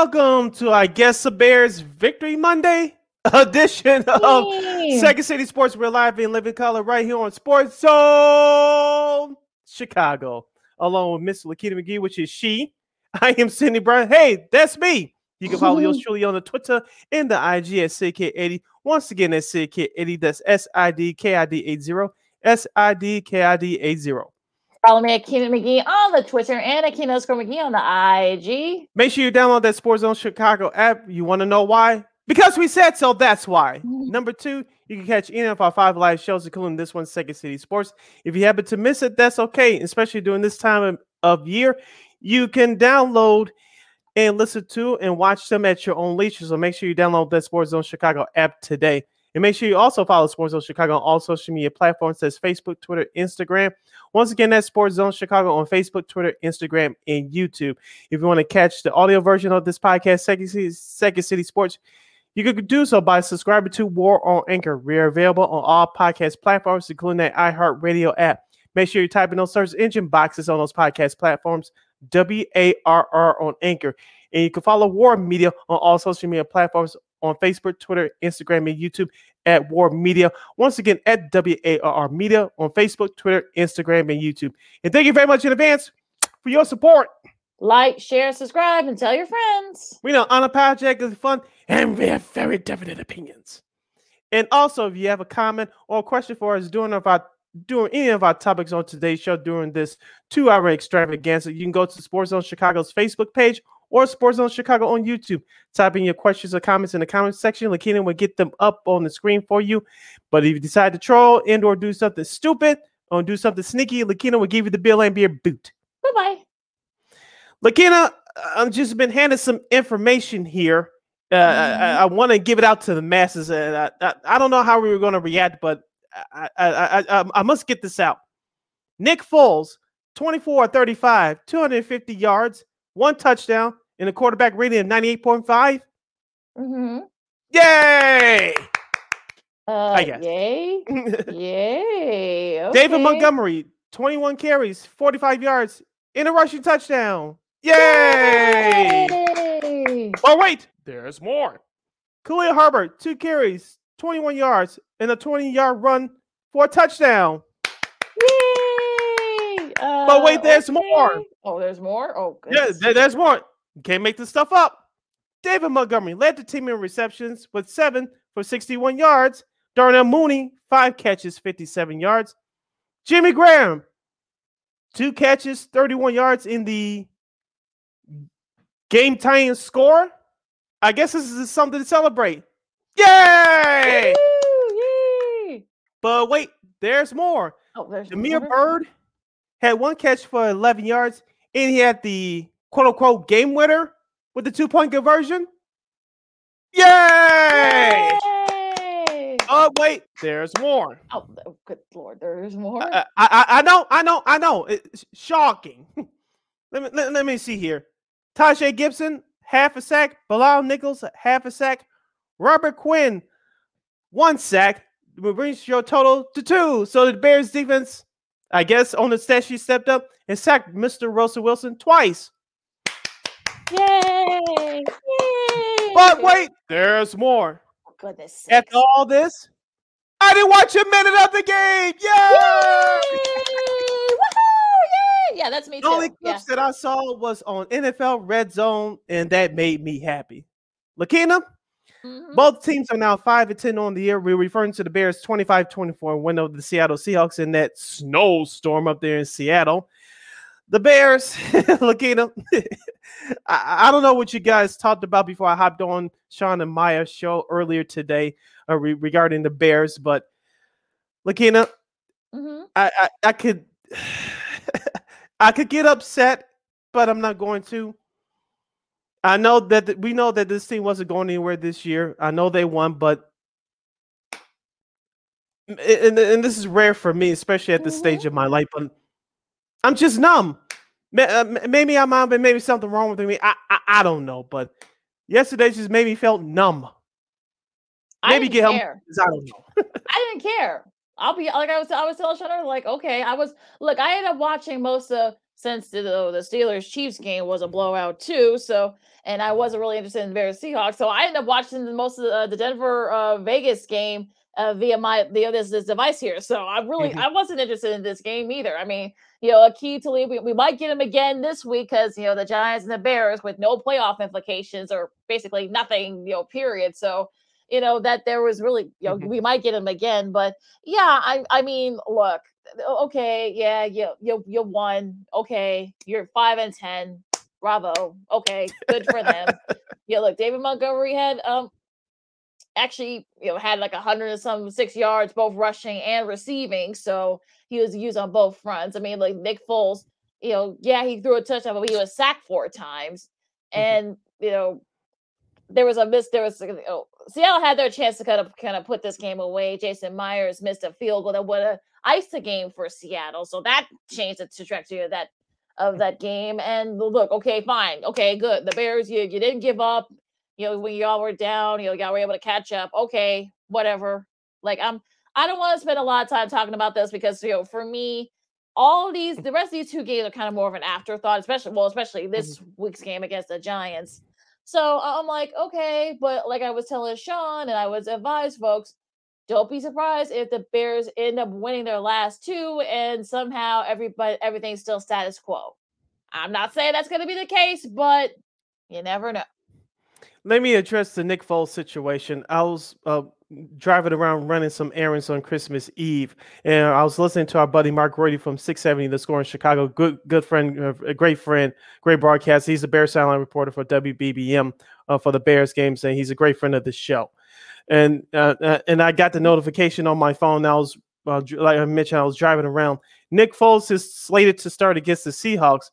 Welcome to, I guess, the Bears Victory Monday edition of Yay. Second City Sports We're Live in Living Color right here on Sports Zone Chicago, along with Miss Lakina McGee, which is she. I am Sydney Brown. Hey, that's me. You can follow yours truly on the Twitter and the IG at SidK80. Once again, that's SidK80. That's S I D K I D 80. S I D K I D 80. Follow me at Keenan McGee on the Twitter and at Keenan underscore McGee on the IG. Make sure you download that Sports Zone Chicago app. You want to know why? Because we said so. That's why. Number two, you can catch any of our five live shows, including this one, Second City Sports. If you happen to miss it, that's okay. Especially during this time of, year, you can download and listen to and watch them at your own leisure. So make sure you download that Sports Zone Chicago app today. And make sure you also follow Sports Zone Chicago on all social media platforms. That's Facebook, Twitter, Instagram. Once again, that's Sports Zone Chicago on Facebook, Twitter, Instagram, and YouTube. If you want to catch the audio version of this podcast, Second City, Second City Sports, you could do so by subscribing to War on Anchor. We are available on all podcast platforms, including that iHeartRadio app. Make sure you type in those search engine boxes on those podcast platforms, W A R R on Anchor. And you can follow War Media on all social media platforms on Facebook, Twitter, Instagram, and YouTube at War Media. Once again, at W A R R Media on Facebook, Twitter, Instagram, and YouTube. And thank you very much in advance for your support. Like, share, subscribe, and tell your friends. We know unapologetically fun, and we have very definite opinions. And also, if you have a comment or a question for us during our during any of our topics on today's show during this two-hour extravaganza, you can go to Sports Zone Chicago's Facebook page or Sports Zone Chicago on YouTube. Type in your questions or comments in the comment section. Lakina will get them up on the screen for you. But if you decide to troll and or do something stupid or do something sneaky, Lakina will give you the Bill and Beer boot. Bye bye. Lakina, I've just been handed some information here. Uh, I, I want to give it out to the masses, and I, I, I don't know how we were going to react, but I, I, I, I, I must get this out. Nick Foles, 24 35, 250 yards, one touchdown, and a quarterback rating of 98.5. Mm-hmm. Yay! Uh, I guess. Yay. Yay. David. Montgomery, 21 carries, 45 yards, in a rushing touchdown. Yay! Yay. Oh, wait, there's more. Khalil Herbert, two carries, 21 yards, and a 20 yard run for a touchdown. Yay. But wait, Uh, there's more. Oh, there's more? Oh, Yeah, goodness. there- there's more. You can't make this stuff up. David Montgomery led the team in receptions with seven for 61 yards. Darnell Mooney, five catches, 57 yards. Jimmy Graham, two catches, 31 yards in the game tying score. I guess this is something to celebrate. Yay! Yay. But wait, there's more. Oh, there's Demir? Byrd had one catch for 11 yards, and he had the quote unquote game winner with the two point conversion. Yay! Yay. Oh, wait, there's more. Oh, oh good lord, there's more. Uh, uh, I, I, I know, I know, I know. It's shocking. let, me, let, let me see here. Tajay Gibson, half a sack. Bilal Nichols, half a sack. Robert Quinn, one sack. Which brings your total to two. So the Bears defense, I guess, on the stat sheet stepped up and sacked Mr. Russell Wilson twice. Yay! Yay! But wait, there's more. Oh, goodness. After sakes. all this, I didn't watch a minute of the game. Yay! Yay! Woohoo! Yay! Yeah, that's me The too. only Yeah. clips that I saw was on NFL Red Zone, and that made me happy. Lakina, Mhm. both teams are now 5 and 10 on the year. We're referring to the Bears 25 24 win over the Seattle Seahawks in that snowstorm up there in Seattle. The Bears, Lakina, I, I don't know what you guys talked about before I hopped on Sean and Maya's show earlier today uh, re- regarding the Bears, but Lakina, Mhm. I, I, I could I could get upset, but I'm not going to. I know that th- we know that this team wasn't going anywhere this year. I know they won, but and, and this is rare for me, especially at this stage of my life. But I'm just numb. Uh, Maybe I'm out, but maybe something wrong with me. I, I I don't know, but yesterday just made me felt numb. I Maybe didn't get help. I don't know. I didn't care. I'll be like I was I was telling Shutter like okay I was look I ended up watching most of since the, the Steelers Chiefs game was a blowout too. So, and I wasn't really interested in the Bears Seahawks. So I ended up watching the most of the, uh, the Denver uh, Vegas game uh, via my via this, this device here. So I really mm-hmm. I wasn't interested in this game either. I mean, you know, Aqib Talib, we, we might get him again this week because you know the Giants and the Bears with no playoff implications or basically nothing, you know, period. So you know that there was really you know mm-hmm. we might get him again, but yeah, I I mean, look, okay, yeah, you you you won, okay, you're five and ten, bravo, okay, good for them. yeah, look, David Montgomery had um actually you know had like a hundred and some six yards both rushing and receiving so he was used on both fronts i mean like nick foles you know yeah he threw a touchdown but he was sacked four times mm-hmm. and you know there was a miss there was you know, seattle had their chance to kind of kind of put this game away jason myers missed a field goal that would have iced the game for seattle so that changed the trajectory of that of mm-hmm. that game and look okay fine okay good the bears you, you didn't give up you know, when y'all were down, you know, y'all were able to catch up. Okay, whatever. Like I'm I don't want to spend a lot of time talking about this because you know, for me, all these the rest of these two games are kind of more of an afterthought, especially well, especially this mm-hmm. week's game against the Giants. So I'm like, okay, but like I was telling Sean and I was advised folks, don't be surprised if the Bears end up winning their last two and somehow everybody everything's still status quo. I'm not saying that's going to be the case, but you never know let me address the Nick Foles situation. I was uh, driving around running some errands on Christmas Eve, and I was listening to our buddy Mark Grote from 670 The Score in Chicago. Good, good friend, uh, a great friend, great broadcast. He's a Bears sideline reporter for WBBM uh, for the Bears games, and he's a great friend of the show. And uh, uh, and I got the notification on my phone. I was like I mentioned, I was driving around. Nick Foles is slated to start against the Seahawks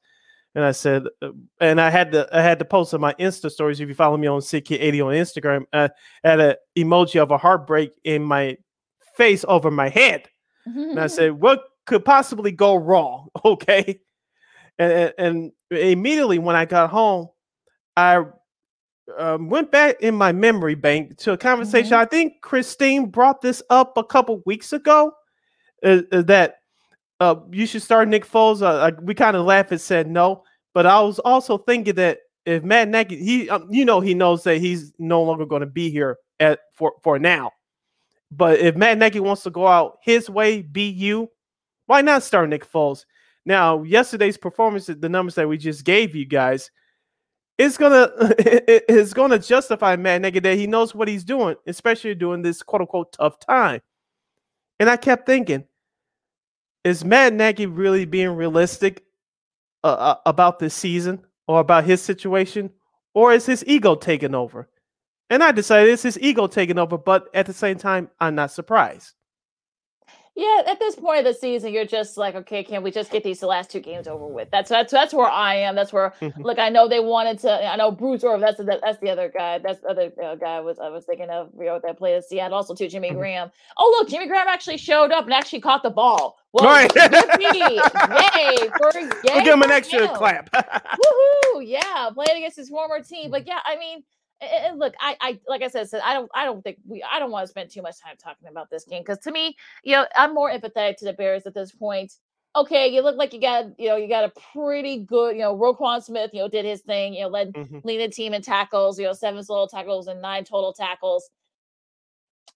and I said, uh, and I had to I had to post on my Insta stories. If you follow me on SidKid80 on Instagram, I had an emoji of a heartbreak in my face over my head, and I said, "What could possibly go wrong?" Okay, and and immediately when I got home, I um, went back in my memory bank to a conversation. Mm-hmm. I think Christine brought this up a couple weeks ago. Uh, uh that uh, you should start Nick Foles. Uh, we kind of laughed and said no, but I was also thinking that if Matt Nagy, he, um, you know, he knows that he's no longer going to be here at for for now. But if Matt Nagy wants to go out his way, be you, why not start Nick Foles? Now, yesterday's performance, the numbers that we just gave you guys, it's gonna it's gonna justify Matt Nagy that he knows what he's doing, especially during this quote unquote tough time. And I kept thinking, is Matt Nagy really being realistic uh, uh, about this season or about his situation, or is his ego taking over? And I decided it's his ego taking over, but at the same time, I'm not surprised. Yeah, at this point of the season, you're just like, okay, can we just get these last two games over with? That's that's that's where I am. That's where, mm-hmm. look, I know they wanted to. I know Bruce Irvin. That's the, that's the other guy. That's the other uh, guy I was I was thinking of. You know, that played at Seattle. Also, too, Jimmy mm-hmm. Graham. Oh, look, Jimmy Graham actually showed up and actually caught the ball. Well, right. yay for yay we'll give him an extra him. clap. Woohoo! Yeah, playing against his former team. But yeah, I mean and look, I, I like I said, I don't, I don't think we, I don't want to spend too much time talking about this game because to me, you know, I'm more empathetic to the Bears at this point. Okay, you look like you got, you know, you got a pretty good, you know, Roquan Smith, you know, did his thing, you know, led mm-hmm. lead the team in tackles, you know, seven solo tackles and nine total tackles.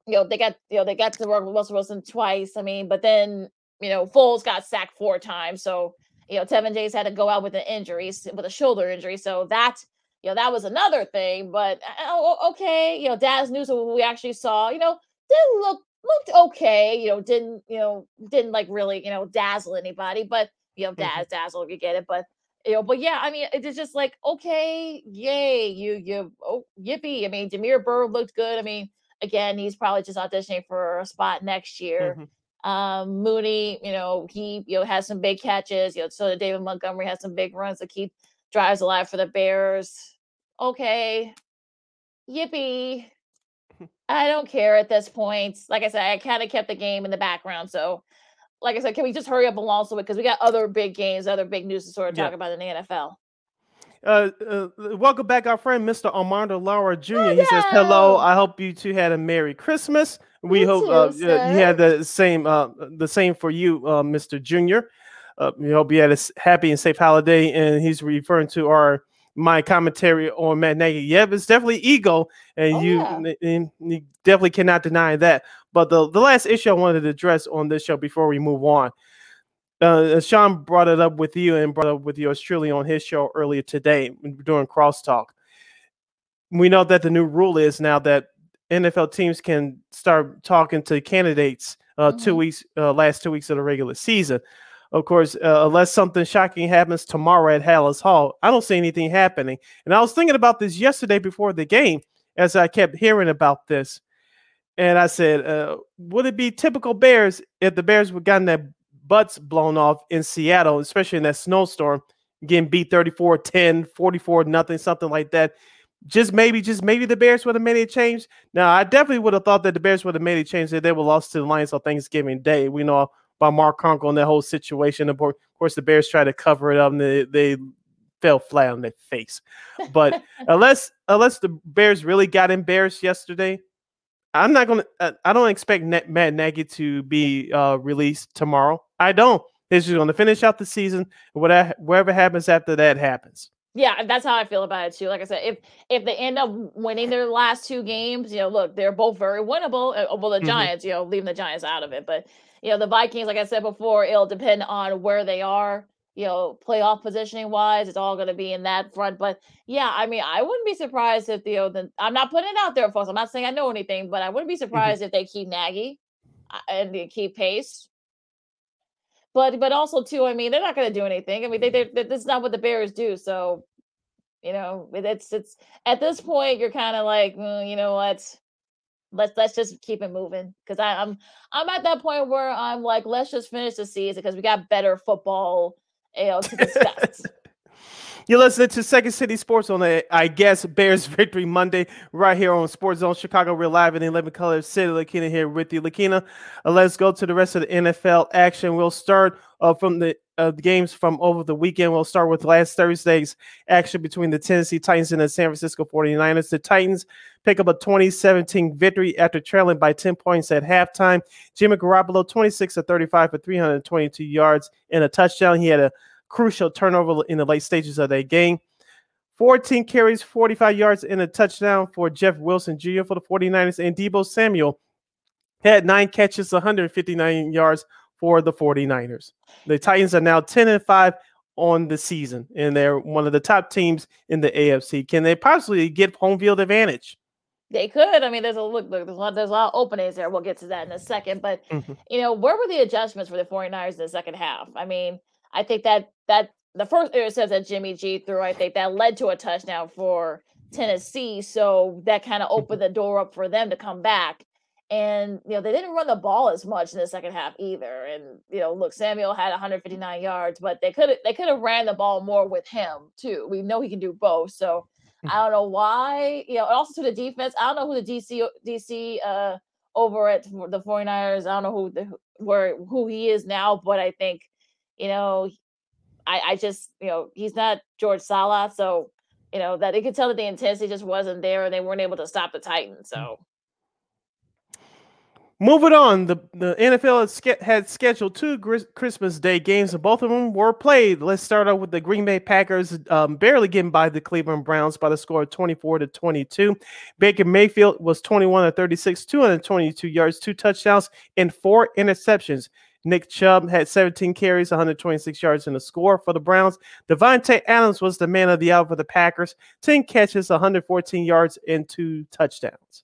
You know, they got, you know, they got to work with Russell Wilson twice. I mean, but then, you know, Foles got sacked four times, so you know, Teven Jenkins had to go out with an injury, with a shoulder injury, so that you know, that was another thing. But oh, okay, you know, Dazz Newsome, we actually saw, you know, didn't look looked okay. You know, didn't you know didn't like really you know dazzle anybody, but you know, mm-hmm. Dazz dazzle, you get it. But you know, but yeah, I mean, it's just like okay, yay, you you oh yippee. I mean, Damiere Byrd looked good. I mean, again, he's probably just auditioning for a spot next year. Mm-hmm. Um, Mooney, you know, he you know has some big catches. You know, so David Montgomery has some big runs to keep drives alive for the Bears. Okay. Yippee. I don't care at this point. Like I said, I kind of kept the game in the background. So, like I said, can we just hurry up along so because we got other big games, other big news to sort of yeah. talk about in the NFL. Uh, uh, welcome back, our friend Mr. Armando Lara Jr. Hello. He says, "Hello, I hope you two had a Merry Christmas. We Me hope too, uh, you had the same, uh, the same for you, uh, Mr. Junior." Uh, we hope you had a happy and safe holiday. And he's referring to our my commentary on Matt Nagy. Yep, it's definitely ego, and oh, you, yeah. and you definitely cannot deny that. But the the last issue I wanted to address on this show before we move on. Uh, Sean brought it up with you and brought it up with yours truly on his show earlier today during crosstalk. We know that the new rule is now that NFL teams can start talking to candidates uh, mm-hmm. two weeks, uh, last two weeks of the regular season. Of course, uh, unless something shocking happens tomorrow at Halas Hall, I don't see anything happening. And I was thinking about this yesterday before the game as I kept hearing about this. And I said, uh, would it be typical Bears if the Bears would gotten their butts blown off in Seattle, especially in that snowstorm, getting beat 34 10, 44 nothing, something like that? just maybe, just maybe the Bears would have made a change. Now, I definitely would have thought that the Bears would have made a change if they were lost to the Lions on Thanksgiving Day. We know about Mark Konkol and that whole situation. Of course, the Bears tried to cover it up and they, they fell flat on their face. But unless unless the Bears really got embarrassed yesterday, I'm not gonna. I don't expect Matt Nagy to be uh, released tomorrow. I don't. They're just going to finish out the season. Whatever, whatever happens after that happens. Yeah, that's how I feel about it too. Like I said, if if they end up winning their last two games, you know, look, they're both very winnable. Uh, well, the mm-hmm. Giants, you know, leaving the Giants out of it, but you know, the Vikings, like I said before, it'll depend on where they are. You know, playoff positioning wise, it's all going to be in that front. But yeah, I mean, I wouldn't be surprised if you know, the, I'm not putting it out there, folks. I'm not saying I know anything, but I wouldn't be mm-hmm. surprised mm-hmm. if they keep Nagy uh, and they keep pace but but also too, I mean, they're not going to do anything. I mean, they, they, this is not what the Bears do. So, you know, it's it's at this point, you're kind of like, mm, you know what? Let's let's just keep it moving because I'm I'm at that point where I'm like, let's just finish the season because we got better football, you know, to discuss. You're listening to Second City Sports on the, I guess, Bears Victory Monday, right here on Sports Zone Chicago. We're live in the 11 colors. City Lakina here with you. Lakina, uh, let's go to the rest of the NFL action. We'll start uh, from the, uh, games from over the weekend. We'll start with last Thursday's action between the Tennessee Titans and the San Francisco 49ers. The Titans pick up a 2017 victory after trailing by 10 points at halftime. Jimmy Garoppolo, 26 of 35 for 322 yards and a touchdown. He had a crucial turnover in the late stages of that game. 14 carries, 45 yards, and a touchdown for Jeff Wilson Jr. for the 49ers. And Deebo Samuel had nine catches, 159 yards for the 49ers. The Titans are now 10 and 5 on the season, and they're one of the top teams in the AFC. Can they possibly get home field advantage? They could. I mean, there's a look, look there's, a lot, there's a lot of openings there. We'll get to that in a second. But, mm-hmm. you know, where were the adjustments for the 49ers in the second half? I mean, I think that that the first interception that Jimmy G threw, I think that led to a touchdown for Tennessee. So that kind of mm-hmm. opened the door up for them to come back. And you know, they didn't run the ball as much in the second half either. And you know, look, Samuel had 159 yards, but they could have they could have ran the ball more with him too. We know he can do both. So I don't know why, you know, also to the defense. I don't know who the DC DC uh over at the 49ers. I don't know who the where who he is now, but I think you know, I, I just, you know, he's not George Saleh. So, you know, that they could tell that the intensity just wasn't there and they weren't able to stop the Titans. So, Moving on, the, the NFL had scheduled two Christmas Day games, and both of them were played. Let's start out with the Green Bay Packers, um, barely getting by the Cleveland Browns by the score of 24 to 22. Baker Mayfield was 21 to 36, 222 yards, two touchdowns, and four interceptions. Nick Chubb had 17 carries, 126 yards in the score for the Browns. Davante Adams was the man of the hour for the Packers, 10 catches, 114 yards, and two touchdowns.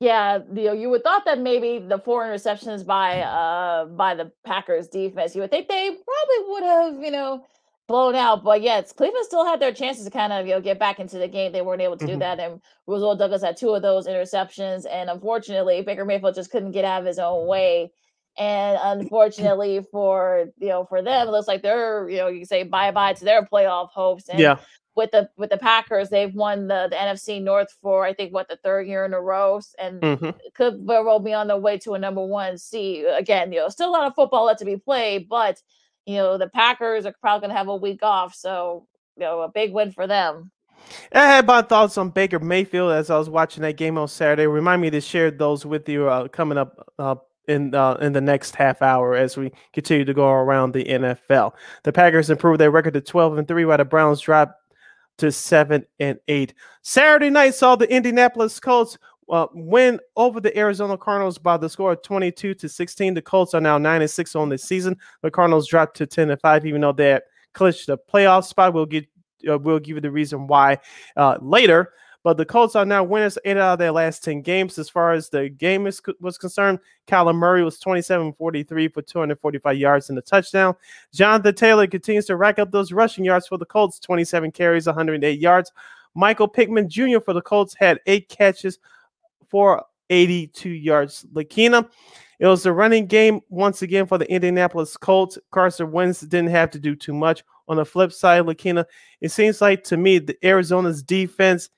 Yeah, you know, you would thought that maybe the four interceptions by uh by the Packers defense, you would think they probably would have, you know, blown out. But yeah, Cleveland still had their chances to kind of you know get back into the game. They weren't able to mm-hmm. do that, and Rasul Douglas had two of those interceptions, and unfortunately, Baker Mayfield just couldn't get out of his own way and unfortunately for you know for them, it looks like they're you know you can say bye bye to their playoff hopes. And yeah. With the with the Packers, they've won the, the NFC North for I think what the third year in a row, and mm-hmm. could very well be on their way to a number one seed again. You know, still a lot of football left to be played, but you know the Packers are probably going to have a week off, so you know a big win for them. I had my thoughts on Baker Mayfield as I was watching that game on Saturday. Remind me to share those with you uh, coming up uh, in uh, in the next half hour as we continue to go around the NFL. The Packers improved their record to 12 and 3 while the Browns dropped to 7 and 8. Saturday night saw the Indianapolis Colts uh, win over the Arizona Cardinals by the score of 22 to 16. The Colts are now 9 and 6 on the season. The Cardinals dropped to 10 and 5 even though they clinched the playoff spot. We'll get uh, we'll give you the reason why uh, later. But the Colts are now winners eight out of their last 10 games. As far as the game is, was concerned, Kyler Murray was 27 43 for 245 yards and a touchdown. Jonathan Taylor continues to rack up those rushing yards for the Colts 27 carries, 108 yards. Michael Pittman Jr. for the Colts had eight catches for 82 yards. Lakina, it was the running game once again for the Indianapolis Colts. Carson Wentz didn't have to do too much. On the flip side, Lakina, it seems like to me the Arizona's defense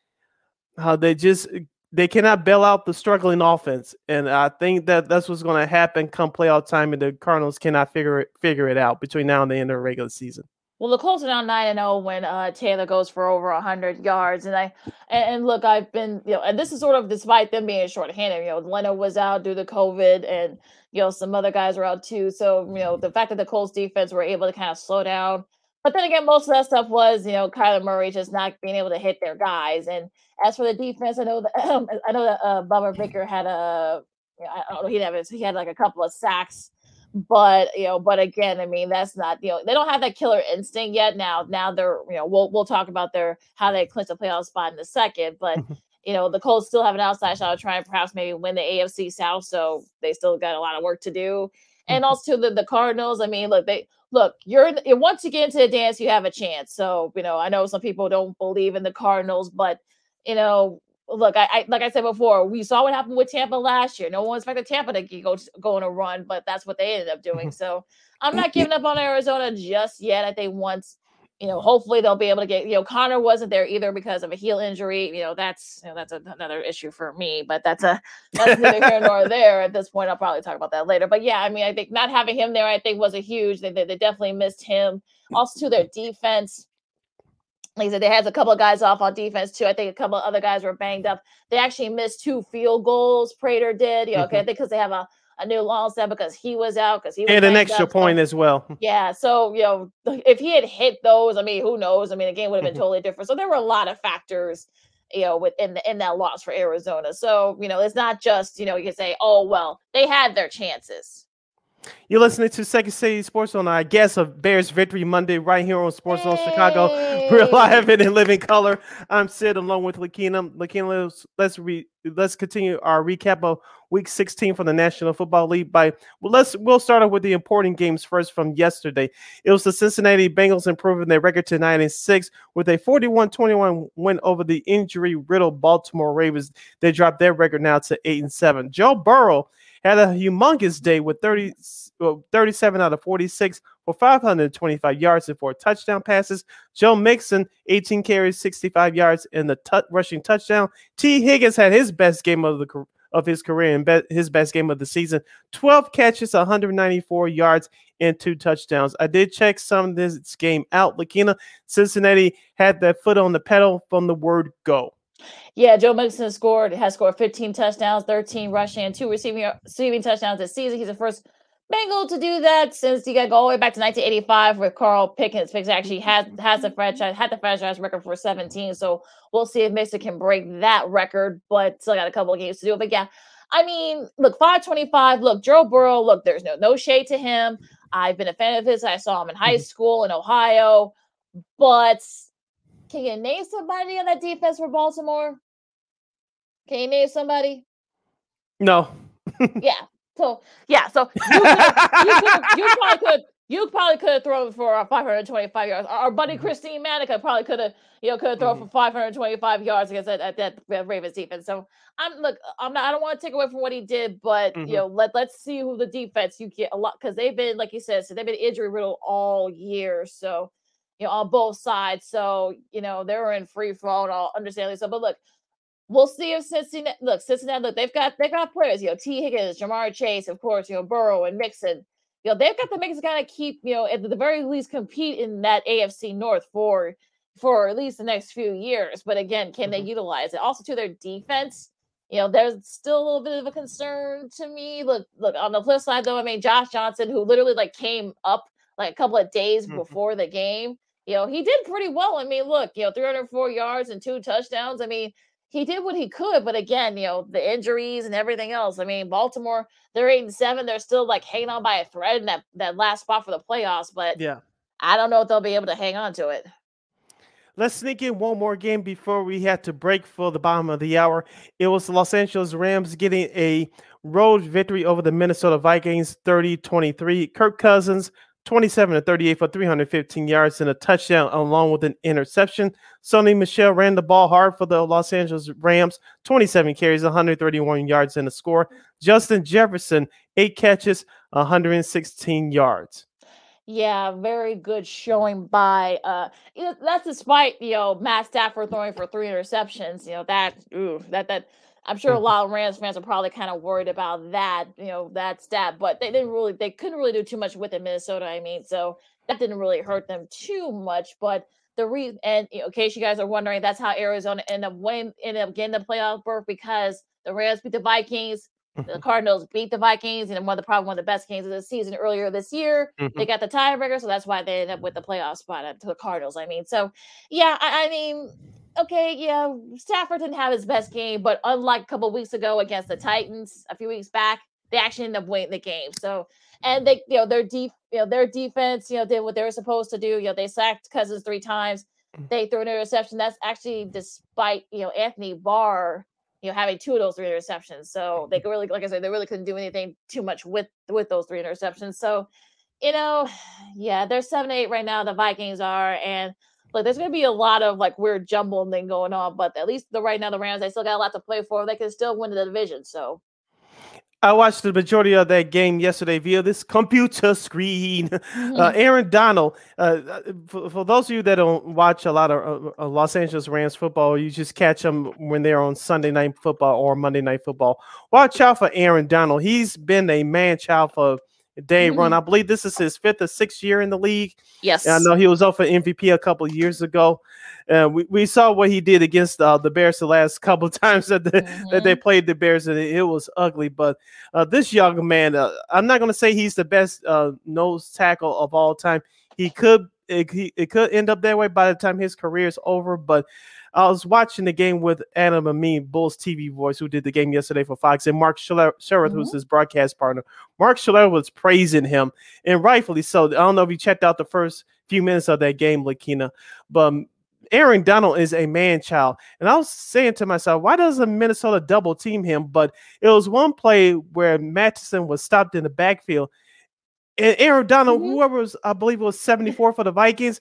how they just they cannot bail out the struggling offense, and I think that that's what's going to happen come playoff time, and the Cardinals cannot figure it figure it out between now and the end of the regular season. Well, the Colts are now nine and zero oh when uh, Taylor goes for over hundred yards, and I and, and, look, I've been you know, and this is sort of despite them being shorthanded. You know, Leonard was out due to COVID, and you know some other guys were out too. So you know the fact that the Colts defense were able to kind of slow down but then again, most of that stuff was, you know, Kyler Murray just not being able to hit their guys. And as for the defense, I know that I know that uh, Bubba Baker had a, you know, I don't know, he had he had like a couple of sacks, but you know, but again, I mean, that's not you know they don't have that killer instinct yet. Now, now they're you know we'll we'll talk about their how they clinch a playoff spot in a second, but. You know, the Colts still have an outside shot of trying perhaps maybe win the AFC South. So they still got a lot of work to do. And mm-hmm. also the, the Cardinals, I mean, look, they look, you're once you get into the dance, you have a chance. So, you know, I know some people don't believe in the Cardinals, but you know, look, I, I like I said before, we saw what happened with Tampa last year. No one expected Tampa to go go on a run, but that's what they ended up doing. So I'm not giving up on Arizona just yet. I think once you know, hopefully they'll be able to get, you know, Conner wasn't there either because of a heel injury. You know, that's you know, that's a, another issue for me, but that's a that's neither here nor there at this point. I'll probably talk about that later. But yeah, I mean, I think not having him there, I think was a huge. They, they, they definitely missed him. Also, to their defense, like I said, they had a couple of guys off on defense too. I think a couple of other guys were banged up. They actually missed two field goals. Prater did, you know, okay, mm-hmm. because they have a a new set because he was out because he was and an extra up, point so, as well. Yeah, so you know if he had hit those, I mean, who knows? I mean, the game would have been mm-hmm. totally different. So there were a lot of factors, you know, within the, in that loss for Arizona. So you know, it's not just you know you can say, oh well, they had their chances. You're listening to Second City Sports on, I guess, of Bears Victory Monday right here on Sports hey. Chicago. We're live and in living color. I'm Sid along with Lakina. Lakina, let's let's, re, let's continue our recap of Week 16 for the National Football League. By well, let's we'll start off with the important games first from yesterday. It was the Cincinnati Bengals improving their record to 9 and 6 with a 41-21 win over the injury-riddled Baltimore Ravens. They dropped their record now to 8 and 7. Joe Burrow had a humongous day with 30, well, 37 out of 46 for 525 yards and four touchdown passes. Joe Mixon, 18 carries, 65 yards, and the t- rushing touchdown. Tee Higgins had his best game of the of his career and be- his best game of the season. 12 catches, 194 yards, and two touchdowns. I did check some of this game out. Lakina, Cincinnati had their foot on the pedal from the word go. Yeah, Joe Mixon scored has scored 15 touchdowns, 13 rushing, and two receiving receiving touchdowns this season. He's the first Bengal to do that since he got go all the way back to 1985 with Carl Pickens. Pickens actually has has the franchise had the franchise record for 17. So we'll see if Mixon can break that record, but still got a couple of games to do. But yeah, I mean, look, 525. Look, Joe Burrow. Look, there's no no shade to him. I've been a fan of his. I saw him in high mm-hmm. school in Ohio, but can you name somebody on that defense for Baltimore? Can you name somebody? No. yeah. So yeah. So you, could, you, could, you probably could. You probably could have thrown for 525 yards. Our buddy mm-hmm. Christine Manica probably could have, you know, could have thrown mm-hmm. for 525 yards against that, that, that Ravens defense. So I'm look, I'm not, I don't want to take away from what he did, but mm-hmm. you know, let let's see who the defense you get a lot because they've been, like you said, so they've been injury riddled all year. So you know, on both sides. So, you know, they were in free for all, understandably so. But look, we'll see if Cincinnati look, Cincinnati, look, they've got they've got players, you know, Tee Higgins, Ja'Marr Chase, of course, you know, Burrow and Mixon. You know, they've got the mix to kind of keep, you know, at the very least compete in that AFC North for for at least the next few years. But again, can mm-hmm. they utilize it? Also, to their defense, you know, there's still a little bit of a concern to me. Look, look on the flip side though, I mean, Josh Johnson, who literally like came up like a couple of days mm-hmm. before the game, you know, he did pretty well. I mean, look, you know, 304 yards and two touchdowns. I mean, he did what he could, but again, you know, the injuries and everything else. I mean, Baltimore, they're eight and seven. They're still like hanging on by a thread in that, that last spot for the playoffs. But yeah, I don't know if they'll be able to hang on to it. Let's sneak in one more game before we had to break for the bottom of the hour. It was the Los Angeles Rams getting a road victory over the Minnesota Vikings 30 23. Kirk Cousins 27 to 38 for 315 yards and a touchdown along with an interception. Sony Michel ran the ball hard for the Los Angeles Rams, 27 carries, 131 yards and a score. Justin Jefferson, eight catches, 116 yards. Yeah, very good showing by uh that's despite, you know, Matt Stafford throwing for three interceptions. You know, that ooh, that that I'm sure a mm-hmm. lot of Rams fans are probably kind of worried about that, you know, that stat, but they didn't really, they couldn't really do too much with it, Minnesota. I mean, so that didn't really hurt them too much. But the reason, and you know, in case you guys are wondering, that's how Arizona ended up winning, ended up getting the playoff berth because the Rams beat the Vikings, the mm-hmm. Cardinals beat the Vikings, and one of the probably one of the best games of the season earlier this year. Mm-hmm. They got the tiebreaker, so that's why they ended up with the playoff spot to the Cardinals. I mean, so yeah, I, I mean okay, yeah, Stafford didn't have his best game, but unlike a couple weeks ago against the Titans a few weeks back, they actually ended up winning the game. So, and they, you know, their deep, you know, their defense, you know, did what they were supposed to do. You know, they sacked Cousins three times. Mm. They threw an interception. That's actually despite you know Anthony Barr, you know, having two of those three interceptions. So they could really, like I said, they really couldn't do anything too much with with those three interceptions. So, you know, yeah, they're seven eight right now. The Vikings are, and like there's gonna be a lot of like weird jumble thing going on, but at least the right now the Rams they still got a lot to play for. They can still win the division. So I watched the majority of that game yesterday via this computer screen. Uh, mm-hmm. Uh, Aaron Donald, uh, uh, for, for, those of you that don't watch a lot of uh, uh, Los Angeles Rams football, you just catch them when they're on Sunday night football or Monday night football. Watch out for Aaron Donald. He's been a man child for day mm-hmm. run. I believe this is his fifth or sixth year in the league. Yes. And I know he was up for MVP a couple years ago. Uh, we, we saw what he did against uh, the Bears the last couple times that, the, mm-hmm. that they mm-hmm. played the Bears, and it, was ugly. But uh, this young man, uh, I'm not going to say he's the best uh, nose tackle of all time. He could it, he, it could end up that way by the time his career is over, but I was watching the game with Adam Amin, Bulls TV voice, who did the game yesterday for Fox, and Mark Schlereth, mm-hmm. who's his broadcast partner. Mark Schlereth was praising him, and rightfully so. I don't know if you checked out the first few minutes of that game, Lakina, but Aaron Donald is a man child. And I was saying to myself, why doesn't Minnesota double team him? But it was one play where Mattison was stopped in the backfield. And Aaron Donald, mm-hmm. whoever was, I believe it was 74 for the Vikings,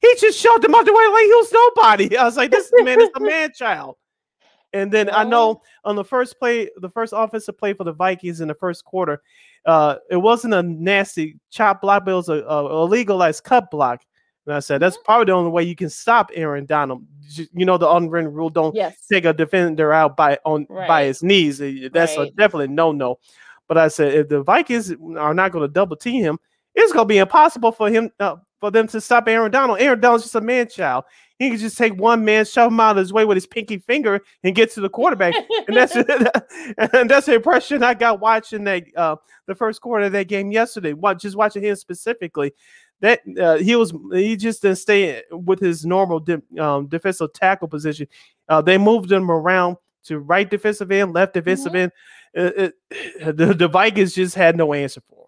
he just shoved him out the way like he was nobody. I was like, this man is a man child. And then I know on the first play, the first offensive play for the Vikings in the first quarter, uh, it wasn't a nasty chop block, but it was a, a, a legalized cut block. And I said, that's mm-hmm. probably the only way you can stop Aaron Donald. You know, the unwritten rule don't yes. take a defender out by on right. by his knees. That's right. a definitely no no. But I said, if the Vikings are not going to double team him, it's going to be impossible for him uh, for them to stop Aaron Donald. Aaron Donald's just a man child. He can just take one man, shove him out of his way with his pinky finger, and get to the quarterback. and that's and that's the impression I got watching that uh, the first quarter of that game yesterday. What just watching him specifically, that uh, he was he just didn't stay with his normal de- um, defensive tackle position. Uh, they moved him around to right defensive end, left defensive mm-hmm. end. the, the Vikings just had no answer for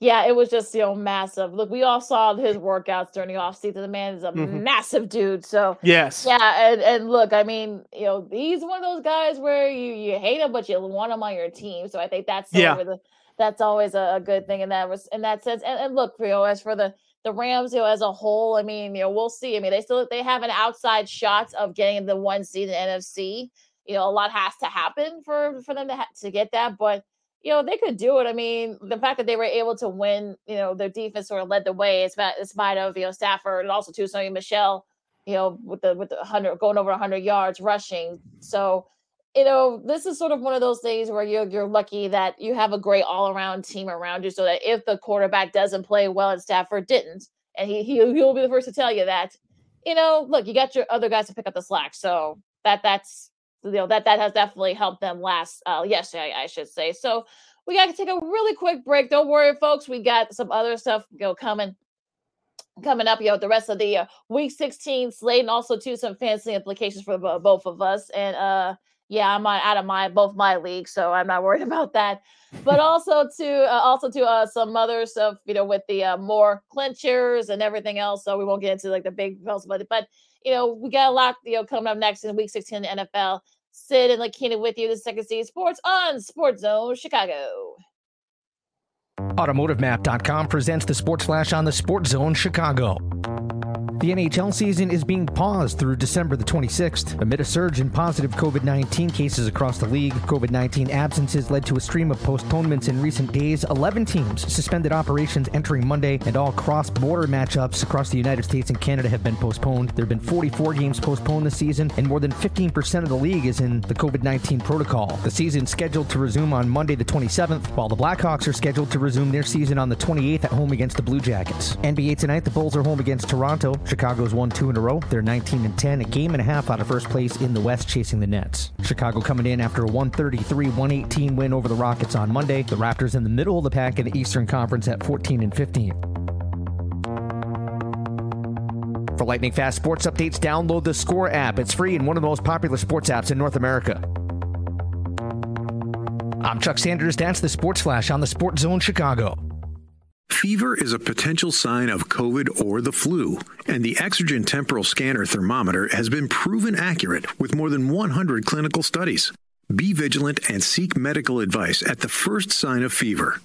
yeah, it was just you know massive. Look, we all saw his workouts during the offseason. The man is a mm-hmm. massive dude. So yes, yeah, and, and look, I mean, you know, he's one of those guys where you you hate him, but you want him on your team. So I think that's yeah. the, that's always a, a, good thing in that was in that sense. And, and look, you know, as for the the Rams, you know, as a whole, I mean, you know, we'll see. I mean, they still they have an outside shot of getting the one seed in the NFC. You know, a lot has to happen for for them to ha- to get that, but you know, they could do it. I mean, the fact that they were able to win, you know, their defense sort of led the way. It's about, in spite of, you know, Stafford and also too, Sony Michel, you know, with the with the hundred going over hundred yards rushing. So, you know, this is sort of one of those things where you're you're lucky that you have a great all around team around you, so that if the quarterback doesn't play well and Stafford didn't, and he he he'll be the first to tell you that, you know, look, you got your other guys to pick up the slack. So that that's you know that that has definitely helped them last uh yesterday, I, I should say. So we got to take a really quick break. Don't worry, folks. We got some other stuff you know coming coming up. You know the rest of the uh, week 16 slate, and also to some fancy implications for both of us. And uh yeah, I'm on, out of my both my leagues, so I'm not worried about that. But also to uh, also to uh, some other stuff, you know, with the uh, more clinchers and everything else. So we won't get into like the big belts, but but you know, we got a lot you know coming up next in Week 16 in the NFL. Sid and Lakina with you, the Second City Sports on Sports Zone Chicago. AutomotiveMap.com presents the Sports Flash on the Sports Zone Chicago. The NHL season is being paused through December the 26th amid a surge in positive COVID 19 cases across the league. COVID 19 absences led to a stream of postponements in recent days. 11 teams suspended operations entering Monday, and all cross border matchups across the United States and Canada have been postponed. There have been 44 games postponed this season, and more than 15% of the league is in the COVID 19 protocol. The season is scheduled to resume on Monday the 27th, while the Blackhawks are scheduled to resume their season on the 28th at home against the Blue Jackets. NBA tonight, the Bulls are home against Toronto. Chicago's won two in a row. They're 19 and 10, a game and a half out of first place in the West, chasing the Nets. Chicago coming in after a 133 118 win over the Rockets on Monday. The Raptors in the middle of the pack in the Eastern Conference at 14 and 15. For lightning fast sports updates, download the Score app. It's free and one of the most popular sports apps in North America. I'm Chuck Sanders. That's the Sports Flash on the Sports Zone Chicago. Fever is a potential sign of COVID or the flu, and the Exergen temporal scanner thermometer has been proven accurate with more than 100 clinical studies. Be vigilant and seek medical advice at the first sign of fever.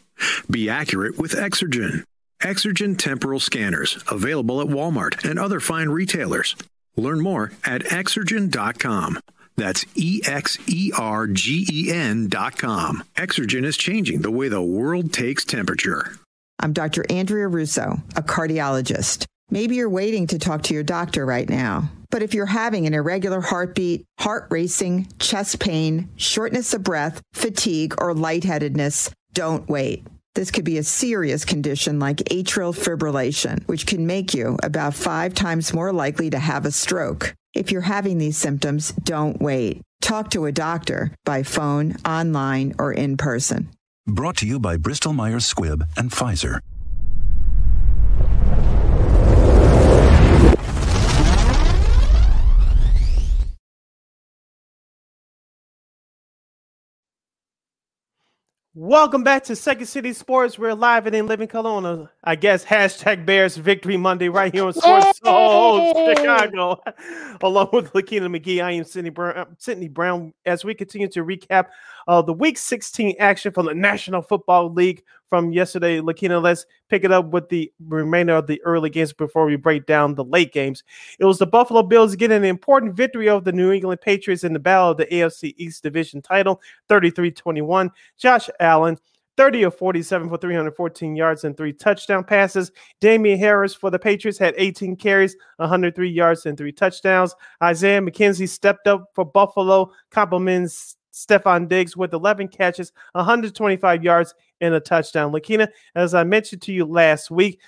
Be accurate with Exergen. Exergen temporal scanners, available at Walmart and other fine retailers. Learn more at exergen.com. That's E X E R G E N.com. Exergen is changing the way the world takes temperature. I'm Dr. Andrea Russo, a cardiologist. Maybe you're waiting to talk to your doctor right now. But if you're having an irregular heartbeat, heart racing, chest pain, shortness of breath, fatigue, or lightheadedness, don't wait. This could be a serious condition like atrial fibrillation, which can make you about five times more likely to have a stroke. If you're having these symptoms, don't wait. Talk to a doctor by phone, online, or in person. Brought to you by Bristol Myers Squibb and Pfizer. Welcome back to Second City Sports. We're live and in living color on a, I guess, hashtag Bears Victory Monday right here on Sports Zone Chicago. Along with Lakina McGee, I am Sydney Brown, Sydney Brown as we continue to recap uh, the Week 16 action from the National Football League from yesterday. Lakina, let's pick it up with the remainder of the early games before we break down the late games. It was the Buffalo Bills getting an important victory over the New England Patriots in the battle of the AFC East Division title, 33 21. Josh Allen. 30 of 47 for 314 yards and three touchdown passes. Damien Harris for the Patriots had 18 carries, 103 yards, and three touchdowns. Isaiah McKenzie stepped up for Buffalo, compliments Stefon Diggs with 11 catches, 125 yards, and a touchdown. Lakina, as I mentioned to you last week,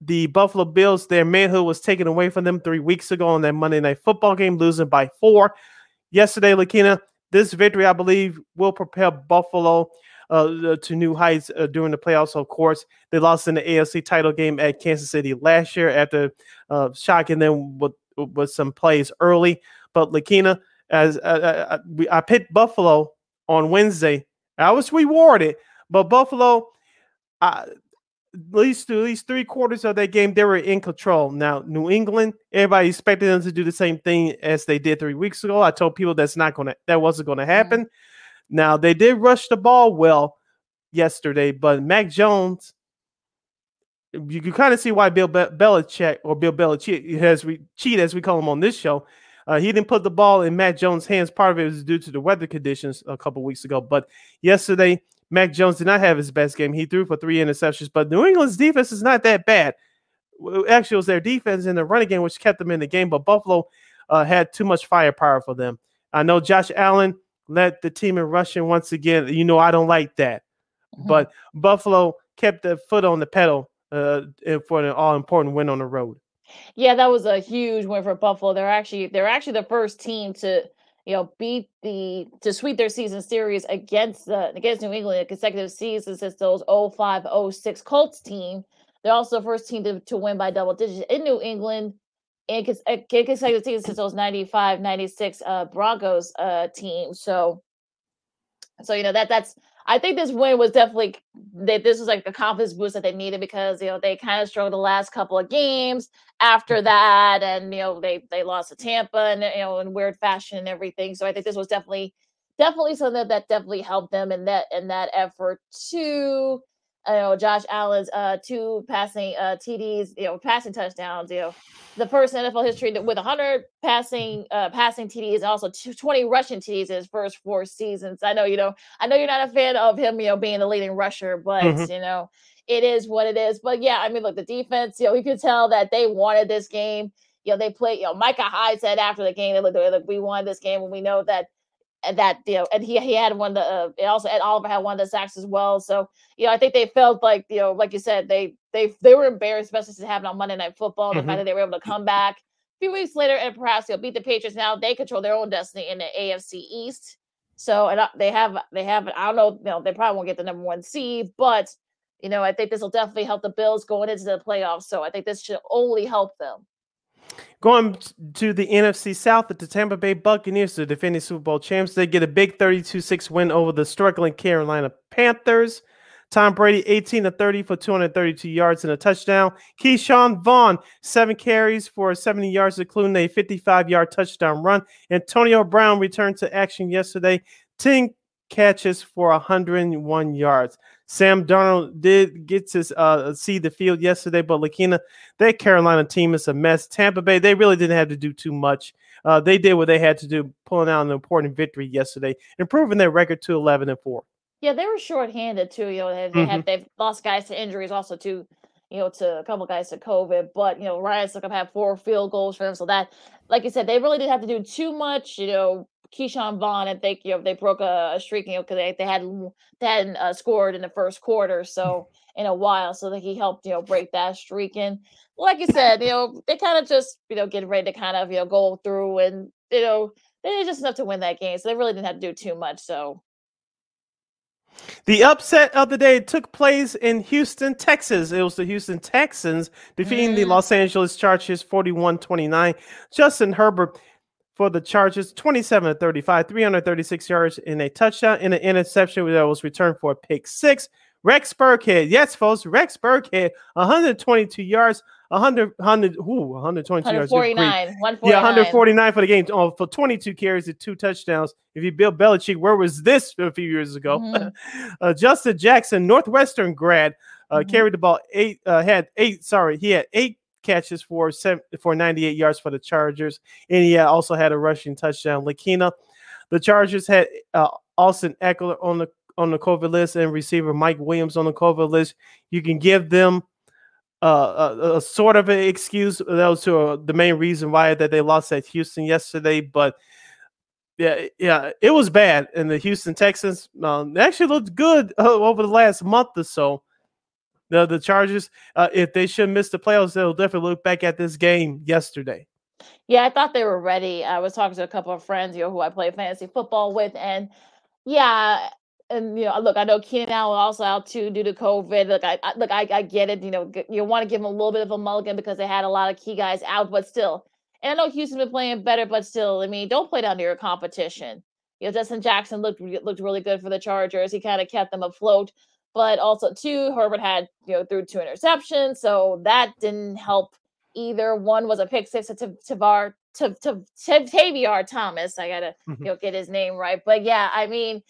the Buffalo Bills, their manhood was taken away from them three weeks ago on that Monday Night Football game, losing by four. Yesterday, Lakina, this victory, I believe, will propel Buffalo uh, to new heights uh, during the playoffs. Of course, they lost in the AFC title game at Kansas City last year after uh, shocking them with, with some plays early. But Lakina, as uh, uh, uh I picked Buffalo on Wednesday. I was rewarded, but Buffalo, at least at least three quarters of that game, they were in control. Now, New England, everybody expected them to do the same thing as they did three weeks ago. I told people that's not gonna that wasn't gonna mm-hmm. happen. Mm-hmm. Now they did rush the ball well yesterday, but Mac Jones, you can kind of see why Bill Be- Belichick or Bill Belichick has re- cheat as we call him on this show uh, he didn't put the ball in Mac Jones' hands. Part of it was due to the weather conditions a couple weeks ago. But yesterday, Mac Jones did not have his best game. He threw for three interceptions, but New England's defense is not that bad. Actually, it was their defense in the running game which kept them in the game, but Buffalo uh, had too much firepower for them. I know Josh Allen led the team in rushing once again. You know, I don't like that. Mm-hmm. But Buffalo kept the foot on the pedal uh, for an all important win on the road. Yeah, that was a huge win for Buffalo. They're actually they're actually the first team to you know, beat the to sweep their season series against the against New England in consecutive seasons since those 05 06 Colts team. They're also the first team to, to win by double digits in New England in, in consecutive seasons since those 95 96 uh, Broncos uh, team. So, so you know that that's I think this win was definitely that this was like the confidence boost that they needed because you know they kind of struggled the last couple of games after mm-hmm. that, and you know they they lost to Tampa and you know in weird fashion and everything. So I think this was definitely definitely something that, that definitely helped them in that in that effort too you know, Josh Allen's uh two passing uh TDs, you know, passing touchdowns, you know, the first NFL history with 100 passing uh passing TDs, also 20 rushing TDs in his first four seasons. I know you know, I know you're not a fan of him, you know, being the leading rusher, but mm-hmm. you know, it is what it is. But yeah, I mean, look, the defense, you know, you could tell that they wanted this game. You know, they played, you know, Micah Hyde said after the game, they look, look, we won this game, and we know that that you know, and he he had one of the uh, also Ed Oliver had one of the sacks as well. So you know, I think they felt like you know, like you said, they they they were embarrassed, especially to happen on Monday Night Football. The mm-hmm. fact that they were able to come back a few weeks later and perhaps you know, beat the Patriots. Now they control their own destiny in the AFC East. So and they have they have I don't know, you know, they probably won't get the number one seed, but you know, I think this will definitely help the Bills going into the playoffs. So I think this should only help them. Going to the NFC South, the Tampa Bay Buccaneers, the defending Super Bowl champs, they get a big 32 6 win over the struggling Carolina Panthers. Tom Brady, 18 to 30 for 232 yards and a touchdown. Ke'Shawn Vaughn, seven carries for 70 yards, including a 55 yard touchdown run. Antonio Brown returned to action yesterday, 10 catches for 101 yards. Sam Darnold did get to uh, see the field yesterday, but Lakina, that Carolina team is a mess. Tampa Bay, they really didn't have to do too much. Uh, they did what they had to do, pulling out an important victory yesterday, improving their record to 11 and 4. Yeah, they were shorthanded too. You know, they, they mm-hmm. had they've lost guys to injuries, also to you know to a couple guys to COVID. But you know, Ryan Succop had four field goals for them, so that, like you said, they really didn't have to do too much. You know, Ke'Shawn Vaughn, I think you know they broke a, a streak, you know, because they, they had they hadn't uh, scored in the first quarter, so in a while, so that he helped you know break that streak. And like you said, you know, they kind of just you know getting ready to kind of you know go through, and you know they did just enough to win that game, so they really didn't have to do too much. So the upset of the day took place in Houston, Texas. It was the Houston Texans defeating mm. the Los Angeles Chargers 41 29. Justin Herbert for the Chargers, 27 to 35, 336 yards in a touchdown in an interception that was returned for a pick six. Rex Burkhead, yes, folks, Rex Burkhead, 122 yards, 100, 100 ooh, 122 yards. 149, Yeah, 149 for the game oh, for 22 carries and two touchdowns. If you Bill Belichick, where was this a few years ago? Mm-hmm. uh, Justin Jackson, Northwestern grad, uh, mm-hmm. carried the ball eight, uh, had eight, sorry, he had eight catches for for 98 yards for the Chargers, and he also had a rushing touchdown. Lakina, the Chargers had uh, Austin Ekeler on the on the COVID list and receiver Mike Williams on the COVID list. You can give them uh, a, a, sort of an excuse. That was uh, the main reason why that they lost at Houston yesterday, but yeah, yeah, it was bad. And the Houston Texans um, actually looked good uh, over the last month or so the the Chargers, uh, if they should miss the playoffs, they'll definitely look back at this game yesterday. Yeah, I thought they were ready. I was talking to a couple of friends, you know, who I play fantasy football with, and yeah, and you know, look, I know Keenan Allen also out too due to COVID. Look, I, I look, I, I get it. You know, you want to give them a little bit of a mulligan because they had a lot of key guys out, but still, and I know Houston's been playing better, but still, I mean, don't play down to your competition. You know, Justin Jackson looked looked really good for the Chargers. He kind of kept them afloat but also too Herbert had you know threw two interceptions, so that didn't help either. One was a pick six to Tavar to to Tavierre Thomas. I gotta mm-hmm. you know get his name right, but yeah, I mean.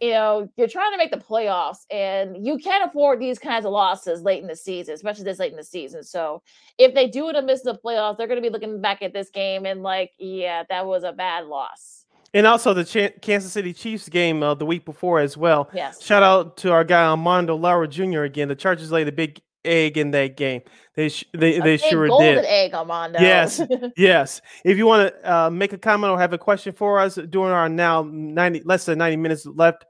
You know, you're trying to make the playoffs, and you can't afford these kinds of losses late in the season, especially this late in the season. So, if they do it and miss the playoffs, they're going to be looking back at this game and like, yeah, that was a bad loss. And also the Ch- Kansas City Chiefs game uh, the week before as well. Yes. Shout out to our guy Armando Lara Jr. again. The Chargers laid a big egg in that game. They sh- they, they sure golden did. egg, Armando. Yes, yes. If you want to uh, make a comment or have a question for us during our now ninety less than ninety minutes left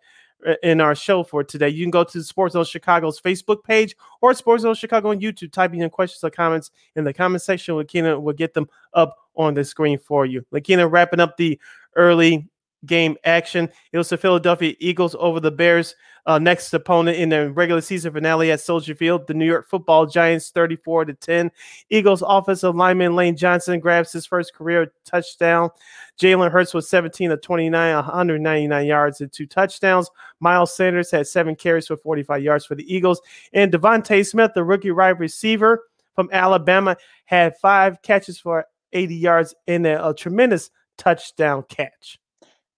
uh, in our show for today, you can go to Sports Zone Chicago's Facebook page or Sports Zone Chicago on YouTube. Typing in questions or comments in the comment section. Lakina will get them up on the screen for you. Lakina wrapping up the early game action. It was the Philadelphia Eagles over the Bears. Uh, next opponent in the regular season finale at Soldier Field, the New York Football Giants, 34 to 10. Eagles offensive lineman Lane Johnson grabs his first career touchdown. Jalen Hurts was 17 of 29, 199 yards and two touchdowns. Miles Sanders had seven carries for 45 yards for the Eagles. And DeVonta Smith, the rookie wide receiver from Alabama, had five catches for 80 yards in a, a tremendous touchdown catch.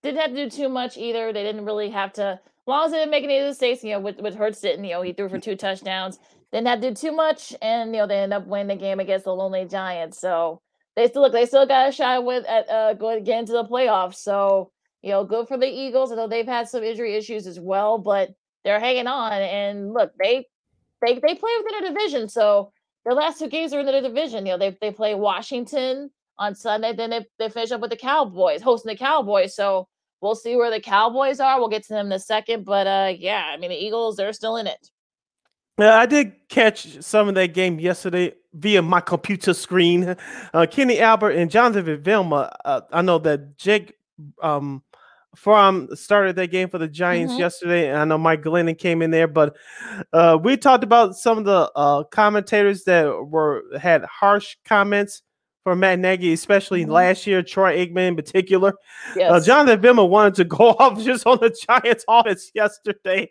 Didn't have to do too much either. They didn't really have to, as long as they didn't make any of the mistakes, you know, with, with Hurts didn't, you know, he threw for two touchdowns. Didn't have to do too much. And, you know, they end up winning the game against the Lonely Giants. So, they still look they still got a shot with at uh going get into the playoffs. So you know, good for the Eagles. I know they've had some injury issues as well, but they're hanging on. And look, they they they play within a division. So their last two games are in the division. You know, they they play Washington on Sunday, then they, they finish up with the Cowboys, hosting the Cowboys. So we'll see where the Cowboys are. We'll get to them in a second. But uh yeah, I mean the Eagles, they're still in it. Yeah, I did catch some of that game yesterday via my computer screen. Uh, Kenny Albert and Jonathan Vilma. Uh, I know that Jake um, Fromm started that game for the Giants mm-hmm. yesterday. And I know Mike Glennon came in there, but uh, we talked about some of the uh, commentators that were had harsh comments for Matt Nagy, especially mm-hmm. last year, Troy Aikman in particular. Uh, yes. Uh, Jonathan Vilma wanted to go off just on the Giants office yesterday.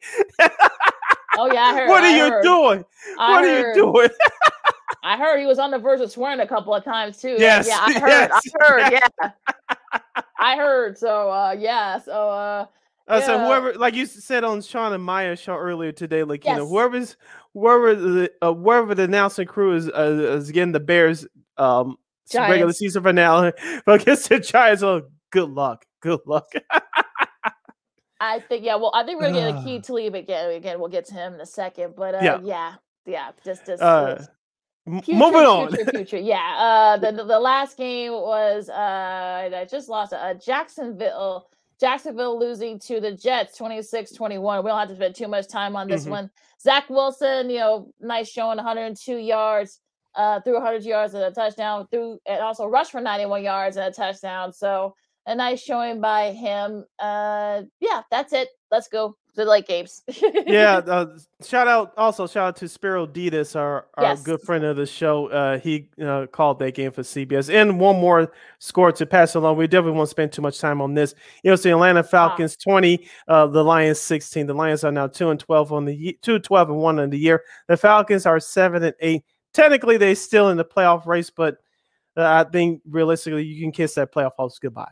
Oh yeah, I heard. What are I you heard. doing? I what heard. are you doing? I heard he was on the verge of swearing a couple of times too. Yes. Yeah, I heard. Yes. I heard. Yeah. I heard. So uh yeah. So uh uh, yeah. so whoever, like you said on Sean and Maya show earlier today, like you know, whoever's whoever the uh, whoever the announcing crew is uh, is getting the Bears um Giants. regular season finale But against the Giants. Oh, good luck, good luck. I think yeah. Well, I think we're gonna get a key to leave again. Again, we'll get to him in a second. But uh, yeah. yeah, yeah, just just. Uh, future, moving on. Future, future. Yeah. Uh, the, the, last game was uh, I just lost uh, Jacksonville. Jacksonville losing to the Jets 26-21. We don't have to spend too much time on this mm-hmm. one. Zach Wilson, you know, nice showing 102 yards, uh, threw 100 yards and a touchdown, threw and also rushed for 91 yards and a touchdown. So a nice showing by him. Uh, yeah, that's it. Let's go to the late games. yeah, uh, shout out also shout out to Spero Dedes, our, our yes. good friend of the show. Uh, he uh, called that game for CBS. And one more score to pass along. We definitely won't spend too much time on this. It was the Atlanta Falcons wow. 20, uh, the Lions 16. The Lions are now 2 and 12 on the 2 12 and 1 on the year. The Falcons are 7 and 8. Technically, they're still in the playoff race, but uh, I think realistically, you can kiss that playoff hopes goodbye.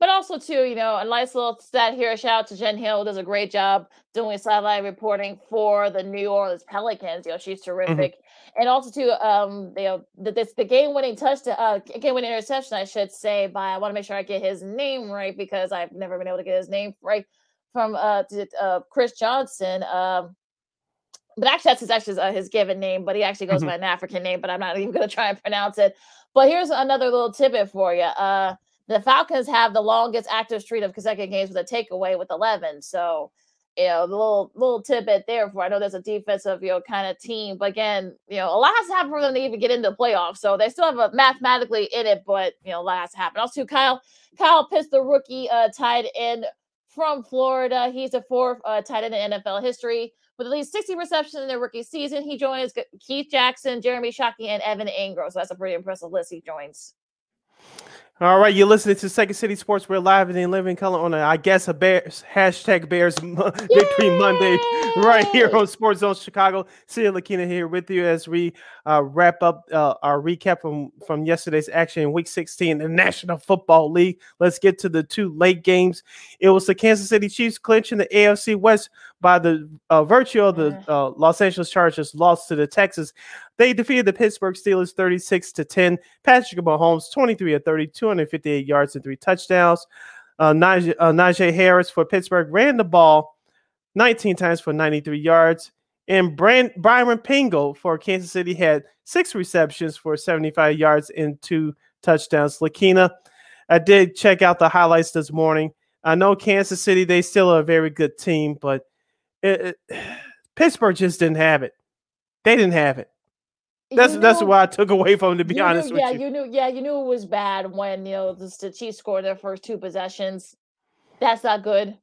But also, too, you know, a nice little stat here. A shout out to Jen Hale, does a great job doing sideline reporting for the New Orleans Pelicans. You know, she's mm-hmm. terrific. Mm-hmm. And also, too, um, you know, the, this the game winning touchdown, uh, game winning interception, I should say. By I want to make sure I get his name right because I've never been able to get his name right from uh, to, uh Chris Johnson. Um, but actually, that's his actually uh, his given name, but he actually goes mm-hmm. by an African name. But I'm not even going to try and pronounce it. But here's another little tidbit for you. Uh, the Falcons have the longest active streak of consecutive games with a takeaway with 11. So, you know, the little little tidbit there for I know there's a defensive, you know, kind of team, but again, you know, a lot has to happen for them to even get into the playoffs. So they still have a mathematically in it, but you know, a lot has to happen. Also, Kyle Kyle Pitts, the rookie uh, tied in from Florida. He's a fourth uh, tight end in NFL history with at least 60 receptions in their rookie season. He joins Keith Jackson, Jeremy Shockey, and Evan Engram. So that's a pretty impressive list he joins. All right, you're listening to Second City Sports. We're live and in living color on a, I guess, a Bears hashtag Bears Victory Monday right here on Sports Zone Chicago. Celia Lakina here with you as we uh, wrap up uh, our recap from, from yesterday's action in Week 16 in the National Football League. Let's get to the two late games. It was the Kansas City Chiefs clinching the AFC West by the uh, virtue of the uh, Los Angeles Chargers lost to the Texas. They defeated the Pittsburgh Steelers 36 to 10. Patrick Mahomes 23 of 30, 258 yards and three touchdowns. Uh, Najee, uh, Najee Harris for Pittsburgh ran the ball 19 times for 93 yards. And Brand, Byron Pringle for Kansas City had six receptions for 75 yards and two touchdowns. Lakina, I did check out the highlights this morning. I know Kansas City, they still are a very good team, but it, it, Pittsburgh just didn't have it. They didn't have it. That's You that's knew- what I took away from to be honest knew, with yeah, you. you knew, yeah, you knew it was bad when you know the, the Chiefs scored their first two possessions. That's not good.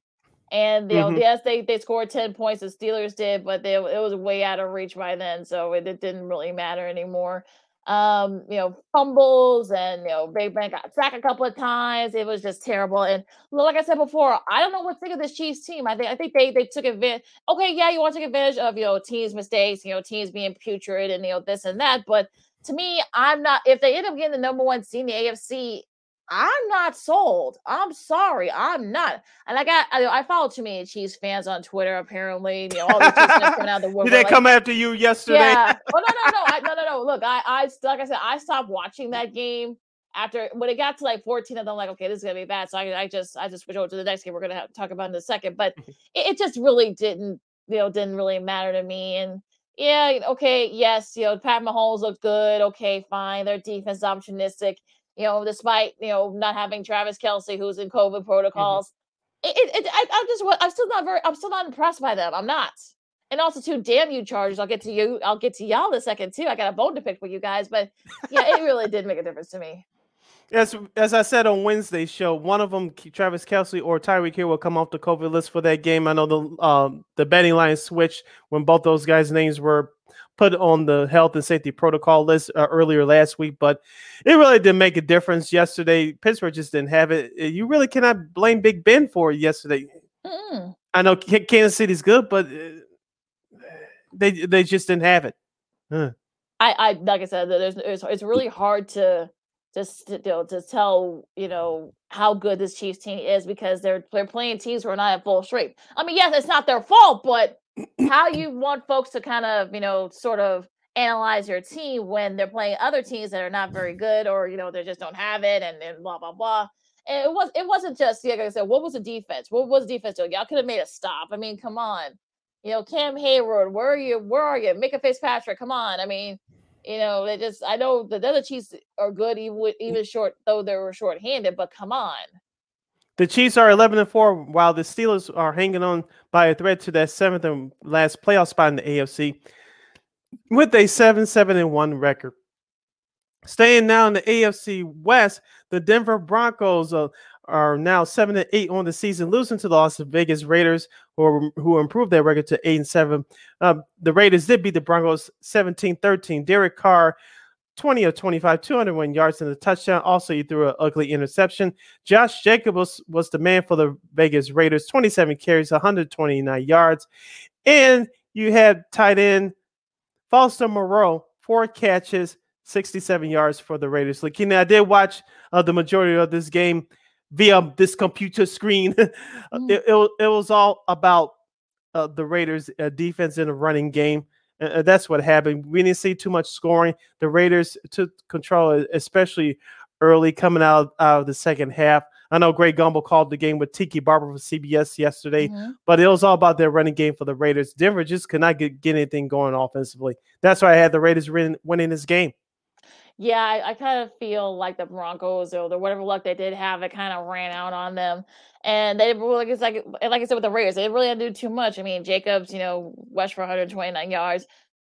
And you know, Mhm. yes, they they scored ten points. The Steelers did, but they, it was way out of reach by then, so it, it didn't really matter anymore. Um, you know, fumbles and you know, Big Ben got sacked a couple of times. It was just terrible. And like I said before, I don't know what to think of this Chiefs team. I think I think they they took advantage. Okay, yeah, you want to take advantage of you know teams' mistakes, you know, teams being putrid and you know this and that, but to me, I'm not. If they end up getting the number one seed in the AFC, I'm not sold. I'm sorry, I'm not. And I got, I, I follow too many Chiefs fans on Twitter. Apparently, you know, all the Chiefs coming out the Did they like, come after you yesterday? yeah. Oh no, no, no, I, no, no, no. Look, I, I, like I said, I stopped watching that game after when it got to like 14 of them. Like, okay, this is gonna be bad. So I, I just, I just switched over to the next game. We're gonna have, talk about in a second. But it, it just really didn't, you know, didn't really matter to me. And yeah, okay, yes, you know, Pat Mahomes looked good. Okay, fine. Their defense is opportunistic. You know, despite you know not having Travis Kelce, who's in COVID protocols. It, it, it I, I'm just, I'm still not very, I'm still not impressed by them. I'm not. And also, too, damn you, Chargers. I'll get to you. I'll get to y'all in a second too. I got a bone to pick with you guys, but yeah, it really did make a difference to me. As as I said on Wednesday's show, one of them, Travis Kelce or Tyreek Hill, will come off the COVID list for that game. I know the um, the betting line switched when both those guys' names were put on the health and safety protocol list uh, earlier last week, but it really didn't make a difference yesterday. Pittsburgh just didn't have it. Uh, You really cannot blame Big Ben for it yesterday. Mm-mm. I know Kansas City's good, but uh, they they just didn't have it. Huh. I, I like I said, there's it's, it's really hard to just to, you know, to tell you know how good this Chiefs team is because they're they're playing teams who are not at full strength. I mean, yes, it's not their fault, but how you want folks to kind of you know sort of analyze your team when they're playing other teams that are not very good or you know they just don't have it and, then blah blah blah. And it was it wasn't just like I said, what was the defense? What was defense doing? Y'all could have made a stop. I mean, come on. You know, Cam Hayward, where are you? Where are you? Minkah Fitzpatrick. come on. I mean, you know, they just I know the other Chiefs are good even with even short though they were short-handed, but come on. The Chiefs are 11 and 4, while the Steelers are hanging on by a thread to that seventh and last playoff spot in the AFC with a 7 7 and 1 record. Staying now in the AFC West, the Denver Broncos uh, are now 7 and 8 on the season, losing to the Las Vegas Raiders, who, are, who improved their record to 8 and 7. Uh, the Raiders did beat the Broncos 17 13. Derek Carr 20 of 25, 201 yards and a touchdown. Also, he threw an ugly interception. Josh Jacobs was, was the man for the Vegas Raiders, 27 carries, 129 yards. And you had tight end Foster Moreau, four catches, 67 yards for the Raiders. Lakina, I did watch uh, the majority of this game via this computer screen. Mm. it, it, it was all about uh, the Raiders' uh, defense in a running game. Uh, that's what happened. We didn't see too much scoring. The Raiders took control, especially early coming out, out of the second half. I know Greg Gumbel called the game with Tiki Barber for CBS yesterday, Mhm. but it was all about their running game for the Raiders. Denver just could not get, get anything going offensively. That's why I had the Raiders win, winning this game. Yeah, I, I kind of feel like the Broncos or the whatever luck they did have, it kind of ran out on them. And they were like it's like and like I said with the Raiders, they really didn't do too much. I mean, Jacobs, you know, West for 129 yards.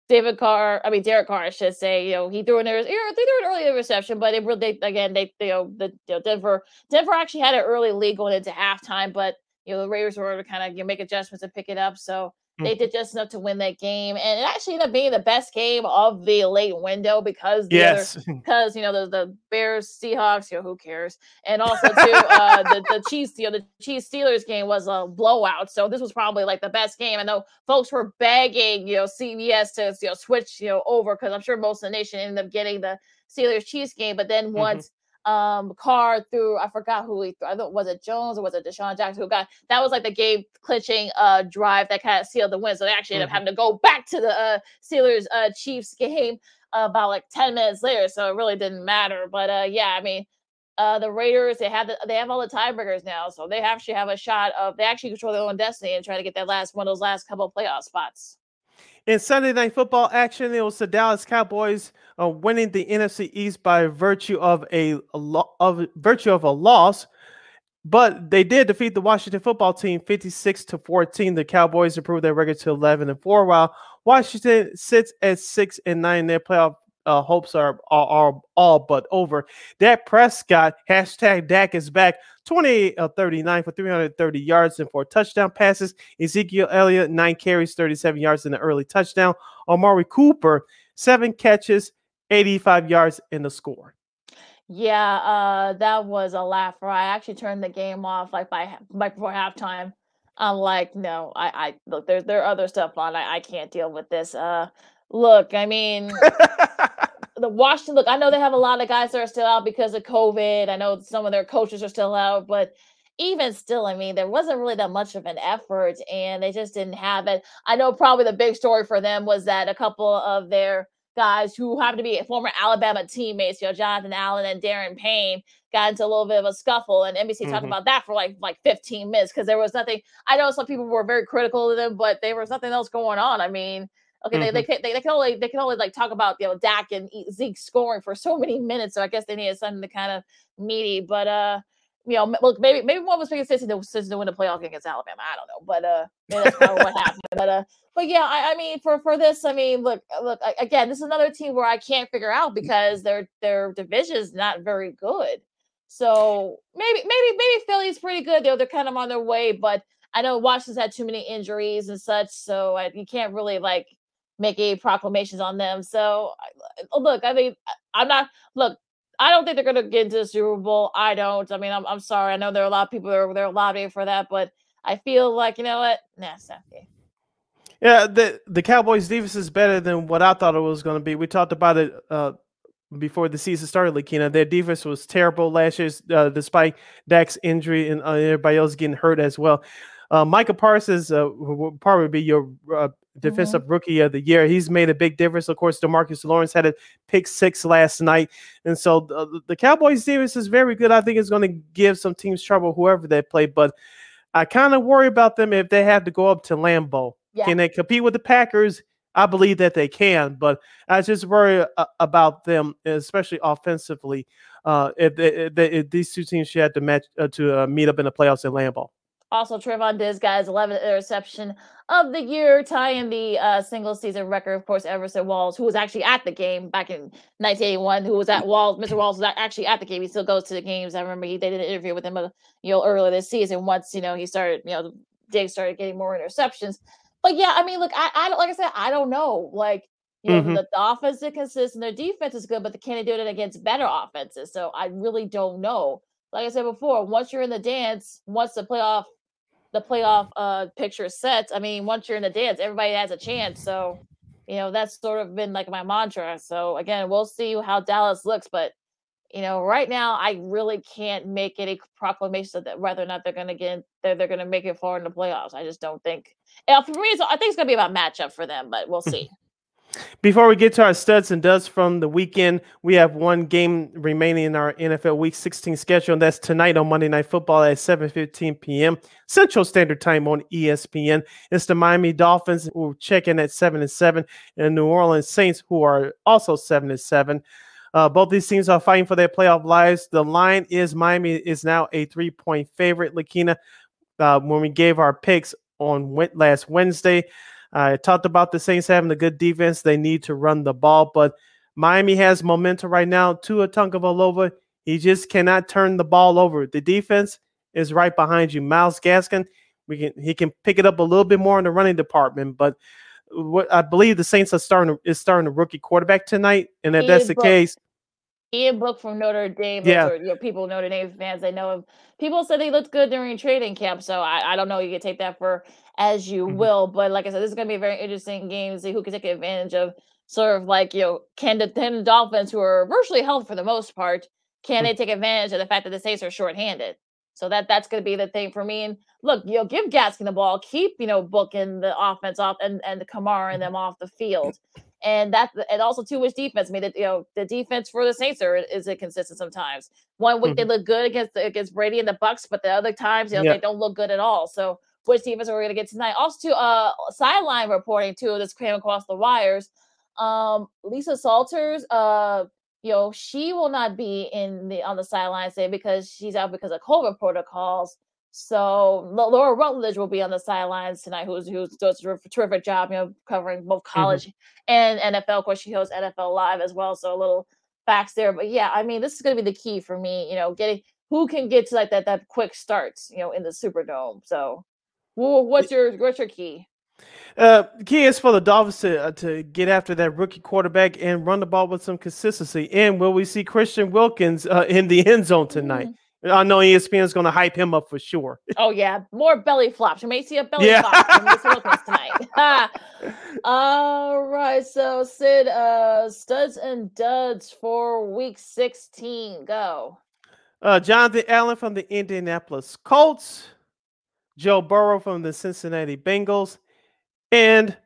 David Carr, I mean Derek Carr, I should say, you know, he threw an they threw an early reception, but it really again they you know the you know, Denver Denver actually had an early lead going into halftime, but you know the Raiders were to kind of you know, make adjustments to pick it up. So they did just enough to win that game, and it actually ended up being the best game of the late window because the Yes. because you know the the Bears Seahawks, you know who cares, and also too uh, the the Chiefs, you know the Chiefs Steelers game was a blowout, so this was probably like the best game. I know folks were begging you know CBS to you know switch you know over because I'm sure most of the nation ended up getting the Steelers Chiefs game, but then once um Carr threw I forgot who he threw. I thought was it Jones or was it DeSean Jackson who got that was like the game clinching uh drive that kind of sealed the win. So they actually ended Mhm. up having to go back to the uh Steelers uh Chiefs game about like 10 minutes later. So it really didn't matter. But uh yeah, I mean uh the Raiders they have the, they have all the tiebreakers now. So they actually have a shot of they actually control their own destiny and try to get that last one of those last couple of playoff spots. In Sunday night football action, it was the Dallas Cowboys uh, winning the NFC East by virtue of a, lo- of virtue of a loss, but they did defeat the Washington football team 56 to 14. The Cowboys improved their record to 11 and 4, while Washington sits at 6 and 9 in their playoff uh, hopes are, are, are all but over. Dak Prescott hashtag Dak is back. 28 of 39 for 330 yards and four touchdown passes. Ezekiel Elliott nine carries, 37 yards in the early touchdown. Amari Cooper seven catches, 85 yards in the score. Yeah, uh, that was a laugh. laugher. I actually turned the game off like by by before halftime. I'm like, no, I, I look, there's there are other stuff on. I, I can't deal with this. Uh, look, I mean, the Washington. Look, I know they have a lot of guys that are still out because of COVID. I know some of their coaches are still out, but even still, I mean, there wasn't really that much of an effort, and they just didn't have it. I know probably the big story for them was that a couple of their guys who happen to be former Alabama teammates, you know, Jonathan Allen and Daron Payne, got into a little bit of a scuffle, and NBC mm-hmm. talked about that for like like 15 minutes because there was nothing. I know some people were very critical of them, but there was nothing else going on. I mean, okay, mm-hmm. they, they, they they can only they can only like talk about you know Dak and Zeke scoring for so many minutes, so I guess they needed something to kind of meaty, but uh you know, look, maybe maybe one was to, since to win the playoff against Alabama. I don't know, but uh, that's probably what happened. But uh, but yeah, I, I, mean, for for this, I mean, look, uh, look again, this is another team where I can't figure out because their their division is not very good. So maybe maybe maybe Philly's pretty good. They're they're kind of on their way, but I know Washington's had too many injuries and such, so I, you can't really like make any proclamations on them. So look, I mean, I'm not look. I don't think they're going to get into the Super Bowl. I don't. I mean, I'm, I'm sorry. I know there are a lot of people that are they're lobbying for that, but I feel like you know what? Nah, it's not. Yeah, the the Cowboys defense is better than what I thought it was going to be. We talked about it uh, before the season started, Lakina. Their defense was terrible last year, uh, despite Dak's injury and uh, everybody else getting hurt as well. Uh, Micah Parsons uh, will probably be your uh, defensive mm-hmm. rookie of the year. He's made a big difference. Of course, Demarcus Lawrence had a pick six last night, and so the, the Cowboys defense is very good. I think it's going to give some teams trouble, whoever they play. But I kind of worry about them if they have to go up to Lambeau. Yeah. Can they compete with the Packers? I believe that they can, but I just worry uh, about them, especially offensively. Uh, if, they, if, they, if, these two teams should have to match uh, to uh, meet up in the playoffs in Lambeau. Also, Trevon Diggs got his 11th interception of the year, tying the uh, single season record. Of course, Everson Walls, who was actually at the game back in 1981, who was at Walls. Mr. Walls was actually at the game. He still goes to the games. I remember he they did an interview with him, uh, you know, earlier this season. Once you know he started, you know, Diggs started getting more interceptions. But yeah, I mean, look, I, I like I said, I don't know. Like, you know, mm-hmm. the, the offense is consistent, their defense is good, but they can't do it against better offenses. So I really don't know. Like I said before, once you're in the dance, once the playoff the playoff uh picture sets, I mean, once you're in the dance, everybody has a chance. So, you know, that's sort of been like my mantra. So again, we'll see how Dallas looks, but you know, right now I really can't make any proclamation that whether or not they're going to get they're, they're going to make it far in the playoffs. I just don't think. And for me, I think it's going to be about matchup for them, but we'll see. Before we get to our studs and duds from the weekend, we have one game remaining in our NFL Week 16 schedule, and that's tonight on Monday Night Football at 7:15 p.m. Central Standard Time on ESPN. It's the Miami Dolphins who check in at seven and seven, and the New Orleans Saints who are also seven and seven. Uh, both these teams are fighting for their playoff lives. The line is Miami is now a three point favorite. Lakina, uh, when we gave our picks on last Wednesday, I talked about the Saints having a good defense. They need to run the ball, but Miami has momentum right now. Tua Tagovailoa, he just cannot turn the ball over. The defense is right behind you. Myles Gaskin, we can he can pick it up a little bit more in the running department, but what I believe the Saints are starting is starting a rookie quarterback tonight, and if that's the case, Ian Book from Notre Dame. Yeah, or, you know, people Notre Dame fans they know him. People said he looked good during training camp, so I, I don't know. You can take that for as you mm-hmm. will, but like I said, this is going to be a very interesting game. To see who can take advantage of sort of like you know can the, can the Dolphins, who are virtually healthy for the most part, can mm-hmm. they take advantage of the fact that the Saints are shorthanded? So that that's going to be the thing for me. And look, you know, give Gaskin the ball, keep you know Book booking the offense off and and the Kamara and them off the field, and that and also too much defense. I mean, that you know the defense for the Saints are is inconsistent sometimes. One week mm-hmm. they look good against against Brady and the Bucs, but the other times you know they don't look good at all. So which defense are we going to get tonight? Also, to uh sideline reporting too. This came across the wires. Um, Lisa Salters, uh, you know, she will not be in the on the sideline today because she's out because of COVID protocols. So Laura Rutledge will be on the sidelines tonight, who's who does a terrific job, you know, covering both Mm-hmm. college mm-hmm. and NFL. Of course, she hosts NFL Live as well, so a little facts there. But yeah, I mean, this is going to be the key for me, you know, getting who can get to like that that quick starts, you know, in the Superdome. So, what's your what's your key? Uh, the key is for the Dolphins to uh, to get after that rookie quarterback and run the ball with some consistency. And will we see Christian Wilkins uh, in the end zone tonight? Mm. I know ESPN is going to hype him up for sure. Oh yeah, more belly flops. You may see a belly Yeah. flop from. Wilkins tonight. All right, so Sid, uh, studs and duds for week sixteen. Go. Uh, Jonathan Allen from the Indianapolis Colts, Joe Burrow from the Cincinnati Bengals, and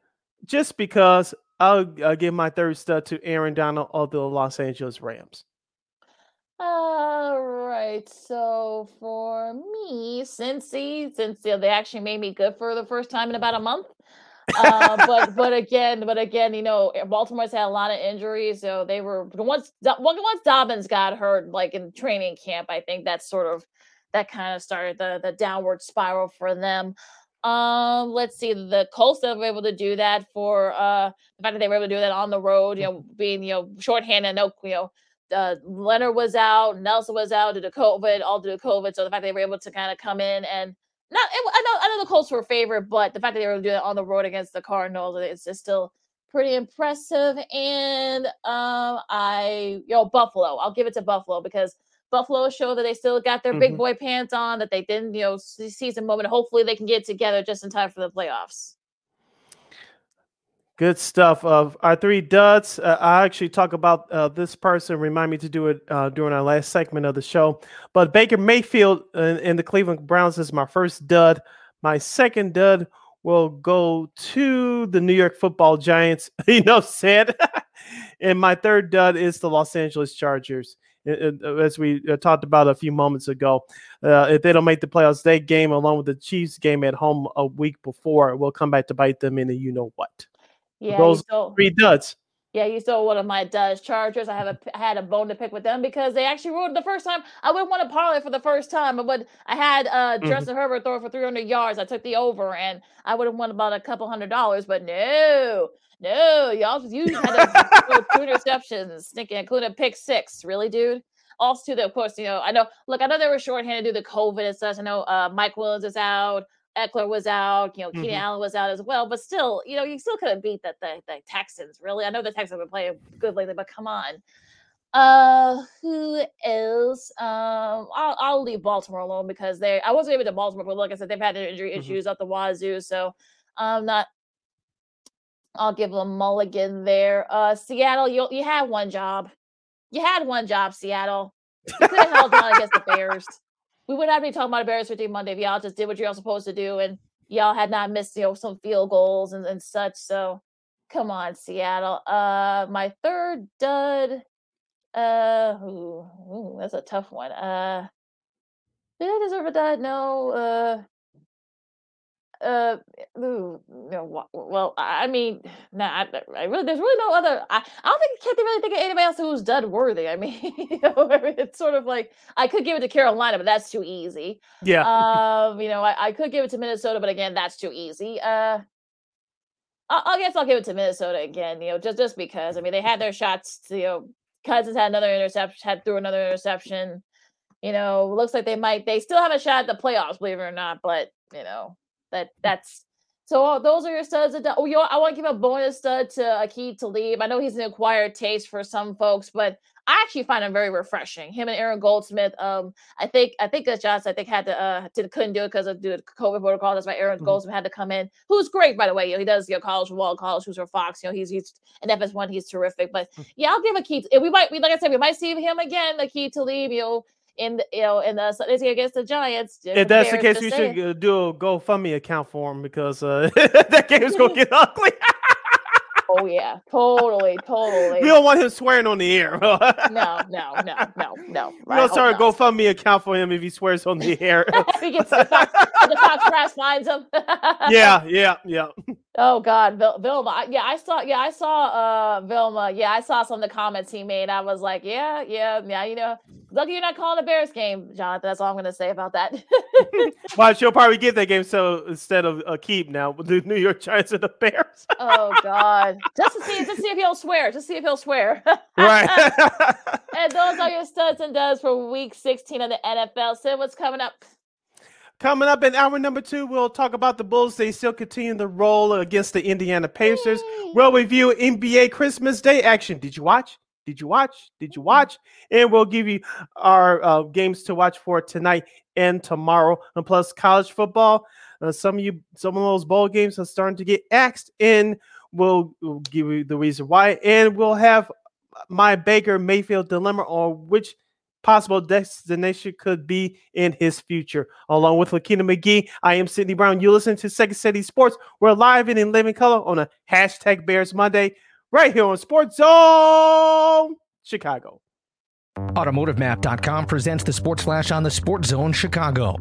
just because I'll, I'll give my third stud to Aaron Donald of the Los Angeles Rams. All right, so for me, Cincy, since they actually made me good for the first time in about a month. uh, but but again, but again, you know, Baltimore's had a lot of injuries, so they were once once Dobbins got hurt, like in training camp, I think that sort of that kind of started the the downward spiral for them. Um, let's see, the Colts that were able to do that for uh the fact that they were able to do that on the road, you know, being you know shorthanded, no, you know, uh, Leonard was out, Nelson was out due to COVID, all due to COVID. So the fact they were able to kind of come in and not, it, I know, I know the Colts were favored, but the fact that they were doing it on the road against the Cardinals, it's just still pretty impressive. And um, I, you know, Buffalo, I'll give it to Buffalo because Buffalo showed that they still got their big Mhm. boy pants on, that they didn't, you know, see- season moment. Hopefully they can get together just in time for the playoffs. Good stuff. Of our three duds, uh, I actually talk about uh, this person. Remind me to do it uh, during our last segment of the show. But Baker Mayfield in the Cleveland Browns is my first dud. My second dud will go to the New York Football Giants. Enough said. and my third dud is the Los Angeles Chargers. Uh, uh, As we uh, talked about a few moments ago, uh, if they don't make the playoffs, that game, along with the Chiefs game at home a week before, will come back to bite them in the you know what. Yeah, Those stole, Three duds. yeah, you stole one of my Dutch Chargers. I have a I had a bone to pick with them because they actually ruled the first time. I wouldn't want to parlay for the first time, but I had uh Mhm. Justin Herbert throw for 300 yards. I took the over, and I would have won about a couple hundred dollars. But no, no, y'all, you had two interceptions, including a pick six. Really, dude. Also, to the of course, you know, I know. Look, I know they were shorthanded due to COVID and such. I know uh, Mike Williams is out. Ekeler was out, you know, Keenan Mhm. Allen was out as well, but still, you know, you still could have beat that the, the Texans, really. I know the Texans have been playing good lately, but come on. Uh who else? Um I'll I'll leave Baltimore alone because they I wasn't able to Baltimore, but like I said, they've had their injury Mhm. issues up the wazoo. So I'm not I'll give them mulligan there. Uh Seattle, you you had one job. You had one job, Seattle. You could have held on against the Bears. We would not be talking about a Bears 15 Monday if y'all just did what you're supposed to do and y'all had not missed, you know, some field goals and, and such. So come on, Seattle. Uh my third dud. Uh ooh, ooh, that's a tough one. Uh did I deserve a dud? No. Uh uh, ooh, no, well, I mean, nah, I, I really, there's really no other. I, I don't think can't really think of anybody else who's dud worthy. I mean, you know, I mean, it's sort of like I could give it to Carolina, but that's too easy. Yeah. Um, you know, I, I could give it to Minnesota, but again, that's too easy. Uh, I, I guess I'll give it to Minnesota again. You know, just just because. I mean, they had their shots. You know, Cousins had another interception, had threw another interception. You know, looks like they might. They still have a shot at the playoffs, believe it or not. But you know, that that's so. Those are your studs. Oh, you know, I want to give a bonus stud to Aqib Talib. I know he's an acquired taste for some folks, but I actually find him very refreshing. Him and Aaron Goldsmith. Um, I think I think that Johnson I think had to uh did, couldn't do it because of the COVID protocol. That's why Aaron Mhm. Goldsmith had to come in. Who's great by the way. You know, he does you know college football, college who's for Fox. You know, he's he's an FS1. He's terrific. But yeah, I'll give a key. We might we like I said we might see him again. To leave. You know. In the, you know, in the Sunday game against the Giants. if that's the case, we should do a GoFundMe account for him because uh, that game's gonna get ugly. Oh yeah, totally, totally. we don't want him swearing on the air. no, no, no, no, no. We don't start a GoFundMe account for him if he swears on the air. he gets the Fox, the Fox Press finds him. yeah, yeah, yeah. Oh God, Vil- Vilma. Yeah, I saw. Yeah, I saw. Uh, Vilma. Yeah, I saw some of the comments he made. I was like, yeah, yeah, yeah. You know, Lucky you're not calling a Bears game, Jonathan. That's all I'm going to say about that. well, she'll probably get that game so instead of a keep now with the New York Giants and the Bears. oh God! Just to see, just see if he'll swear. Just see if he'll swear. right. and those are your studs and does for Week 16 of the NFL. Sid, what's coming up? Coming up in hour number two, we'll talk about the Bulls. They still continue to roll against the Indiana Pacers. We'll review NBA Christmas Day action. Did you watch? Did you watch? Did you watch? And we'll give you our uh, games to watch for tonight and tomorrow. And plus, college football. Uh, some of you, some of those bowl games are starting to get axed, and we'll, we'll give you the reason why. And we'll have my Baker Mayfield dilemma on which possible destination could be in his future. Along with Lakina McGee, I am Sydney Brown. You listen to Second City Sports. We're live and in living color on a hashtag Bears Monday right here on Sports Zone Chicago. AutomotiveMap.com presents the Sports Flash on the Sports Zone Chicago.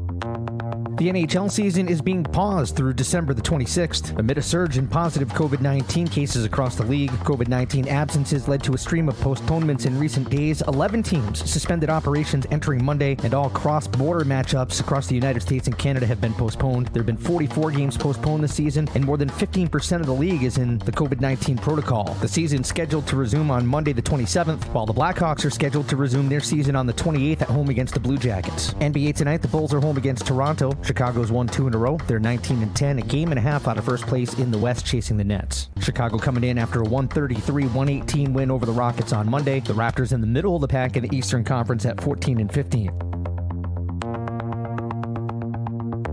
The NHL season is being paused through December the 26th amid a surge in positive COVID 19 cases across the league. COVID 19 absences led to a stream of postponements in recent days. 11 teams suspended operations entering Monday, and all cross border matchups across the United States and Canada have been postponed. There have been 44 games postponed this season, and more than 15% of the league is in the COVID 19 protocol. The season is scheduled to resume on Monday the 27th, while the Blackhawks are scheduled to resume their season on the 28th at home against the Blue Jackets. NBA tonight, the Bulls are home against Toronto. Chicago's won two in a row. They're 19 and 10, a game and a half out of first place in the West, chasing the Nets. Chicago coming in after a 133 118 win over the Rockets on Monday. The Raptors in the middle of the pack in the Eastern Conference at 14 and 15.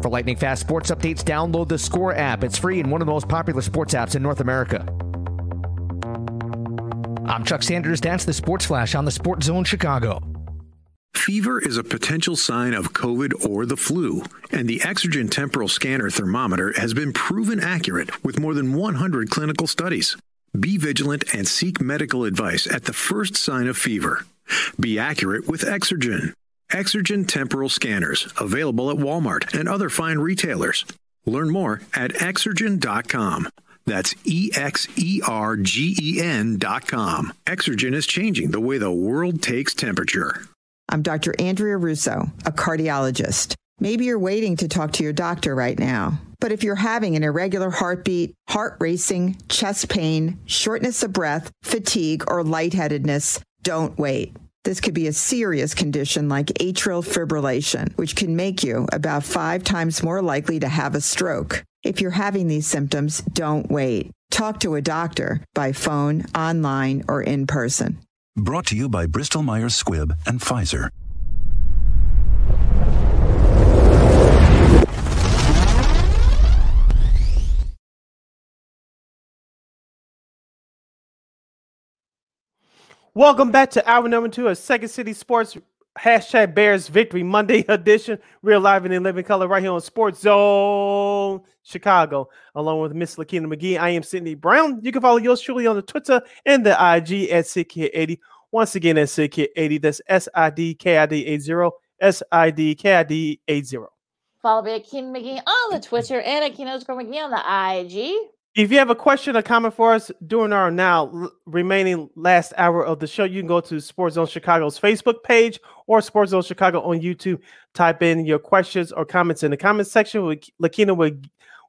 For lightning fast sports updates, download the Score app. It's free and one of the most popular sports apps in North America. I'm Chuck Sanders. That's the Sports Flash on the Sports Zone Chicago. Fever is a potential sign of COVID or the flu, and the Exergen temporal scanner thermometer has been proven accurate with more than 100 clinical studies. Be vigilant and seek medical advice at the first sign of fever. Be accurate with Exergen. Exergen temporal scanners, available at Walmart and other fine retailers. Learn more at exergen.com. That's E X E R G E N.com. Exergen is changing the way the world takes temperature. I'm Dr. Andrea Russo, a cardiologist. Maybe you're waiting to talk to your doctor right now. But if you're having an irregular heartbeat, heart racing, chest pain, shortness of breath, fatigue, or lightheadedness, don't wait. This could be a serious condition like atrial fibrillation, which can make you about five times more likely to have a stroke. If you're having these symptoms, don't wait. Talk to a doctor by phone, online, or in person. Brought to you by Bristol Myers Squibb and Pfizer. Welcome back to hour number two of Second City Sports hashtag Bears Victory Monday edition. We're live and in living color right here on Sports Zone Chicago, along with Miss Lakina McGee. I am Sydney Brown. You can follow yours truly on the Twitter and the IG at SidKid80. Once again, that's SidKid80. That's S I D K I D 80. S I D K I D 80. Follow me at Keen McGee on the Twitter and at Keen underscore McGee on the IG. If you have a question or comment for us during our now remaining last hour of the show, you can go to Sports Zone Chicago's Facebook page or Sports Zone Chicago on YouTube. Type in your questions or comments in the comment section. Lakina will,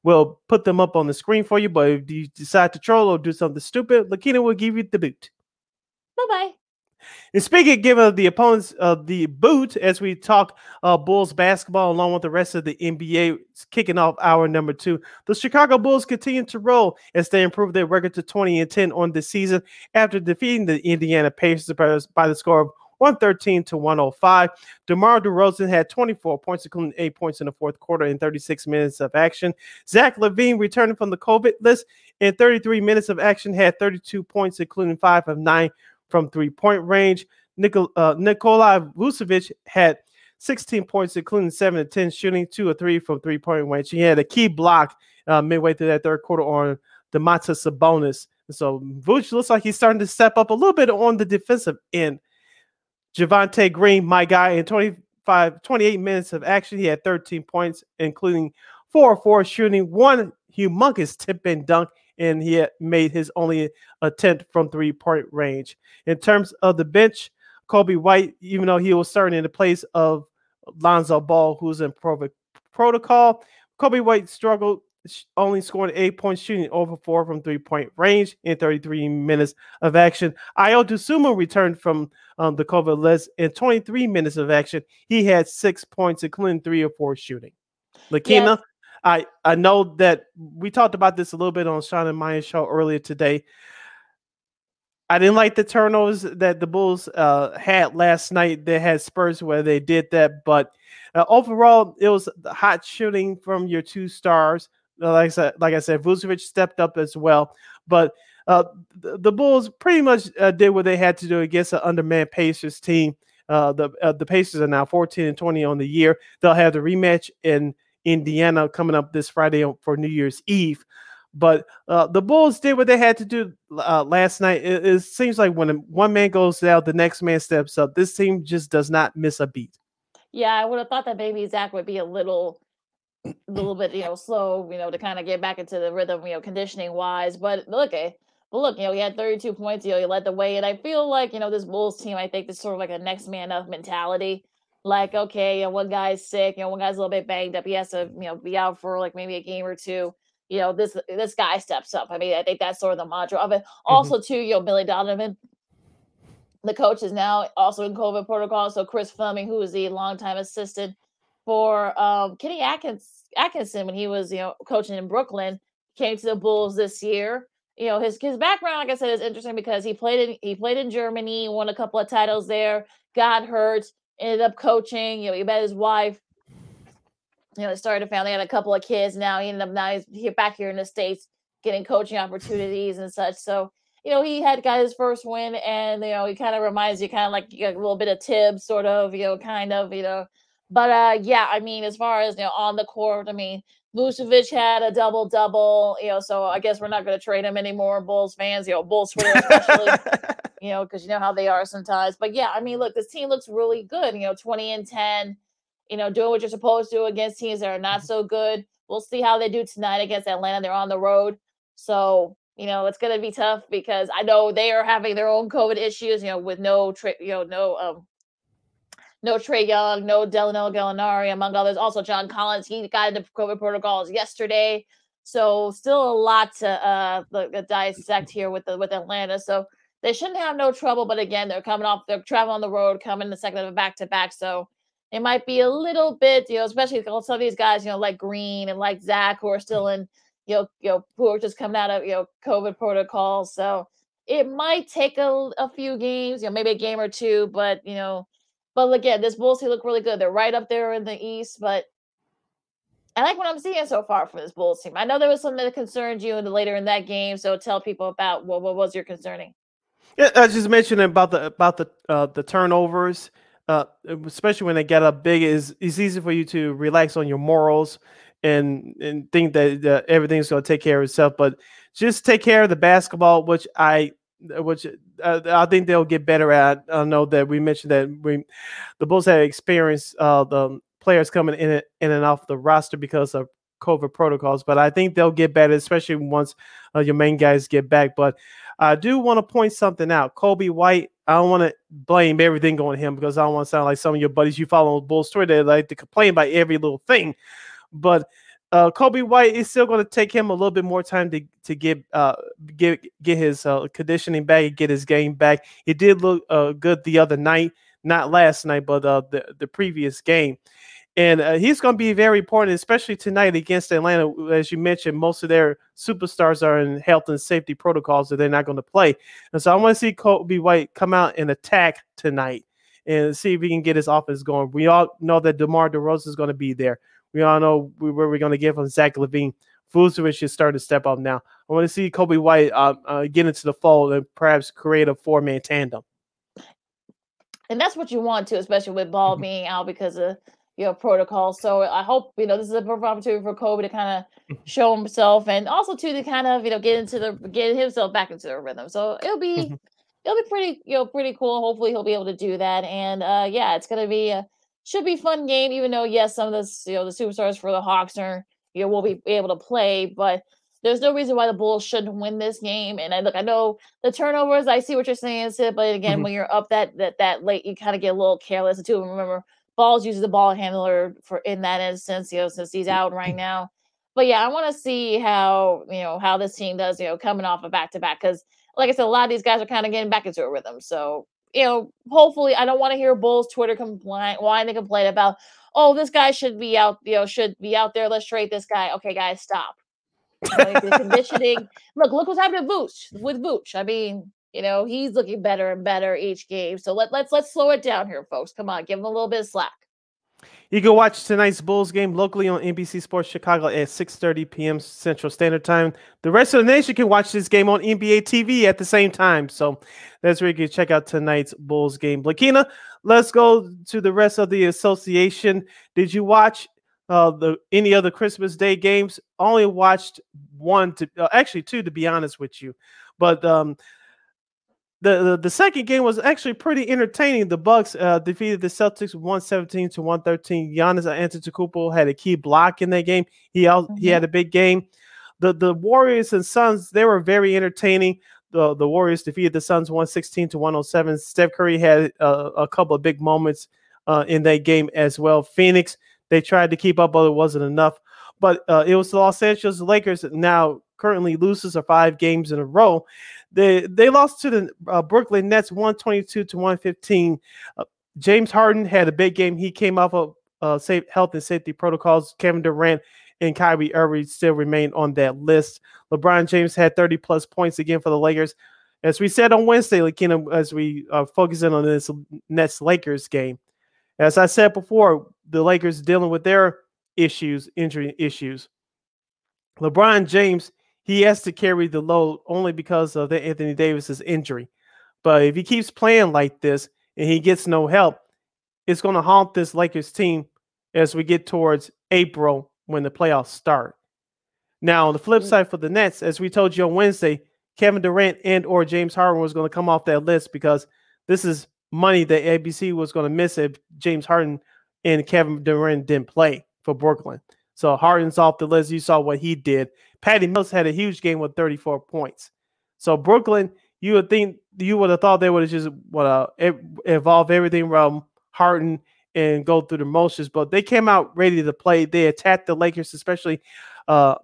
will put them up on the screen for you. But if you decide to troll or do something stupid, Lakina will give you the boot. Bye bye. And speaking of giving the opponents uh, the boot, as we talk uh, Bulls basketball along with the rest of the NBA, kicking off hour number two. The Chicago Bulls continue to roll as they improve their record to 20 and 10 on the season after defeating the Indiana Pacers by, the score of 113 to 105. DeMar DeRozan had 24 points, including eight points in the fourth quarter in 36 minutes of action. Zach LaVine, returning from the COVID list in 33 minutes of action, had 32 points, including five of nine from three point range. Nikol, uh, Nikola Vucevic had 16 points, including seven to 10 shooting, two or three from three point range. He had a key block uh, midway through that third quarter on Domantas Sabonis. So Vucevic looks like he's starting to step up a little bit on the defensive end. Javonte Green, my guy, in 25, 28 minutes of action, he had 13 points, including four or four shooting, one humongous tip and dunk, and he had made his only attempt from three point range. In terms of the bench, Coby White, even though he was starting in the place of Lonzo Ball, who's in pro- protocol. Coby White struggled, only scoring eight points, shooting over four from three point range in 33 minutes of action. Ayo Dosunmu returned from um, the COVID list in 23 minutes of action. He had six points, including three or four shooting. Lakina, yes. I, I know that we talked about this a little bit on Sean and Maya's show earlier today. I didn't like the turnovers that the Bulls uh, had last night. They had Spurs where they did that, but uh, overall, it was hot shooting from your two stars. Uh, like I said, like I said, Vucevic stepped up as well, but uh, the, the, Bulls pretty much uh, did what they had to do against an undermanned Pacers team. Uh, the the Pacers are now 14 and 20 on the year. They'll have the rematch in Indiana coming up this Friday for New Year's Eve. But uh, the Bulls did what they had to do uh, last night. It, it, seems like when one man goes down, the next man steps up. This team just does not miss a beat. Yeah, I would have thought that maybe Zach would be a little, a little bit, you know, slow, you know, to kind of get back into the rhythm, you know, conditioning wise. But look, eh, well, look, you know, he had 32 points. You know, he led the way, and I feel like you know this Bulls team. I think is sort of like a next man up mentality. Like, okay, you know, one guy's sick, you know, one guy's a little bit banged up. He has to, you know, be out for like maybe a game or two you know, this this guy steps up. I mean, I think that's sort of the mantra of it. Mm-hmm. Also, too, you know, Billy Donovan, the coach is now also in COVID protocol. So Chris Fleming, who was the longtime assistant for um, Kenny Atkins, Atkinson when he was, you know, coaching in Brooklyn, came to the Bulls this year. You know, his his background, like I said, is interesting because he played in he played in Germany, won a couple of titles there, got hurt, ended up coaching. You know, he met his wife you know, started a family, had a couple of kids. Now he ended up now he's back here in the states getting coaching opportunities and such. So you know, he had got his first win, and you know, he kind of reminds you kind of like a little bit of Thibs, sort of, you know, kind of, you know. But uh, yeah, I mean, as far as you know, on the court, I mean, Vucevic had a double double, you know, so I guess we're not going to trade him anymore, Bulls fans, you know, Bulls Twitter especially, you know, because you know how they are sometimes. But yeah, I mean, look, this team looks really good, you know, twenty and ten you know, doing what you're supposed to against teams that are not mm-hmm. so good. We'll see how they do tonight against Atlanta. They're on the road. So, you know, it's going to be tough because I know they are having their own COVID issues, you know, with no, tra- you know, no, um, no Trae Young, no Danilo Gallinari, among others. Also, John Collins, he got into COVID protocols yesterday. So, still a lot to uh, dissect here with the with Atlanta. So, they shouldn't have no trouble. But again, they're coming off, they're traveling on the road, coming the second of a back to back. So, it might be a little bit, you know, especially some of these guys, you know, like Green and like Zach, who are still in, you know, you know, who are just coming out of, you know, COVID protocols. So it might take a, a few games, you know, maybe a game or two, but you know, but again, this Bulls team look really good. They're right up there in the East, but I like what I'm seeing so far for this Bulls team. I know there was something that concerned you in the later in that game, so tell people about what what was your concerning. Yeah, I just mentioned about the about the uh, the turnovers uh, especially when they get up big, is it's easy for you to relax on your morals and and think that uh, everything's going to take care of itself. But just take care of the basketball, which I which uh, I think they'll get better at. I know that we mentioned that we the Bulls have experienced uh, the players coming in in and off the roster because of COVID protocols, but I think they'll get better, especially once uh, your main guys get back. But I do want to point something out. Coby White, I don't want to blame everything on him because I don't want to sound like some of your buddies you follow on the Bulls Twitter they like to complain about every little thing. But uh, Coby White is still going to take him a little bit more time to to get uh get get his uh, conditioning back, and get his game back. He did look uh, good the other night, not last night, but uh, the the previous game and uh, he's going to be very important, especially tonight against Atlanta. As you mentioned, most of their superstars are in health and safety protocols so they're not going to play, and so I want to see Coby White come out and attack tonight and see if he can get his offense going. We all know that DeMar DeRozan is going to be there. We all know where we're going to get from Zach LaVine. Vucevic should start to step up now. I want to see Coby White uh, uh, get into the fold and perhaps create a four man tandem. And that's what you want to, especially with Ball mm-hmm. being out because of you know protocol. So I hope you know this is a perfect opportunity for Coby to kind of show himself and also to to kind of you know get into the get himself back into the rhythm. So it'll be mm-hmm. it'll be pretty you know pretty cool. Hopefully he'll be able to do that. And uh yeah, it's gonna be a should be fun game. Even though yes, some of the you know the superstars for the Hawks are you know will be able to play, but there's no reason why the Bulls shouldn't win this game. And I look, I know the turnovers. I see what you're saying, Sid, but again, mm-hmm. when you're up that that that late, you kind of get a little careless too. Remember, Balls uses the ball handler for in that instance, you know, since he's out right now. But yeah, I want to see how you know how this team does, you know, coming off a back to back because, like I said, a lot of these guys are kind of getting back into a rhythm. So you know, hopefully, I don't want to hear Bulls Twitter complain, whine and complain about, oh, this guy should be out, you know, should be out there. Let's trade this guy. Okay, guys, stop. the conditioning. Look, look what's happening with Vooch. With Vooch, I mean, you know, he's looking better and better each game. So let let's let's slow it down here, folks. Come on, give him a little bit of slack. You can watch tonight's Bulls game locally on NBC Sports Chicago at 6:30 p.m. Central Standard Time. The rest of the nation can watch this game on NBA TV at the same time. So that's where you can check out tonight's Bulls game. Lakina, let's go to the rest of the association. Did you watch uh, the any other Christmas Day games? Only watched one to uh, actually two to be honest with you, but um, the, the, the second game was actually pretty entertaining. The Bucks uh, defeated the Celtics 117 to 113. Giannis Antetokounmpo had a key block in that game. He mm-hmm. he had a big game. The the Warriors and Suns they were very entertaining. The the Warriors defeated the Suns 116 to 107. Steph Curry had uh, a couple of big moments uh, in that game as well. Phoenix they tried to keep up, but it wasn't enough. But uh, it was the Los Angeles Lakers now currently loses for five games in a row. They they lost to the uh, Brooklyn Nets 122 to 115. Uh, James Harden had a big game. He came off of uh, safe health and safety protocols. Kevin Durant and Kyrie Irving still remain on that list. LeBron James had 30 plus points again for the Lakers. As we said on Wednesday, like, you know, as we uh, focus in on this Nets Lakers game, as I said before, the Lakers dealing with their issues, injury issues. LeBron James he has to carry the load only because of the Anthony Davis's injury. But if he keeps playing like this and he gets no help, it's going to haunt this Lakers team as we get towards April when the playoffs start. Now, on the flip mm. side for the Nets, as we told you on Wednesday, Kevin Durant and or James Harden was going to come off that list because this is money that ABC was going to miss if James Harden and Kevin Durant didn't play for Brooklyn. So Harden's off the list. You saw what he did. Patty Mills had a huge game with 34 points. So Brooklyn, you would think you would have thought they would have just what uh, evolve everything from Harden and go through the motions, but they came out ready to play. They attacked the Lakers, especially uh,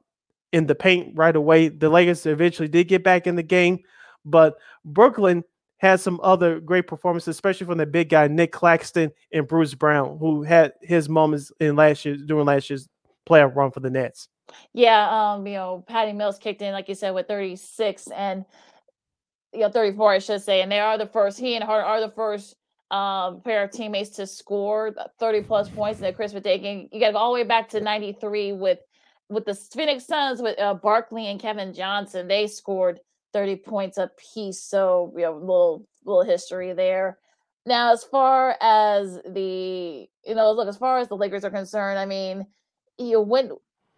in the paint right away. The Lakers eventually did get back in the game, but Brooklyn had some other great performances, especially from the big guy Nic Claxton and Bruce Brown, who had his moments in last year during last year's playoff run for the Nets. Yeah, um, you know, Patty Mills kicked in, like you said, with 36 and you know, 34, I should say. And they are the first, he and Hart are the first um pair of teammates to score 30 plus points in the Christmas Day game. You gotta go all the way back to 93 with with the Phoenix Suns with uh, Barkley and Kevin Johnson. They scored 30 points a piece. So, you know, little little history there. Now, as far as the, you know, look, as far as the Lakers are concerned, I mean, you when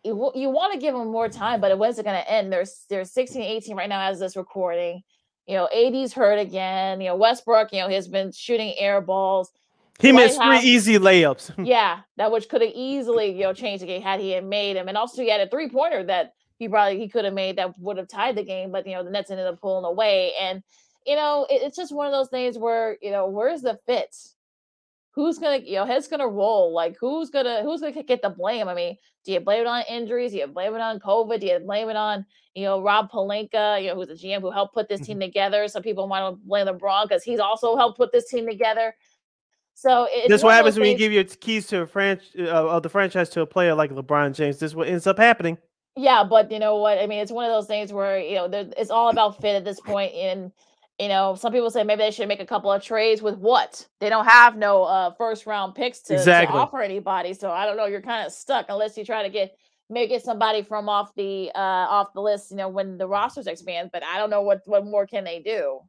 you, you want to give them more time, but when's it going to end? There's there's 16, 18 right now as this recording. You know, AD's hurt again. You know, Westbrook, you know, he has been shooting air balls. He White missed House, three easy layups. yeah, that which could have easily, you know, changed the game had he had made him. And also he had a three pointer that he probably he could have made that would have tied the game, but you know, the Nets ended up pulling away. And you know, it, it's just one of those things where, you know, where's the fit? Who's gonna you know head's gonna roll like who's gonna who's gonna get the blame? I mean do you blame it on injuries? Do you blame it on covid? Do you blame it on you know rob pelinka you know who's a gm who helped put this team mm-hmm. together? Some people want to blame lebron because he's also helped put this team together. So this what happens when things, you give your keys to a franchise uh, of the franchise to a player like lebron james. This what ends up happening. Yeah but you know what? I mean it's one of those things where you know it's all about fit at this point and you know, some people say maybe they should make a couple of trades with what? They don't have no uh, first round picks to, exactly. to offer anybody. So I don't know. You're kind of stuck unless you try to get maybe get somebody from off the uh, off the list. You know, when the rosters expand. But I don't know what what more can they do.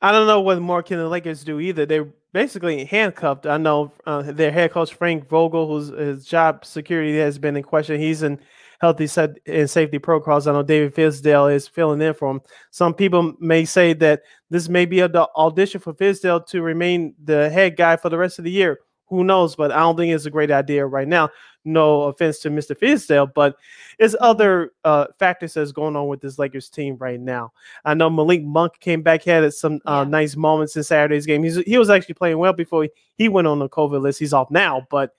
I don't know what more can the Lakers do either. They're basically handcuffed. I know uh, their head coach Frank Vogel, whose his job security has been in question. He's in healthy set and safety protocols. I know David Fizdale is filling in for him. Some people may say that this may be an audition for Fizdale to remain the head guy for the rest of the year. Who knows? But I don't think it's a great idea right now. No offense to Mr. Fizdale, but it's other uh, factors that's going on with this Lakers team right now. I know Malik Monk came back, had some uh, nice moments in Saturday's game. He's, he was actually playing well before he, he went on the COVID list. He's off now, but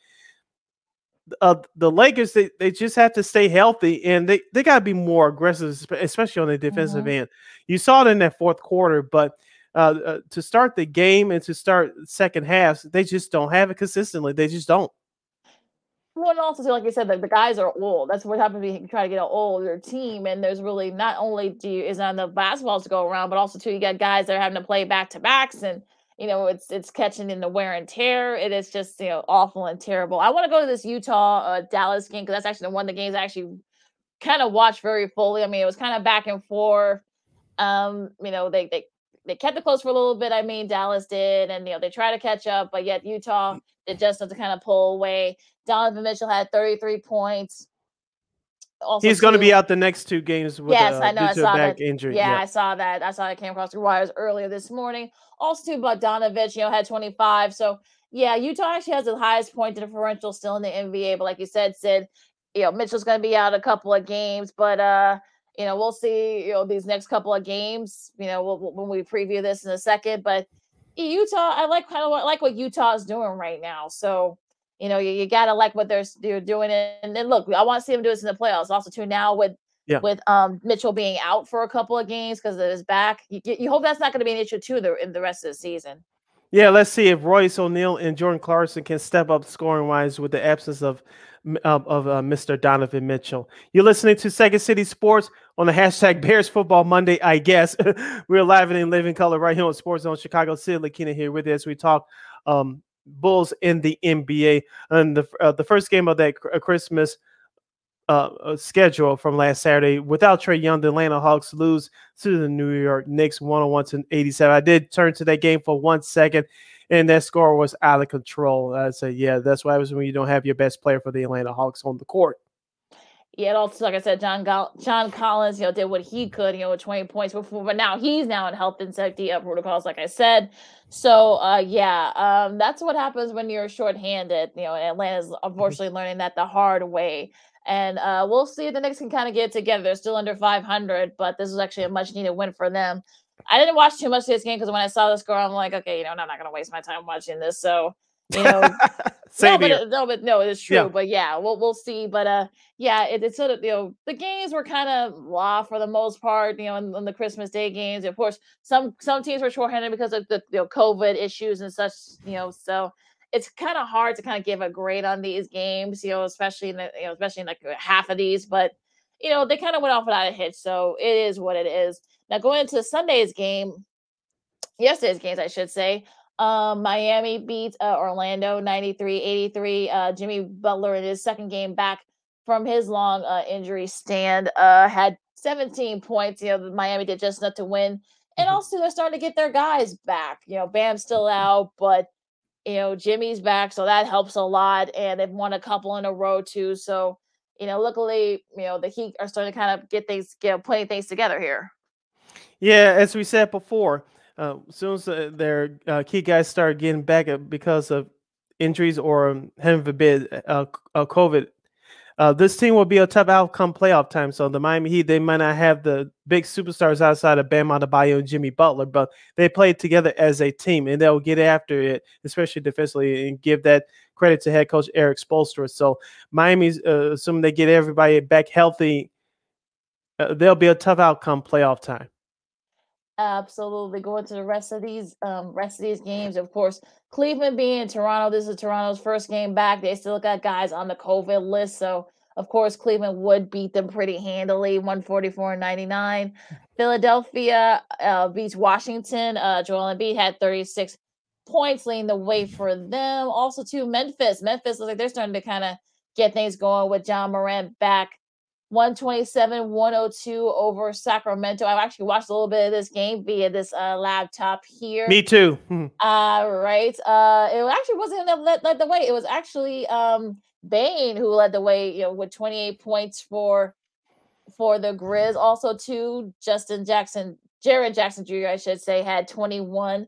uh, the Lakers they, they just have to stay healthy and they, they got to be more aggressive, especially on the defensive end. You saw it in that fourth quarter, but uh, uh, to start the game and to start second halves, they just don't have it consistently. They just don't. Well, and also, too, like you said, the, the guys are old. That's what happens when you try to get an older team. And there's really not only do you, is on the basketballs to go around, but also too you got guys that are having to play back to backs, and you know it's it's catching in the wear and tear. It is just you know awful and terrible. I want to go to this Utah uh, Dallas game because that's actually the one of the games I actually kind of watched very fully. I mean, it was kind of back and forth. Um, you know, they they they kept it close for a little bit. I mean, Dallas did, and you know they try to catch up, but yet Utah did just to kind of pull away. Donovan Mitchell had 33 points. Also, He's going to be out the next two games with Yes, uh, I know. I saw that. injury. Yeah, I saw that. I saw that came across the wires earlier this morning. Also, too, Bogdanovic, you know, had 25. So, yeah, Utah actually has the highest point differential still in the NBA. But like you said, Sid, you know, Mitchell's going to be out a couple of games, but uh, you know, we'll see. You know, these next couple of games. You know, we'll, we'll- when we preview this in a second, but Utah, I like kind of what like what Utah is doing right now. So. You know, you, you gotta like what they're, they're doing, and then look, I want to see them do this in the playoffs. Also, too, now with Yeah. with um Mitchell being out for a couple of games because of his back. You, you hope that's not going to be an issue too the, in the rest of the season. Yeah, let's see if Royce O'Neale and Jordan Clarkson can step up scoring wise with the absence of of, of uh, Mr. Donovan Mitchell. You're listening to Second City Sports on the hashtag Bears Football Monday, I guess. We're live and in living color right here on Sports Zone Chicago. Sid Lakina here with you as we talk um, Bulls in the NBA. And the uh, the first game of that uh, Christmas uh, uh, schedule from last Saturday. Without Trae Young, the Atlanta Hawks lose to the New York Knicks 101 to 87. I did turn to that game for one second, and that score was out of control. I said, yeah, that's what happens when you don't have your best player for the Atlanta Hawks on the court. Yeah, also like I said, John Gol- John Collins, you know, did what he could, you know, with 20 points before, but now he's now in health and safety uh, protocols, like I said. So uh yeah, um, that's what happens when you're shorthanded. You know, Atlanta's unfortunately learning that the hard way. And uh we'll see if the Knicks can kind of get it together. They're still under 500, but this is actually a much needed win for them. I didn't watch too much of this game because when I saw the score, I'm like, okay, you know, I'm not gonna waste my time watching this. So you know, no, Same but here. it- no, but no, it's true. Yeah. But yeah, we'll we'll see. But uh, yeah, it, it's sort of you know the games were kind of blah for the most part. You know, in, in the Christmas Day games, of course, some some teams were shorthanded because of the you know COVID issues and such. You know, so it's kind of hard to kind of give a grade on these games. You know, especially in the you know especially in like uh, half of these, but you know they kind of went off without a hitch. So it is what it is. Now going into Sunday's game, yesterday's games, I should say. Um, Miami beat uh, Orlando 93 83. Uh, Jimmy Butler in his second game back from his long uh, injury stand uh, had 17 points. You know, Miami did just enough to win. And Mhm. also, they're starting to get their guys back. You know, Bam's still out, but, you know, Jimmy's back. So that helps a lot. And they've won a couple in a row, too. So, you know, luckily, you know, the Heat are starting to kind of get things, get putting things together here. Yeah, as we said before, uh, as soon as uh, their uh, key guys start getting back uh, because of injuries or, um, heaven forbid, uh, uh, COVID, uh, this team will be a tough outcome playoff time. So the Miami Heat, they might not have the big superstars outside of Bam Adebayo and Jimmy Butler, but they play together as a team, and they'll get after it, especially defensively, and give that credit to head coach Erik Spoelstra. So Miami's, uh, assuming they get everybody back healthy, uh, there'll be a tough outcome playoff time. Absolutely. Going to the rest of these um rest of these games. Of course, Cleveland being in Toronto. This is Toronto's first game back. They still got guys on the COVID list. So of course, Cleveland would beat them pretty handily, 144 and 99. Philadelphia uh, beats Washington. Uh, Joel Embiid had 36 points, leading the way for them. Also, to Memphis. Memphis looks like they're starting to kind of get things going with Ja Morant back 127 102 over Sacramento. I've actually watched a little bit of this game via this uh, laptop here. Me too. Hmm. Uh, right. Uh, it actually wasn't him that led, led the way. It was actually um Bane who led the way, you know, with 28 points for for the Grizz. Also, too, Justin Jackson, Jaren Jackson Jr., I should say, had 21.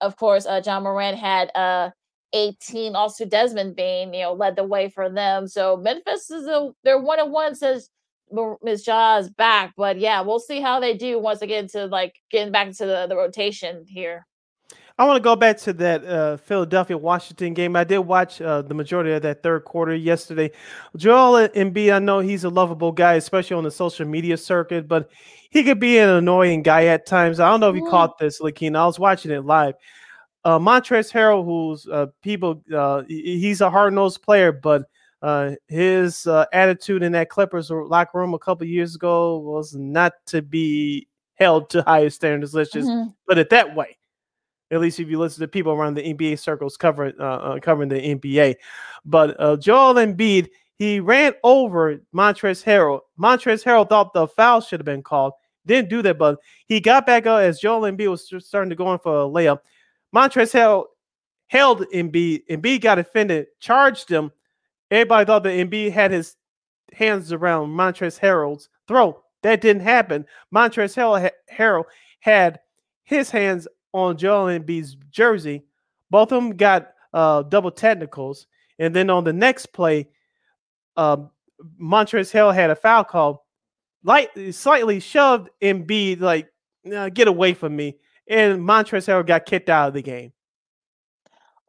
Of course, uh, Ja Morant had uh 18. Also, Desmond Bane, you know, led the way for them. So Memphis is a they're one and one since Ms. Ja is back. But yeah, we'll see how they do once again to like getting back into the, the rotation here. I want to go back to that uh, Philadelphia Washington game. I did watch uh, the majority of that third quarter yesterday. Joel Embiid, I know he's a lovable guy, especially on the social media circuit, but he could be an annoying guy at times. I don't know if you caught this, Lakina. I was watching it live. Uh, Montrezl Harrell, who's uh, people, uh, he's a hard nosed player, but uh, his uh, attitude in that Clippers locker room a couple years ago was not to be held to higher standards. Let's just mm-hmm. put it that way. At least if you listen to people around the NBA circles covering uh, uh, covering the NBA. But uh, Joel Embiid, he ran over Montrezl Harrell. Montrezl Harrell thought the foul should have been called. Didn't do that, but he got back up as Joel Embiid was starting to go in for a layup. Montrezl Harrell held Embiid. Embiid got offended, charged him. Everybody thought that Embiid had his hands around Montrezl Harrell's throat. That didn't happen. Montrezl Harrell had his hands on Joel Embiid's jersey. Both of them got uh, double technicals. And then on the next play, um, Montrezl Harrell had a foul call, light, slightly shoved Embiid, like, get away from me. And Montrezl Harrell got kicked out of the game.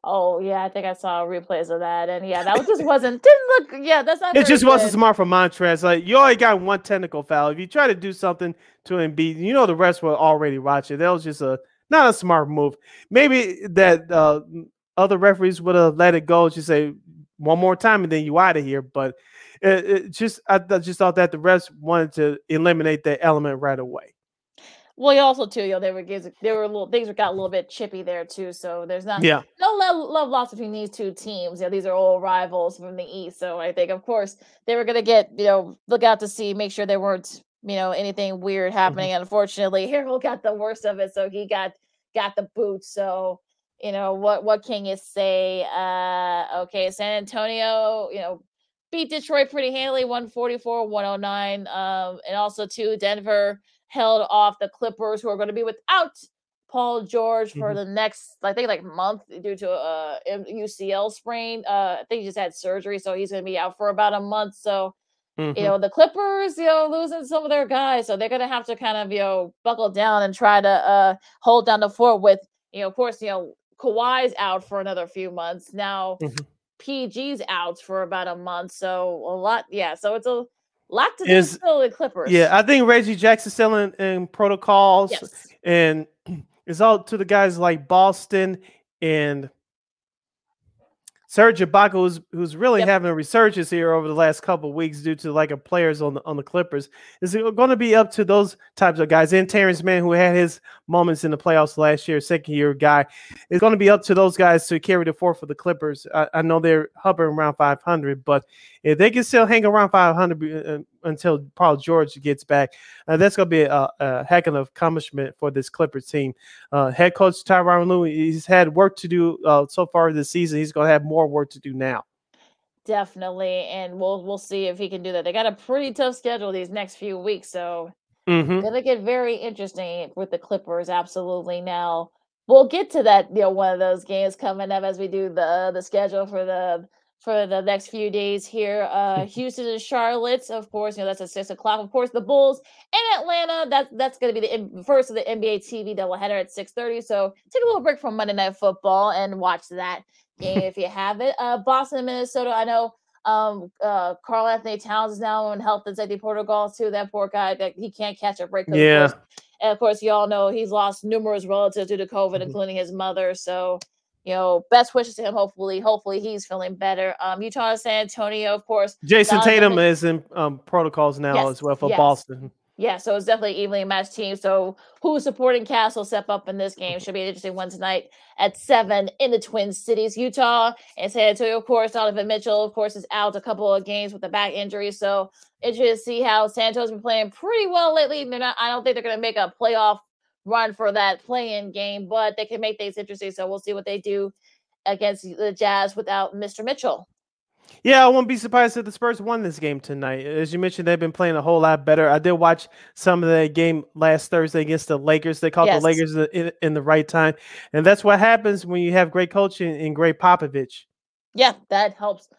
Oh yeah, I think I saw replays of that, and yeah, that just wasn't didn't look. Yeah, that's not. It just good. wasn't smart for Montrez. Like you only got one technical foul. If you try to do something to Embiid, you know the rest were already watching. That was just a not a smart move. Maybe that uh, other referees would have let it go. Just say one more time and then you out of here. But it, it just I, I just thought that the refs wanted to eliminate that element right away. Well, you also too, you know, there were there were a little things got a little bit chippy there too. So there's not yeah no love, love lost between these two teams. You know, these are all rivals from the East. So I think, of course, they were gonna get you know look out to see, make sure they weren't you know anything weird mm-hmm. happening. Mm-hmm. Unfortunately, Harrell got the worst of it, so he got got the boot. So you know what what can you say? Uh, okay, San Antonio, you know, beat Detroit pretty handily, 144, 109. Um, and also too, Denver held off the Clippers, who are going to be without Paul George for mm-hmm. the next, I think, like month due to a UCL sprain. Uh, I think he just had surgery, so he's going to be out for about a month. So Mm-hmm. You know, the Clippers, you know, losing some of their guys. So they're gonna have to kind of, you know, buckle down and try to uh hold down the fort with, you know, of course, you know, Kawhi's out for another few months. Now mm-hmm. PG's out for about a month. So a lot, yeah. So it's a lot to do still in Clippers. Yeah, I think Reggie Jackson still in, in protocols yes. and it's all to the guys like Boston and Serge Ibaka, who's, who's really yep. having a resurgence here over the last couple weeks due to like a players on the on the Clippers, is going to be up to those types of guys. And Terance Mann, who had his moments in the playoffs last year, second year guy, it's going to be up to those guys to carry the fort for the Clippers. I, I know they're hovering around 500, but if they can still hang around 500 uh, until Paul George gets back, uh, that's going to be a, a, heck of an accomplishment for this Clippers team. Uh, head coach Tyronn Lue, he's had work to do uh, so far this season. He's going to have more work to do now. Definitely, and we'll we'll see if he can do that. They got a pretty tough schedule these next few weeks, so mm-hmm. it'll get very interesting with the Clippers. Absolutely. Now we'll get to that. You know, one of those games coming up as we do the the schedule for the for the next few days here. Uh, Houston and Charlotte, of course, you know that's at six o'clock. Of course, the Bulls and Atlanta. That that's going to be the first of the NBA TV doubleheader at six thirty. So take a little break from Monday Night Football and watch that game if you have it. Uh, Boston, Minnesota. I know um, uh, Karl-Anthony Towns is now in health and safety protocols too. That poor guy that he can't catch a break. Yeah. And of course, you all know he's lost numerous relatives due to COVID, mm-hmm. including his mother. So you know, best wishes to him. Hopefully, hopefully he's feeling better. Um, Utah, San Antonio, of course. Jayson Tatum is in um, protocols now yes, as well for yes. Boston. Yeah, so it's definitely evenly matched team. So who's supporting Castle step up in this game should be an interesting one tonight at seven in the Twin Cities, Utah and San Antonio. Of course, Donovan Mitchell, of course, is out a couple of games with a back injury. So interested to see how San Antonio's been playing pretty well lately. They're not. I don't think they're going to make a playoff run for that play-in game, but they can make things interesting. So we'll see what they do against the Jazz without Mr. Mitchell. Yeah, I won't be surprised if the Spurs won this game tonight. As you mentioned, they've been playing a whole lot better. I did watch some of the game last Thursday against the Lakers. They caught yes. the Lakers in, in, the right time, and that's what happens when you have great coaching and great Popovich. Yeah, that helps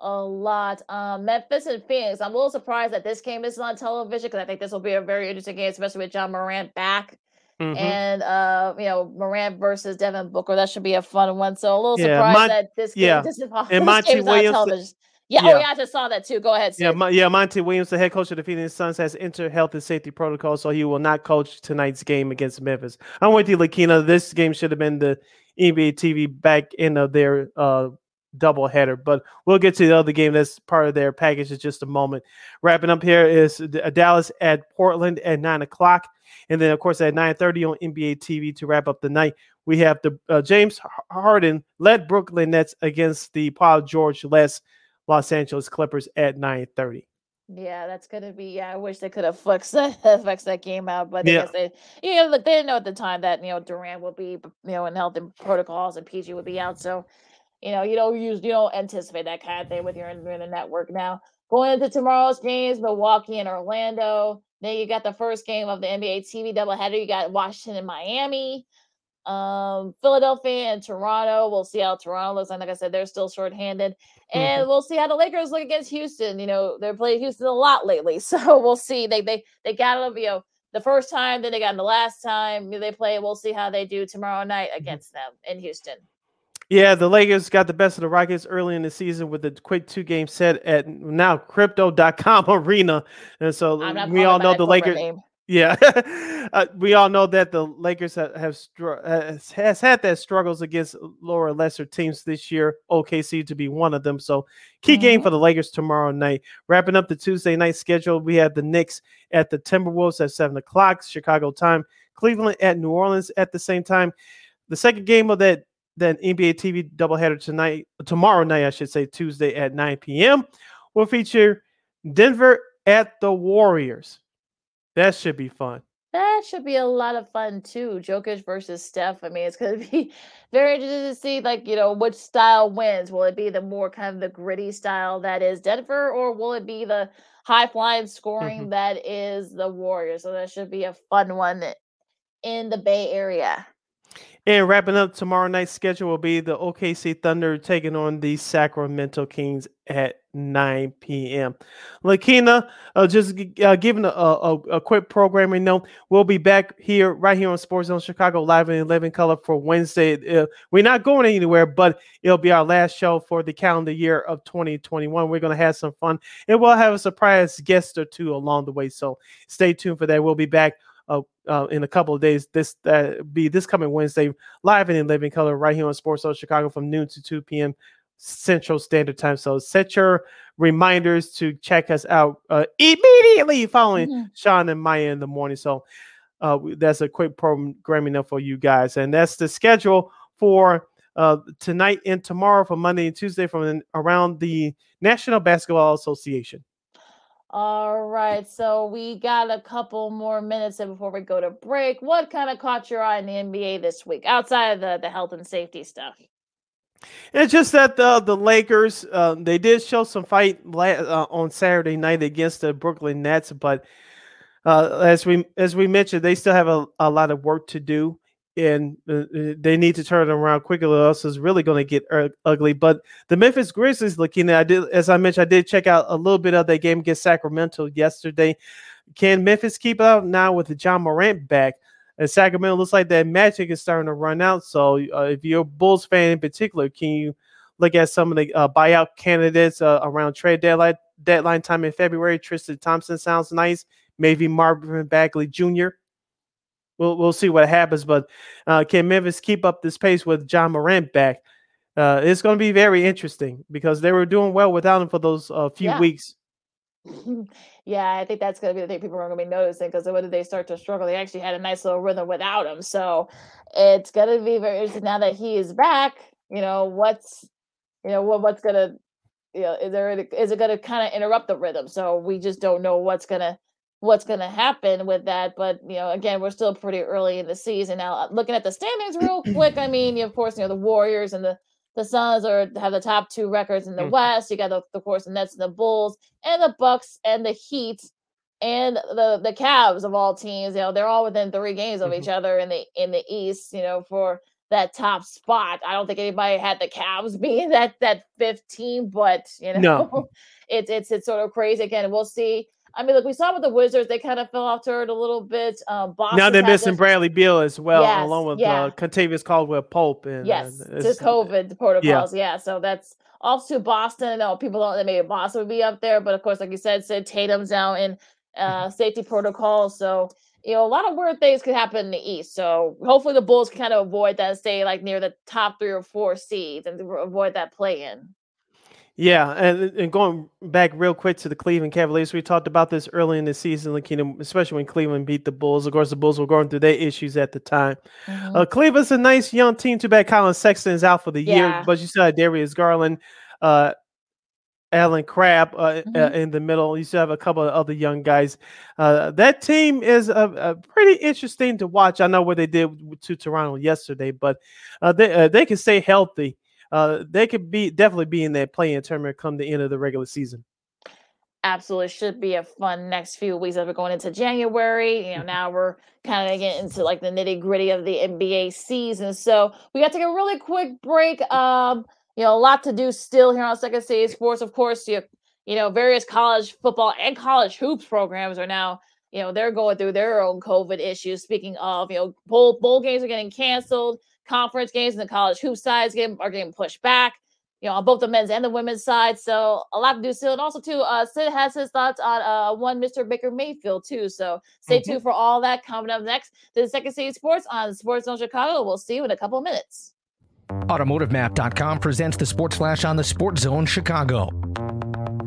a lot. Um, Memphis and Phoenix. I'm a little surprised that this game is on television because I think this will be a very interesting game, especially with Ja Morant back. Mm-hmm. And uh, you know, Morant versus Devin Booker. That should be a fun one. So a little yeah, surprised Mon- that this game, yeah. this, is, and this Monty game is Williams, on television. Yeah, yeah. Oh, yeah, I just saw that too. Go ahead. Sid. Yeah, yeah. Monty Williams, the head coach of the Phoenix Suns, has entered health and safety protocol, so he will not coach tonight's game against Memphis. I'm with you, Lakina. This game should have been the NBA TV back end of their uh, double header. But we'll get to the other game that's part of their package in just a moment. Wrapping up here is Dallas at Portland at nine o'clock, and then of course at nine thirty on NBA TV to wrap up the night. We have the uh, James Harden led Brooklyn Nets against the Paul George less Los Angeles Clippers at nine thirty. Yeah, that's gonna be. Yeah, I wish they could have flexed that, flexed that game out, but yeah. They, yeah, look, they didn't know at the time that you know Durant would be, you know, in health and protocols and PG would be out. So you know, you don't use you don't anticipate that kind of thing with your in the network now. Going into tomorrow's games, Milwaukee and Orlando. Then you got the first game of the NBA TV doubleheader. You got Washington and Miami, um, Philadelphia and Toronto. We'll see how Toronto looks. And like I said, they're still shorthanded. And mm-hmm. we'll see how the Lakers look against Houston. You know, they're playing Houston a lot lately. So we'll see. They they they got to, you know, the first time, then they got the last time they play. We'll see how they do tomorrow night mm-hmm. against them in Houston. Yeah, the Lakers got the best of the Rockets early in the season with a quick two game set at now crypto.com arena. And so we all know the Lakers. Name. Yeah, uh, we all know that the Lakers have, have has, has, had that struggles against lower lesser teams this year. OKC to be one of them. So key mm-hmm. game for the Lakers tomorrow night. Wrapping up the Tuesday night schedule, we have the Knicks at the Timberwolves at seven o'clock Chicago time. Cleveland at New Orleans at the same time. The second game of that then NBA TV doubleheader tonight, tomorrow night, I should say, Tuesday at 9 p.m. will feature Denver at the Warriors. That should be fun. That should be a lot of fun too. Jokic versus Steph. I mean, it's going to be very interesting to see, like, you know, which style wins. Will it be the more kind of the gritty style that is Denver, or will it be the high flying scoring mm-hmm. that is the Warriors? So that should be a fun one in the Bay Area. And wrapping up tomorrow night's schedule will be the OKC Thunder taking on the Sacramento Kings at 9 p.m. Lakina, uh, just uh, giving a, a, a, quick programming note. We'll be back here, right here on Sports Zone Chicago, live in 11 color for Wednesday. Uh, we're not going anywhere, but it'll be our last show for the calendar year of 2021. We're going to have some fun, and we'll have a surprise guest or two along the way. So stay tuned for that. We'll be back uh, uh, in a couple of days. This uh, be this coming Wednesday, live and in living color, right here on Sports Zone Chicago from noon to 2 p.m. Central Standard Time. So set your reminders to check us out uh, immediately following mm-hmm. Sean and Maya in the morning. So uh, that's a quick programming up for you guys, and that's the schedule for uh, tonight and tomorrow for Monday and Tuesday from around the National Basketball Association. All right, so we got a couple more minutes before we go to break. What kind of caught your eye in the NBA this week, outside of the, the health and safety stuff? It's just that the the Lakers uh, they did show some fight uh, on Saturday night against the Brooklyn Nets, but uh, as we as we mentioned, they still have a, a lot of work to do and uh, uh, they need to turn it around quickly, or else it's really going to get ugly. But the Memphis Grizzlies, looking at, I did, as I mentioned, I did check out a little bit of that game against Sacramento yesterday. Can Memphis keep out now with Ja Morant back? And Sacramento looks like that magic is starting to run out. So, uh, if you're a Bulls fan in particular, can you look at some of the uh, buyout candidates uh, around trade deadline deadline time in February? Tristan Thompson sounds nice. Maybe Marvin Bagley Jr. We'll we'll see what happens. But uh, can Memphis keep up this pace with Ja Morant back? Uh, it's going to be very interesting because they were doing well without him for those uh, few yeah. weeks. yeah, I think that's going to be the thing people are going to be noticing because when they start to struggle, they actually had a nice little rhythm without him. So it's going to be very interesting now that he is back. You know what's you know what what's going to you know is there is it going to kind of interrupt the rhythm? So we just don't know what's going to what's going to happen with that. But you know, again, we're still pretty early in the season now. Uh, looking at the standings real quick, I mean, of course, you know the Warriors and the the Suns are have the top two records in the mm. West. You got the, of course the Nets and the Bulls and the Bucks and the Heat and the the Cavs of all teams. You know they're all within three games of mm-hmm. each other in the in the East. You know for that top spot. I don't think anybody had the Cavs being that that 15, but you know no. it's it's it's sort of crazy. Again, we'll see I mean, look, we saw with the Wizards, they kind of fell off it a little bit. Um, Boston now they're missing this... Bradley Beal as well, yes, along with yeah. uh, Kentavious Caldwell Pope. And, yes, uh, to COVID protocols. Yeah. yeah, so that's off to Boston. I know people don't maybe Boston would be up there, but of course, like you said, said Tatum's now in uh, mm-hmm. safety protocol. So you know, a lot of weird things could happen in the East. So hopefully the Bulls can kind of avoid that, stay like near the top three or four seeds and avoid that play in. Yeah, and, and going back real quick to the Cleveland Cavaliers, we talked about this early in the season, Lakina, especially when Cleveland beat the Bulls. Of course, the Bulls were going through their issues at the time. Mm-hmm. Uh, Cleveland's a nice young team. Too bad Collin Sexton is out for the yeah. year, but you still have Darius Garland, uh, Allen Crabbe uh, uh mm-hmm. uh, in the middle. You still have a couple of other young guys. Uh, that team is pretty interesting to watch. I know what they did to Toronto yesterday, but uh, they uh, they can stay healthy uh, they could be definitely be in that playing tournament come the end of the regular season. Absolutely, should be a fun next few weeks as we're going into January. You know, mm-hmm. now we're kind of getting into like the nitty gritty of the NBA season. So we got to take a really quick break. Um, you know, a lot to do still here on Second City Sports. Of course, you you know, various college football and college hoops programs are now you know they're going through their own COVID issues. Speaking of, you know, bowl bowl games are getting canceled conference games and the college hoop sides getting, are getting pushed back, you know, on both the men's and the women's side. So a lot to do still. And also, too, uh, Sid has his thoughts on uh, one Mr. Baker Mayfield, too. So stay mm-hmm. tuned for all that coming up next to the Second City Sports on Sports Zone Chicago. We'll see you in a couple of minutes. AutomotiveMap.com presents the Sports Flash on the Sports Zone Chicago.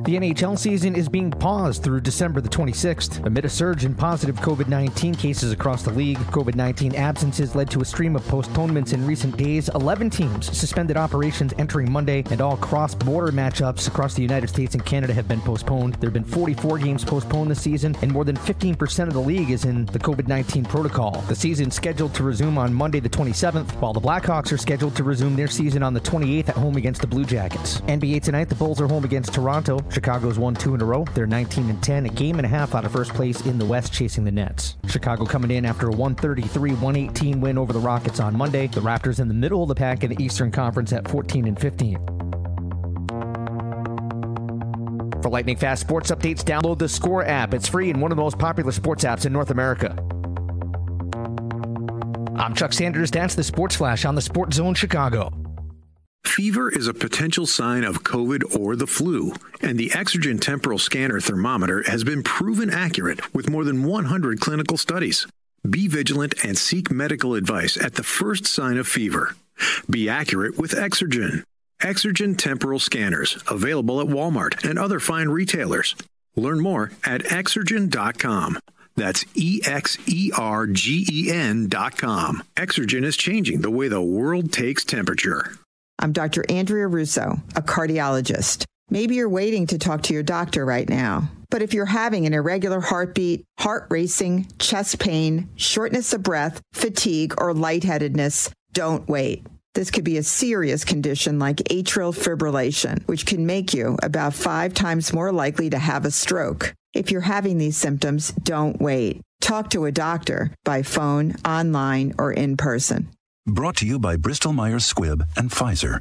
The NHL season is being paused through December the 26th. Amid a surge in positive COVID 19 cases across the league, COVID 19 absences led to a stream of postponements in recent days. 11 teams suspended operations entering Monday, and all cross border matchups across the United States and Canada have been postponed. There have been 44 games postponed this season, and more than 15% of the league is in the COVID 19 protocol. The season is scheduled to resume on Monday the 27th, while the Blackhawks are scheduled to resume their season on the 28th at home against the Blue Jackets. NBA tonight, the Bulls are home against Toronto. Chicago's won two in a row. They're 19 and 10, a game and a half out of first place in the West, chasing the Nets. Chicago coming in after a 133 118 win over the Rockets on Monday. The Raptors in the middle of the pack in the Eastern Conference at 14 and 15. For lightning fast sports updates, download the Score app. It's free and one of the most popular sports apps in North America. I'm Chuck Sanders. That's the Sports Flash on the Sports Zone Chicago. Fever is a potential sign of COVID or the flu, and the Exergen temporal scanner thermometer has been proven accurate with more than 100 clinical studies. Be vigilant and seek medical advice at the first sign of fever. Be accurate with Exergen. Exergen temporal scanners, available at Walmart and other fine retailers. Learn more at exergen.com. That's E X E R G E N.com. Exergen is changing the way the world takes temperature. I'm Dr. Andrea Russo, a cardiologist. Maybe you're waiting to talk to your doctor right now. But if you're having an irregular heartbeat, heart racing, chest pain, shortness of breath, fatigue, or lightheadedness, don't wait. This could be a serious condition like atrial fibrillation, which can make you about five times more likely to have a stroke. If you're having these symptoms, don't wait. Talk to a doctor by phone, online, or in person. Brought to you by Bristol Myers Squibb and Pfizer.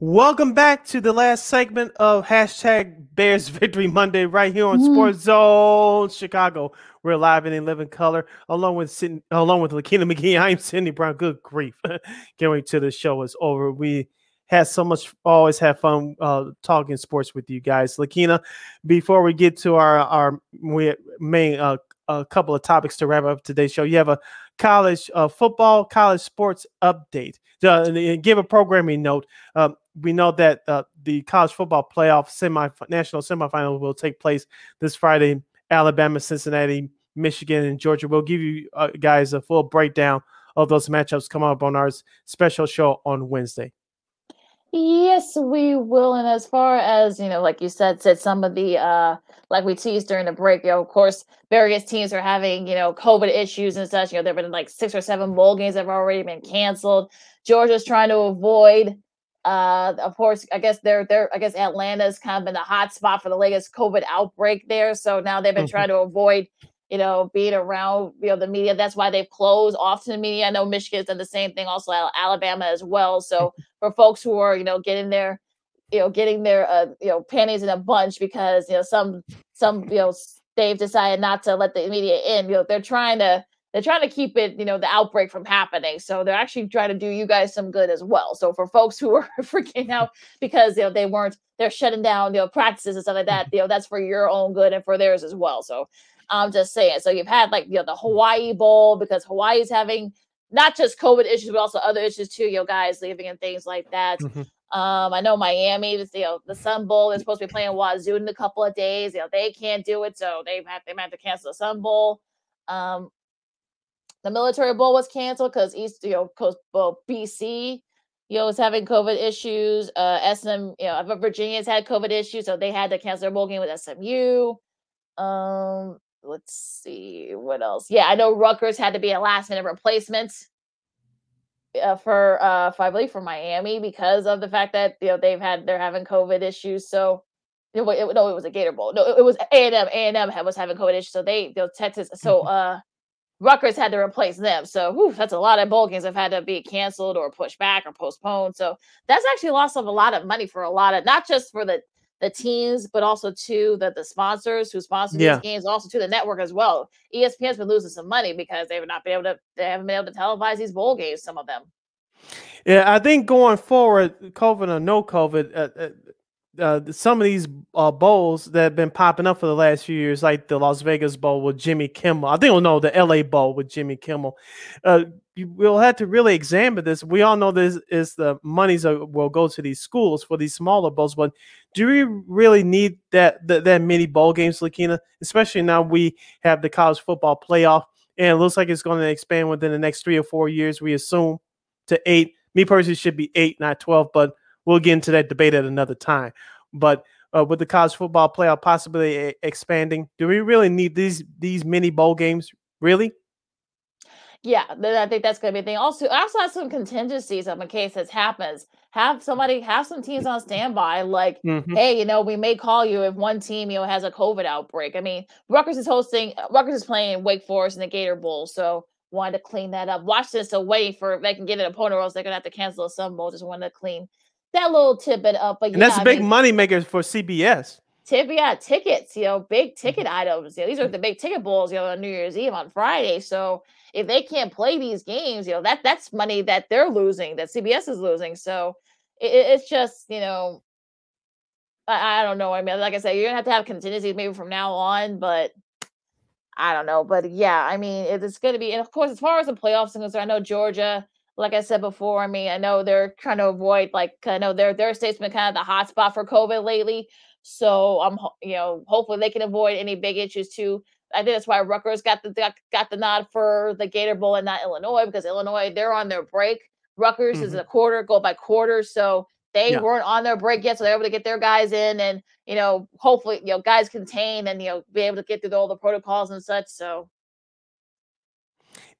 Welcome back to the last segment of hashtag Bears Victory Monday right here on mm. Sports Zone Chicago. We're live and in living color along with Sydney, along with Lakina McGee. I'm Sydney Brown. Good grief. Getting ready to the show is over. We had so much always have fun uh, talking sports with you guys. Lakina before we get to our our main uh, a couple of topics to wrap up today's show you have a college uh, football college sports update. Uh, give a programming note. Um, we know that uh, the college football playoff semi national semifinal will take place this friday. Alabama cincinnati michigan and georgia. We'll give you uh, guys a full breakdown of those matchups come up on our special show on wednesday Yes, we will. And as far as, you know, like you said, said some of the uh like we teased during the break, you know, of course, various teams are having, you know, COVID issues and such. You know, there have been like six or seven bowl games that have already been canceled. Georgia's trying to avoid uh of course, I guess they're they're I guess Atlanta's kind of been the hot spot for the latest COVID outbreak there. So now they've been trying to avoid you know, being around, you know, the media. That's why they've closed off to the media. I know Michigan's done the same thing, also Alabama as well. So for folks who are, you know, getting their, you know, getting their, uh, you know, panties in a bunch because you know some some you know they've decided not to let the media in. You know, they're trying to they're trying to keep it, you know, the outbreak from happening. So they're actually trying to do you guys some good as well. So for folks who are freaking out because you know they weren't, they're shutting down, you know, practices and stuff like that. You know, that's for your own good and for theirs as well. So I'm just saying. So you've had like you know the Hawaii Bowl because Hawaii's having not just COVID issues, but also other issues too. You know, guys leaving and things like that. Mm-hmm. Um, I know Miami, you know, the Sun Bowl is supposed to be playing Wazzu in a couple of days. You know, they can't do it, so they have they have to cancel the Sun Bowl. Um, the Military Bowl was canceled because East, you know, Coast well, BC, you know, was having COVID issues. Uh, SM, you know, Virginia's had COVID issues, so they had to cancel their bowl game with SMU. Um, let's see what else. Yeah, I know Rutgers had to be a last minute replacement uh, for uh for, I believe for Miami because of the fact that you know they've had they're having COVID issues. So it, it, no, it was a Gator Bowl. No, it, it was A and M. A and M was having COVID issues. So they you know, Texas. So mm-hmm. uh. Rutgers had to replace them. So whew, that's a lot of bowl games have had to be canceled or pushed back or postponed. So that's actually lost of a lot of money for a lot of not just for the the teams, but also to the, the sponsors who sponsor yeah. these games, also to the network as well. ESPN's been losing some money because they've not been able to they haven't been able to televise these bowl games, some of them. Yeah, I think going forward, COVID or no COVID, uh, uh, uh, some of these uh, bowls that have been popping up for the last few years, like the Las Vegas Bowl with Jimmy Kimmel. I think we'll know the LA Bowl with Jimmy Kimmel. Uh, we'll have to really examine this. We all know this is the monies that will go to these schools for these smaller bowls, but do we really need that that, that many bowl games, Lakina? Especially now we have the college football playoff, and it looks like it's going to expand within the next three or four years. We assume to eight. Me personally, should be eight, not twelve, but we'll get into that debate at another time. But uh, with the college football playoff possibly expanding, do we really need these these mini bowl games? Really? Yeah, I think that's going to be a thing. Also, I also have some contingencies in case this happens. Have somebody, have some teams on standby. Like, mm-hmm. hey, you know, we may call you if one team, you know, has a COVID outbreak. I mean, Rutgers is hosting, Rutgers is playing Wake Forest in the Gator Bowl, so wanted to clean that up. Washington's waiting for they can get an opponent, or else they're gonna have to cancel a Sun Bowl. Just wanted to clean that little tidbit up. But and that's a big mean, money maker for CBS. Tip, yeah, tickets, you know, big ticket mm-hmm. items. You know, these are the big ticket bowls, you know, on New Year's Eve on Friday. So if they can't play these games, you know, that that's money that they're losing, that CBS is losing. So it, it's just, you know, I, I don't know. I mean, like I said, you're gonna have to have contingencies maybe from now on, but I don't know. But yeah, I mean, it's going to be, and of course, as far as the playoffs are concerned, I know Georgia like I said before, I mean, I know they're trying to avoid like I know their their state's been kind of the hot spot for COVID lately. So I'm you know hopefully they can avoid any big issues too. I think that's why Rutgers got the got, got the nod for the Gator Bowl and not Illinois because Illinois they're on their break. Rutgers mm-hmm. is a quarter go by quarter, so they yeah. weren't on their break yet, so they're able to get their guys in and you know hopefully you know guys contain and you know be able to get through all the protocols and such. So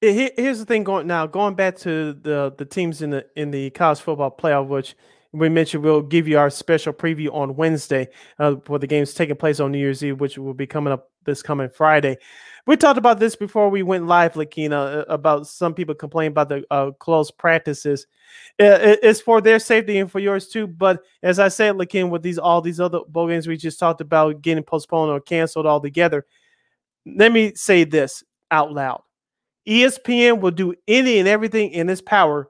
here's the thing going now going back to the the teams in the in the college football playoff which we mentioned we'll give you our special preview on wednesday uh, for the games taking place on new year's eve which will be coming up this coming friday. We talked about this before we went live lakina uh, about some people complaining about the uh, closed practices. It's for their safety and for yours too but as i said lakina with these all these other bowl games we just talked about getting postponed or canceled altogether let me say this out loud ESPN will do any and everything in its power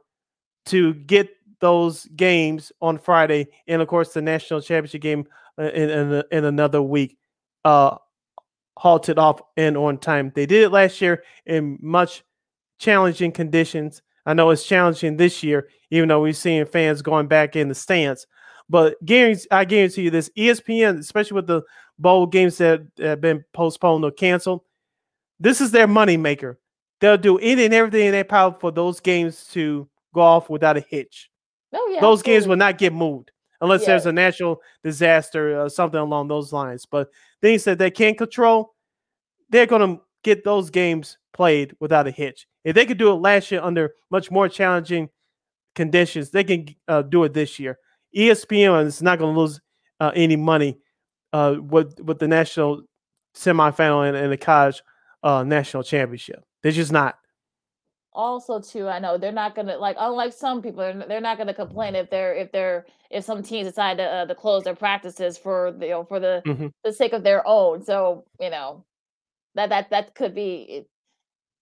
to get those games on Friday, and of course the national championship game uh, in in, in another week, uh, halted off and on time. They did it last year in much challenging conditions. I know it's challenging this year, even though we're seeing fans going back in the stands. But I guarantee you this: ESPN, especially with the bowl games that have been postponed or canceled, this is their money maker they'll do any and everything in their power for those games to go off without a hitch. Oh yeah, those games will not get moved unless Yeah. there's a natural disaster or something along those lines. But things that they can't control, they're going to get those games played without a hitch. If they could do it last year under much more challenging conditions, they can uh, do it this year. ESPN is not going to lose uh, any money uh, with with the national semifinal and, and the college uh, national championship. They're just not. also too i know they're not gonna like unlike some people they're, they're not gonna complain if they're if they're if some teams decide to, uh, to close their practices for the you know for the Mhm. the sake of their own so you know that that that could be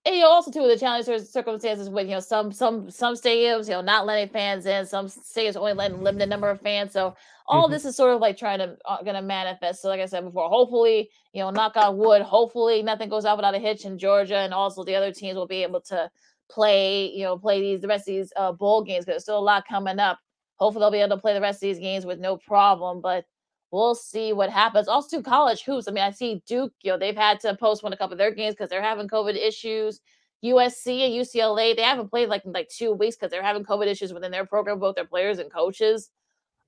and you know, also too the challenging circumstances with you know some some some stadiums you know not letting fans in some stadiums only letting limited number of fans. So all Mhm. this is sort of like trying to uh, gonna manifest. So like i said before hopefully you know knock on wood hopefully nothing goes out without a hitch in georgia and also the other teams will be able to play you know play these the rest of these uh, bowl games because there's still a lot coming up. Hopefully they'll be able to play the rest of these games with no problem but we'll see what happens. Also, college hoops. I mean, I see Duke. You know, they've had to postpone a couple of their games because they're having COVID issues. USC and UCLA, they haven't played like in like two weeks because they're having COVID issues within their program, both their players and coaches.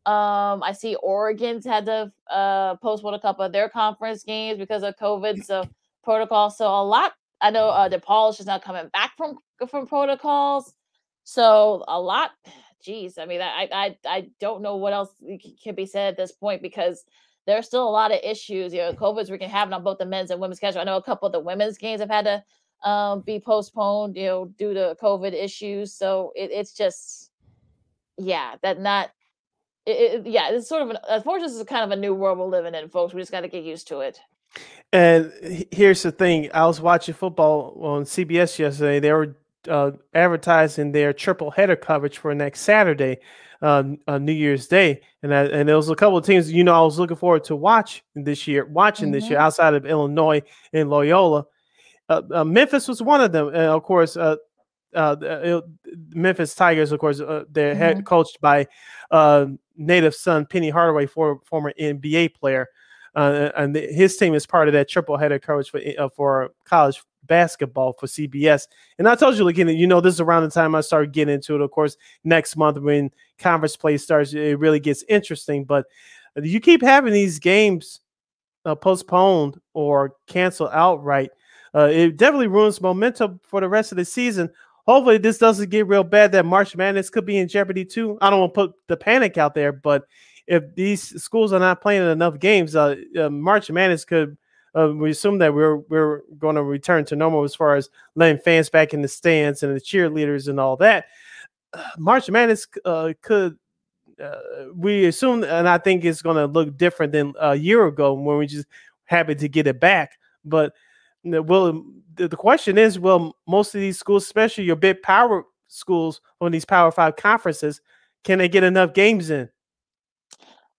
Um, I see Oregon's had to uh postpone a couple of their conference games because of COVID. So protocol. So a lot. I know uh DePaul is just not coming back from from protocols. So a lot geez, I mean, I I I don't know what else can be said at this point because there's still a lot of issues. You know, COVID's wreaking havoc on both the men's and women's schedule. I know a couple of the women's games have had to um, be postponed, you know, due to COVID issues. So it, it's just, yeah, that not, it, it- yeah, it's sort of an, unfortunately, this is kind of a new world we're living in, folks. We just got to get used to it. And here's the thing: I was watching football on CBS yesterday. They were uh, advertising their triple header coverage for next Saturday, uh, uh, New Year's Day, and I, and there was a couple of teams. You know, I was looking forward to watch this year, watching this year outside of Illinois and Loyola. Uh, uh, Memphis was one of them, and of course, uh, uh, the, uh, Memphis Tigers, of course, uh, they're head coached by uh, native son Penny Hardaway, for, former NBA player, uh, and th- his team is part of that triple header coverage for uh, for college basketball for CBS. And I told you, like, you know, this is around the time I started getting into it. Of course, next month when conference play starts, it really gets interesting. But you keep having these games uh, postponed or canceled outright. Uh, it definitely ruins momentum for the rest of the season. Hopefully, this doesn't get real bad that March Madness could be in jeopardy too. I don't want to put the panic out there, but if these schools are not playing enough games, uh, uh, March Madness could. Uh, we assume that we're we're going to return to normal as far as letting fans back in the stands and the cheerleaders and all that. March Madness uh, could uh, we assume, and I think it's going to look different than a year ago when we just happened to get it back. But will the, the question is, will most of these schools, especially your big power schools on these Power Five conferences, can they get enough games in?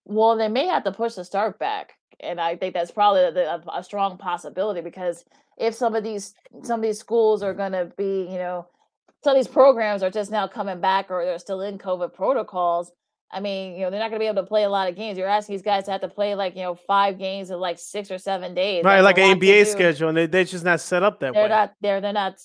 Well, they may have to push the start back, and I think that's probably a, a strong possibility because if some of these some of these schools are going to be, you know, some of these programs are just now coming back or they're still in COVID protocols. I mean, you know, they're not going to be able to play a lot of games. You're asking these guys to have to play like you know five games in like six or seven days, Right, That's like an NBA schedule, and they, they're just not set up that They're way. not. They're they're not.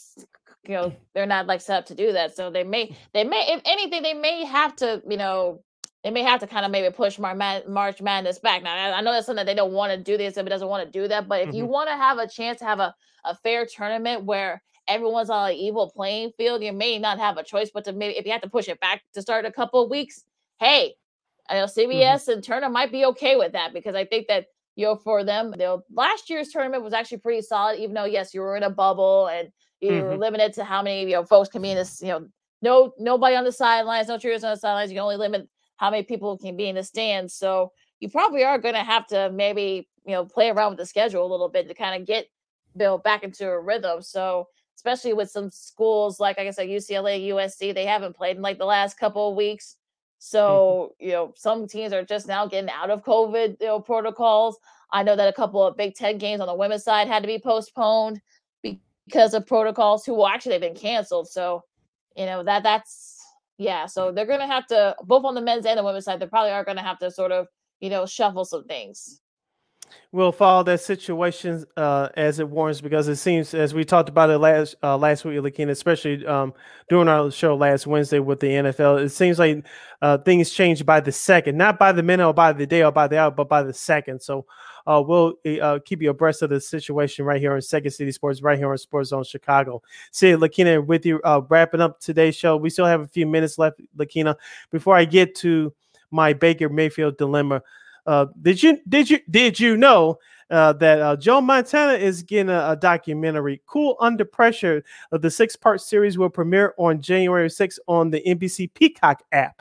You know, they're not like set up to do that. So they may they may if anything they may have to you know they may have to kind of maybe push Mar- March Madness back. Now, I, know that's something that they don't want to do. This if it doesn't want to do that, but if you Mhm. want to have a chance to have a, a fair tournament where everyone's on an equal playing field, you may not have a choice but to maybe if you have to push it back to start a couple of weeks. Hey, I know CBS and Turner might be okay with that because I think that you know for them, you know, last year's tournament was actually pretty solid. Even though yes, you were in a bubble and you were Mhm. limited to how many you know folks can be in this. You know, no nobody on the sidelines, no cheers on the sidelines. You can only limit how many people can be in the stands. So you probably are going to have to maybe you know play around with the schedule a little bit to kind of get Bill back into a rhythm. So especially with some schools like like I said, UCLA, USC, they haven't played in like the last couple of weeks. Mm-hmm. So you know some teams are just now getting out of COVID you know, protocols. I know that a couple of Big Ten games on the women's side had to be postponed because of protocols. Who well, actually they've been canceled. So you know that that's yeah. So they're gonna have to both on the men's and the women's side. They probably are gonna have to sort of you know shuffle some things. We'll follow that situation uh, as it warrants because it seems, as we talked about it last uh, last week, Lakina, especially um, during our show last Wednesday with the NFL, it seems like uh, things change by the second, not by the minute or by the day or by the hour, but by the second. So uh, we'll uh, keep you abreast of the situation right here on Second City Sports, right here on Sports Zone Chicago. See, Lakina, with you uh, wrapping up today's show. We still have a few minutes left, Lakina. Before I get to my Baker Mayfield dilemma. Uh, did you did you did you know uh, that uh, Joe Montana is getting a, a documentary, "Cool Under Pressure"? Uh, the six-part series will premiere on January 6th on the NBC Peacock app.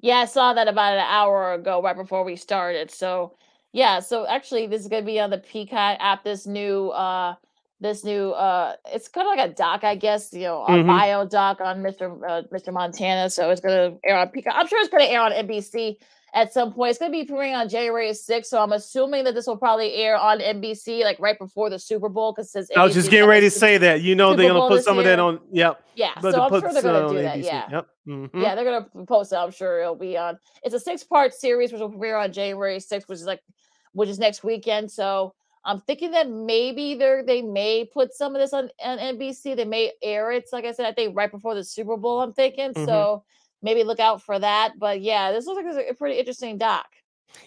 Yeah, I saw that about an hour ago, right before we started. So, yeah, so actually, this is going to be on the Peacock app. This new, uh, this new, uh, it's kind of like a doc, I guess, you know, a Mhm. bio doc on Mr. Uh, Mr. Montana. So it's going to air on Peacock. I'm sure it's going to air on NBC at some point. It's going to be premiering on January 6th. So I'm assuming that this will probably air on NBC like right before the Super Bowl because since I was just getting ready to say that. You know, Super they're gonna put this some of that on. Yep. Yeah, But so I'm sure they're going to do that. NBC. Yeah. Yep. Mhm. Yeah, they're gonna post it. I'm sure it'll be on. It's a six part series, which will premiere on January 6th, which is like, which is next weekend. So I'm thinking that maybe they're they may put some of this on, on NBC. They may air it. Like I said, I think right before the Super Bowl. I'm thinking Mhm. so. Maybe look out for that. But yeah, this looks like a pretty interesting doc.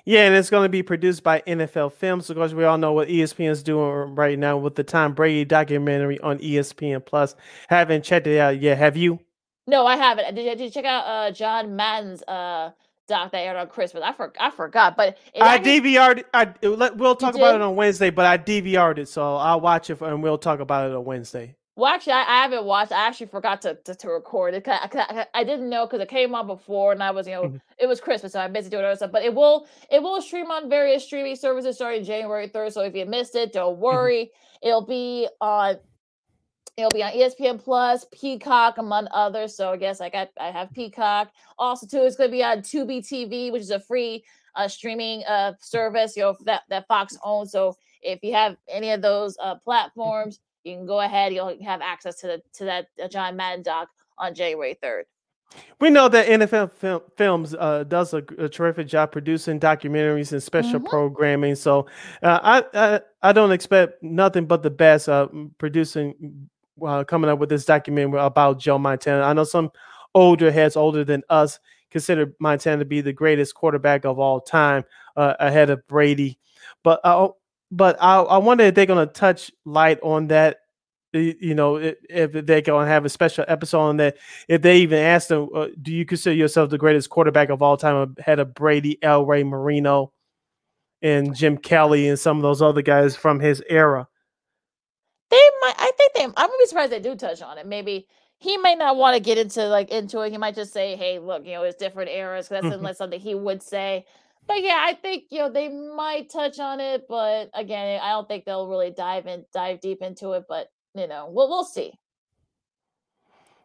Yeah, and it's going to be produced by NFL Films. Of course, we all know what ESPN is doing right now with the Tom Brady documentary on ESPN Plus. Haven't checked it out yet. Have you? No, I haven't. Did you, did you check out uh John Madden's uh doc that aired on Christmas? I for, I forgot, but I DVR'd. I let- we'll talk about did? it on Wednesday, but I DVR'd it, so I'll watch it for, and we'll talk about it on Wednesday. Well, actually, I, I haven't watched. I actually forgot to to, to record it. I, I, I didn't know because it came on before, and I was, you know, Mhm. it was Christmas, so I'm busy doing other stuff. But it will it will stream on various streaming services starting January third. So if you missed it, don't worry. It'll be on. It'll be on ESPN Plus, Peacock, among others. So I guess I got I have Peacock. Also, too, it's going to be on Tubi TV, which is a free uh, streaming uh, service, you know, that that Fox owns. So if you have any of those uh, platforms, you can go ahead. You'll have access to the to that uh, John Madden doc on January third. We know that NFL Fil- Films uh, does a terrific job producing documentaries and special Mhm. programming. So uh, I, I I don't expect nothing but the best uh, producing uh, coming up with this documentary about Joe Montana. I know some older heads, older than us, consider Montana to be the greatest quarterback of all time, uh, ahead of Brady. But I, but I, I wonder if they're going to touch light on that. You know, i- if they're going to have a special episode on that if they even ask them, uh, do you consider yourself the greatest quarterback of all time ahead of Brady, Elway, Marino, and Jim Kelly and some of those other guys from his era? They might. I think they. I'm gonna be surprised they do touch on it. Maybe he might not want to get into like into it. He might just say, "Hey, look, you know, it's different eras." that's Mhm. unless something he would say. But yeah, I think you know they might touch on it. But again, I don't think they'll really dive in, dive deep into it. But you know, we'll we'll see.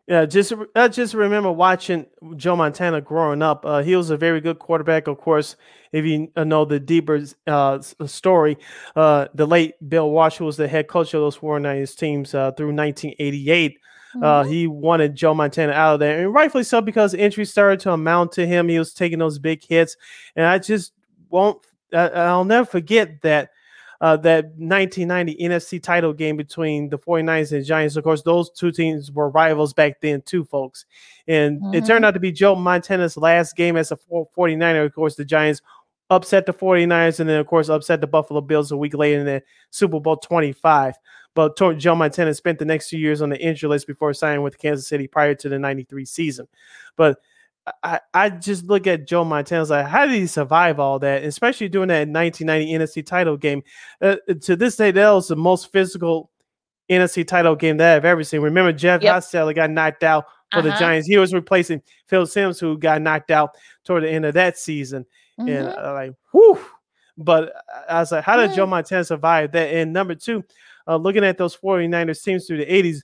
Yeah, just I just remember watching Joe Montana growing up. Uh, he was a very good quarterback, of course. If you uh, know the deeper uh, story, uh, the late Bill Walsh, was the head coach of those 49ers teams uh, through 1988, uh, Mhm. he wanted Joe Montana out of there, and rightfully so because injuries started to amount to him. He was taking those big hits, and I just won't. I, I'll never forget that uh, that 1990 NFC title game between the 49ers and Giants. Of course, those two teams were rivals back then, too, folks. And it turned out to be Joe Montana's last game as a 49er. Of course, the Giants upset the 49ers and then, of course, upset the Buffalo Bills a week later in the Super Bowl 25. But Joe Montana spent the next two years on the injury list before signing with Kansas City prior to the 93 season. But I, I just look at Joe Montana like, how did he survive all that? Especially doing that 1990 NFC title game. Uh, to this day, that was the most physical NFC title game that I've ever seen. Remember, Jeff Yep. Got knocked out for the Uh-huh. Giants. He was replacing Phil Simms, who got knocked out toward the end of that season. And Mhm. uh, like, whew. But I was like, how did Joe Yeah. Montana survive that? And number two, uh, looking at those 49ers teams through the 80s,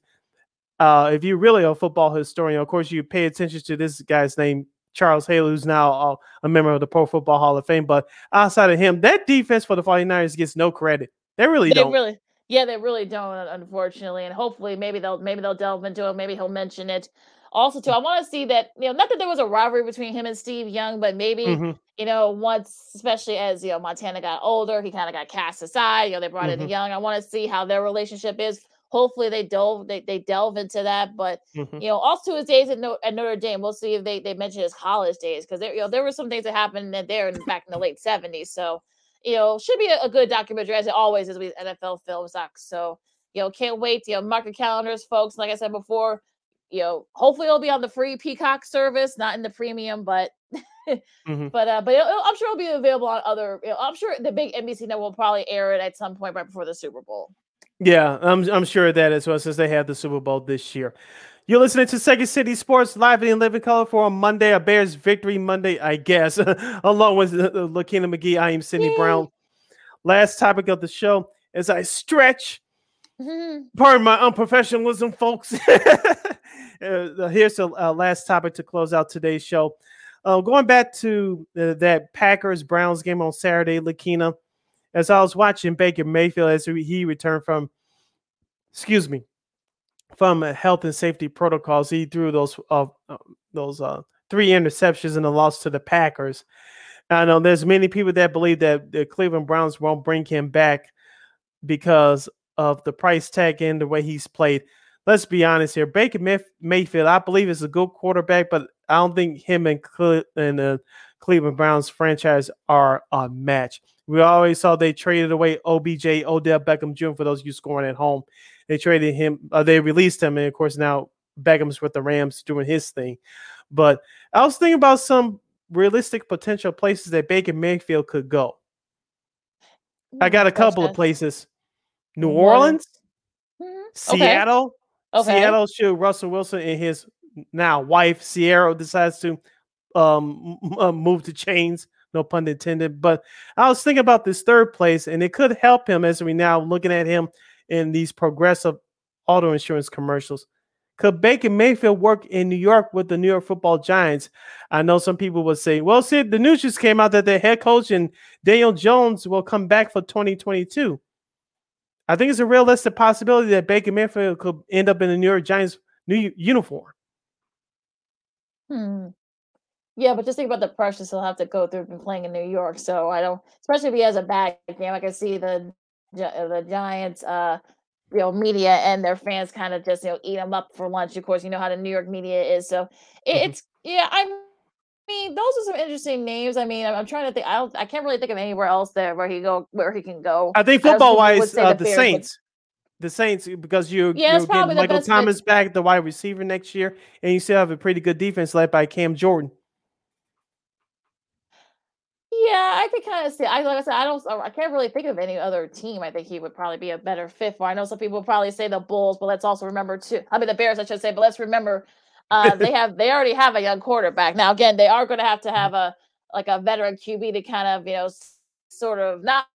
uh, if you're really a football historian, of course, you pay attention to this guy's name, Charles Haley, who's now uh, a member of the Pro Football Hall of Fame. But outside of him, that defense for the 49ers gets no credit. They really they don't. really yeah they really don't unfortunately and hopefully maybe they'll maybe they'll delve into it maybe he'll mention it also too, I want to see that you know, not that there was a rivalry between him and Steve Young, but maybe Mm-hmm. you know, once, especially as you know, Montana got older, he kind of got cast aside. You know, they brought in Mhm. the Young. I want to see how their relationship is. Hopefully, they delve they, they delve into that. But Mhm. you know, also his days at, no, at Notre Dame, we'll see if they they mention his college days because there you know there were some things that happened in there in, back in the late seventies. So you know, should be a, a good documentary as it always is with NFL film docs. So you know, can't wait. You know, mark your calendars, folks. Like I said before, you know, hopefully it'll be on the free Peacock service, not in the premium, but Mhm. but uh, but it'll, it'll- I'm sure it'll be available on other. You know, I'm sure the big NBC network will probably air it at some point right before the Super Bowl. Yeah, I'm I'm sure of that as well since they have the Super Bowl this year. You're listening to Second City Sports live and in living color for a Monday, a Bears victory Monday, I guess. Along with uh, Lakina McGee, I am Sydney Yay. Brown. Last topic of the show as I stretch. Mhm. Pardon my unprofessionalism, folks. uh, here's the uh, last topic to close out today's show. Uh, going back to uh, that Packers Browns game on Saturday, Lakina, as I was watching Baker Mayfield as he returned from, excuse me, from health and safety protocols, he threw those uh, uh, those three interceptions in the loss to the Packers. I know there's many people that believe that the Cleveland Browns won't bring him back because of the price tag and the way he's played. Let's be honest here. Baker Mayf- Mayfield, I believe, is a good quarterback, but I don't think him and, Cle- and the Cleveland Browns franchise are a match. We always saw they traded away OBJ, Odell Beckham Jr. for those of you scoring at home. They traded him, uh, they released him, and of course now Beckham's with the Rams doing his thing. But I was thinking about some realistic potential places that Baker Mayfield could go. I got a couple of places. New? Orleans, Mhm. Okay. Seattle. Okay. Seattle should Russell Wilson and his now wife Sierra decides to um uh, move to chains, no pun intended. But I was thinking about this third place, and it could help him as we now looking at him in these progressive auto insurance commercials. Could Baker Mayfield work in New York with the New York Football Giants? I know some people would say, "Well, Sid, the news just came out that their head coach and Daniel Jones will come back for 2022." I think it's a realistic possibility that Baker Mayfield could end up in the New York Giants new uniform. Hmm. Yeah, but just think about the pressures he'll have to go through from playing in New York. So I don't, especially if he has a bad game. I can see the the Giants, uh, you know, media and their fans kind of just you know eat him up for lunch. Of course, you know how the New York media is. So it, Mhm. it's yeah. I mean, those are some interesting names. I mean, I'm, I'm trying to think. I don't. I can't really think of anywhere else there where he go where he can go. I think football wise, uh, the the Saints, the Saints, because you Yeah, you're getting Michael fit. Thomas back, the wide receiver next year, and you still have a pretty good defense led by Cam Jordan. Yeah, I could kind of see. I like I said, I don't. I can't really think of any other team. I think he would probably be a better fit for. I know some people probably say the Bulls, but let's also remember too. I mean the Bears, I should say, but let's remember uh, they have they already have a young quarterback. Now again, they are going to have to have a like a veteran QB to kind of you know sort of not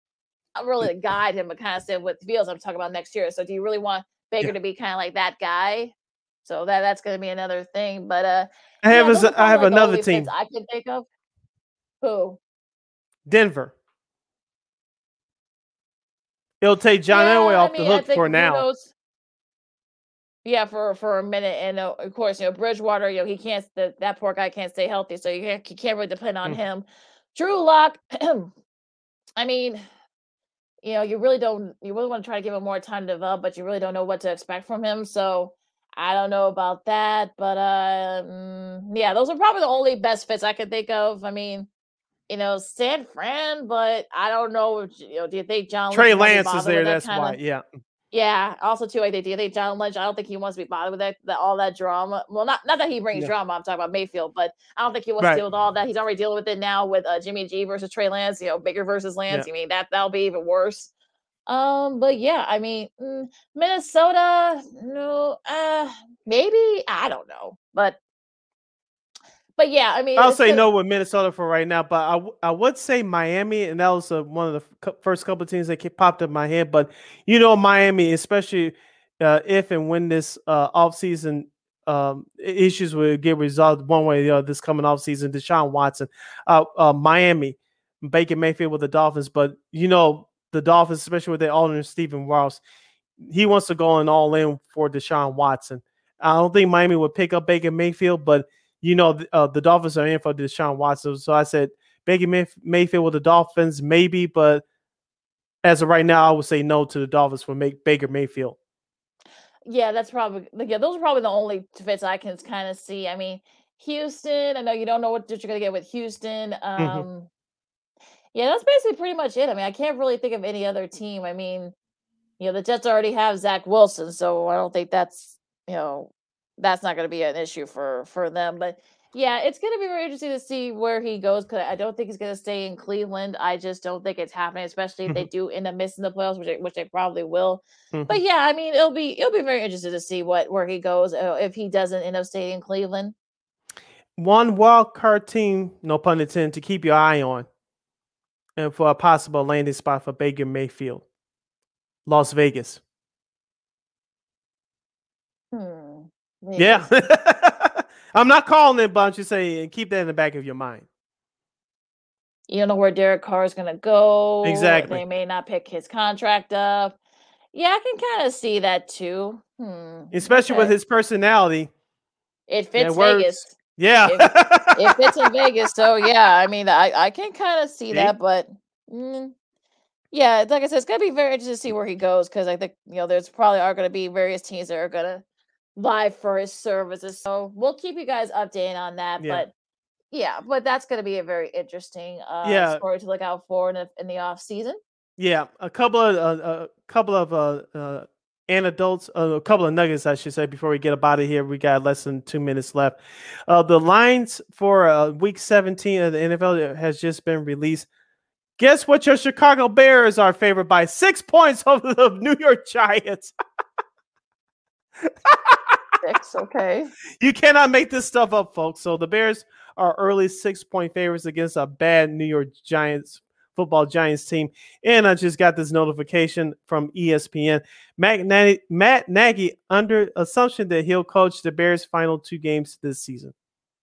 not really guide him, but kind of say what feels. I'm talking about next year. So do you really want Baker Yeah. to be kind of like that guy? So that that's going to be another thing. But uh, I have yeah, are I have like, another team, I can think of. Who? Denver. It'll take John Yeah, Elway off the mean, I hook for now. Yeah, for for a minute, and uh, of course, you know Bridgewater. You know he can't. The, that poor guy can't stay healthy, so you can't, you can't really depend on Mm. him. Drew Lock. I mean, you know, you really don't. You really want to try to give him more time to develop, but you really don't know what to expect from him. So I don't know about that, but uh, mm, yeah, those are probably the only best fits I can think of. I mean. You know, San Fran, but I don't know. if, You know, do you think John Trey Lynch might be Lance is there. that That's why. Yeah. Yeah. Also, too, I you think John Lynch? I don't think he wants to be bothered with that, that all that drama. Well, not not that he brings Yeah. drama. I'm talking about Mayfield, but I don't think he wants Right. to deal with all that. He's already dealing with it now with uh, Jimmy G versus Trey Lance. You know, Baker versus Lance. You mean that that'll be even worse. Um, but yeah, I mean, mm, Minnesota, no, uh, maybe I don't know, but but yeah, I mean, I'll say good- no with Minnesota for right now, but I, w- I would say Miami, and that was uh, one of the first couple of teams that popped up in my head. But you know, Miami, especially uh, if and when this uh, offseason um, issues will get resolved one way or the other this coming offseason, Deshaun Watson, uh, uh, Miami, Baker Mayfield with the Dolphins, but you know, the Dolphins, especially with their owner, Stephen Ross, he wants to go in all in for Deshaun Watson. I don't think Miami would pick up Baker Mayfield, but you know uh, the Dolphins are in for Deshaun Watson, so I said Baker Mayfield with the Dolphins maybe, but as of right now, I would say no to the Dolphins for make Baker Mayfield. Yeah, that's probably yeah. Those are probably the only fits I can kind of see. I mean, Houston. I know you don't know what, you're gonna get with Houston. Mm-hmm. Um, mm-hmm. Yeah, that's basically pretty much it. I mean, I can't really think of any other team. I mean, you know, the Jets already have Zach Wilson, so I don't think that's you know that's not going to be an issue for for them. But yeah, it's going to be very interesting to see where he goes because I don't think he's going to stay in Cleveland. I just don't think it's happening, especially if they mm-hmm. do end up missing the playoffs, which they, which they probably will. Mm-hmm. But yeah, I mean, it'll be it'll be very interesting to see what where he goes uh, if he doesn't end up staying in Cleveland. One wild card team, no pun intended, to keep your eye on, and for a possible landing spot for Baker Mayfield, Las Vegas. Hmm. Yeah. I'm not calling it, but I'm just saying keep that in the back of your mind. You don't know where Derek Carr is going to go. Exactly. They may not pick his contract up. Yeah, I can kind of see that too. Hmm. Especially okay. with his personality. It fits Vegas. Yeah. it, it, fits in Vegas. So, yeah, I mean, I, I can kind of see, see, that, but mm, yeah, like I said, it's going to be very interesting to see where he goes because I think, you know, there's probably are going to be various teams that are going to live for his services. So we'll keep you guys updated on that. Yeah. But yeah, but that's going to be a very interesting uh, yeah. story to look out for in the, in the off season. Yeah, a couple of uh, a couple of uh, uh anecdotes, uh, a couple of nuggets, I should say, before we get about it here. We got less than two minutes left. Uh, the lines for uh, Week 17 of the NFL has just been released. Guess what? Your Chicago Bears are favored by six points over the New York Giants. six. Okay. You cannot make this stuff up, folks. So the Bears are early six point favorites against a bad New York Giants football Giants team. And I just got this notification from ESPN. Matt Nagy, Matt Nagy under assumption that he'll coach the Bears' final two games this season.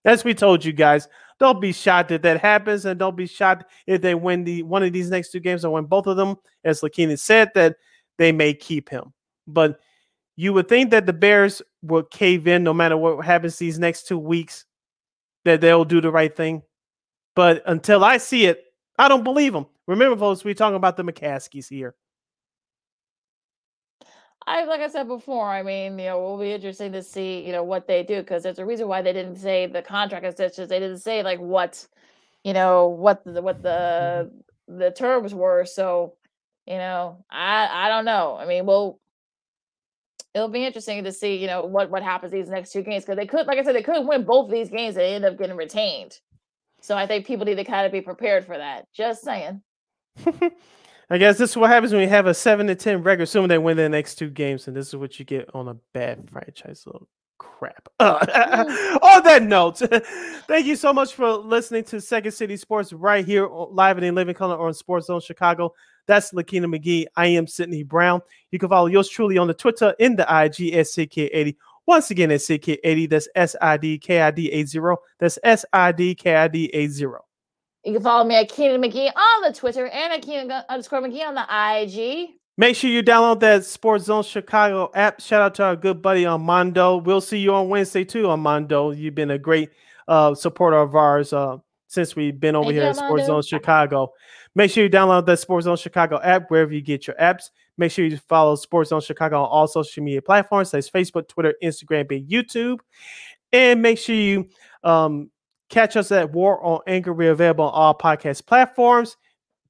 As we told you guys, don't be shocked if that happens, and don't be shocked if they win the one of these next two games or win both of them. As Lakina said, that they may keep him. But you would think that the Bears will cave in no matter what happens these next two weeks, that they'll do the right thing. But until I see it, I don't believe them. Remember, folks, we're talking about the McCaskies here. I like I said before, I mean, you know, it will be interesting to see, you know, what they do because there's a reason why they didn't say the contract as they didn't say like what, you know, what the what the the terms were. So, you know, I I don't know. I mean, well, it'll be interesting to see, you know, what what happens these next two games because they could, like I said, they could win both these games and end up getting retained. So I think people need to kind of be prepared for that. Just saying. I guess this is what happens when you have a seven to ten record, assuming they win the next two games, and this is what you get on a bad franchise. Little crap. Uh, on that note, thank you so much for listening to Second City Sports right here live and in living color on Sports Zone Chicago. That's Lakina McGee. I am Sydney Brown. You can follow yours truly on the Twitter in the IG at CK80. Once again, at CK80. That's S I D K I D 80. That's S I D K I D 80. You can follow me at Keenan McGee on the Twitter and at Keenan underscore McGee on the IG. Make sure you download that Sports Zone Chicago app. Shout out to our good buddy Armando. We'll see you on Wednesday too, Armando. You've been a great uh, supporter of ours uh, since we've been over Thank here you, at Sports Zone Chicago. Make sure you download the Sports Zone Chicago app wherever you get your apps. Make sure you follow Sports Zone Chicago on all social media platforms, such as Facebook, Twitter, Instagram, and YouTube. And make sure you um, catch us at War on Anchor. We're available on all podcast platforms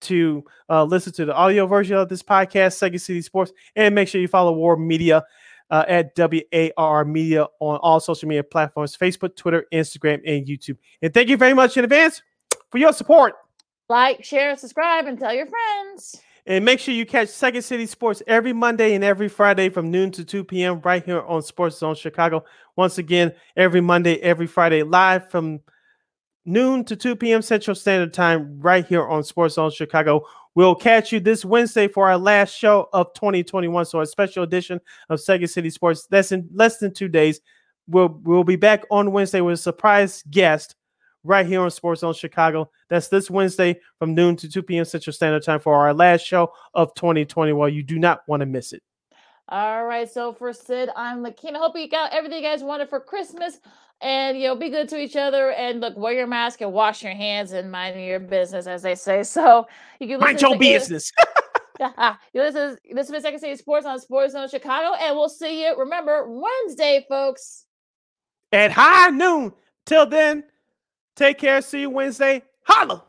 to uh, listen to the audio version of this podcast, Second City Sports. And make sure you follow War Media uh, at WAR Media on all social media platforms Facebook, Twitter, Instagram, and YouTube. And thank you very much in advance for your support. Like, share, subscribe, and tell your friends. And make sure you catch Second City Sports every Monday and every Friday from noon to 2 p.m. right here on Sports Zone Chicago. Once again, every Monday, every Friday, live from noon to 2 p.m. Central Standard Time right here on Sports Zone Chicago. We'll catch you this Wednesday for our last show of 2021. So a special edition of Second City Sports. That's in less than two days. We'll we'll be back on Wednesday with a surprise guest right here on Sports Zone Chicago. That's this Wednesday from noon to 2 p.m. Central Standard Time for our last show of 2021. You do not want to miss it. All right. So for Sid, I'm Lakina. Hope you got everything you guys wanted for Christmas. And you know, be good to each other and look, wear your mask and wash your hands and mind your business, as they say. So you can mind your business. you listen, listen to Second City Sports on Sports Zone Chicago, and we'll see you. Remember Wednesday, folks, at high noon. Till then, take care. See you Wednesday. Holla.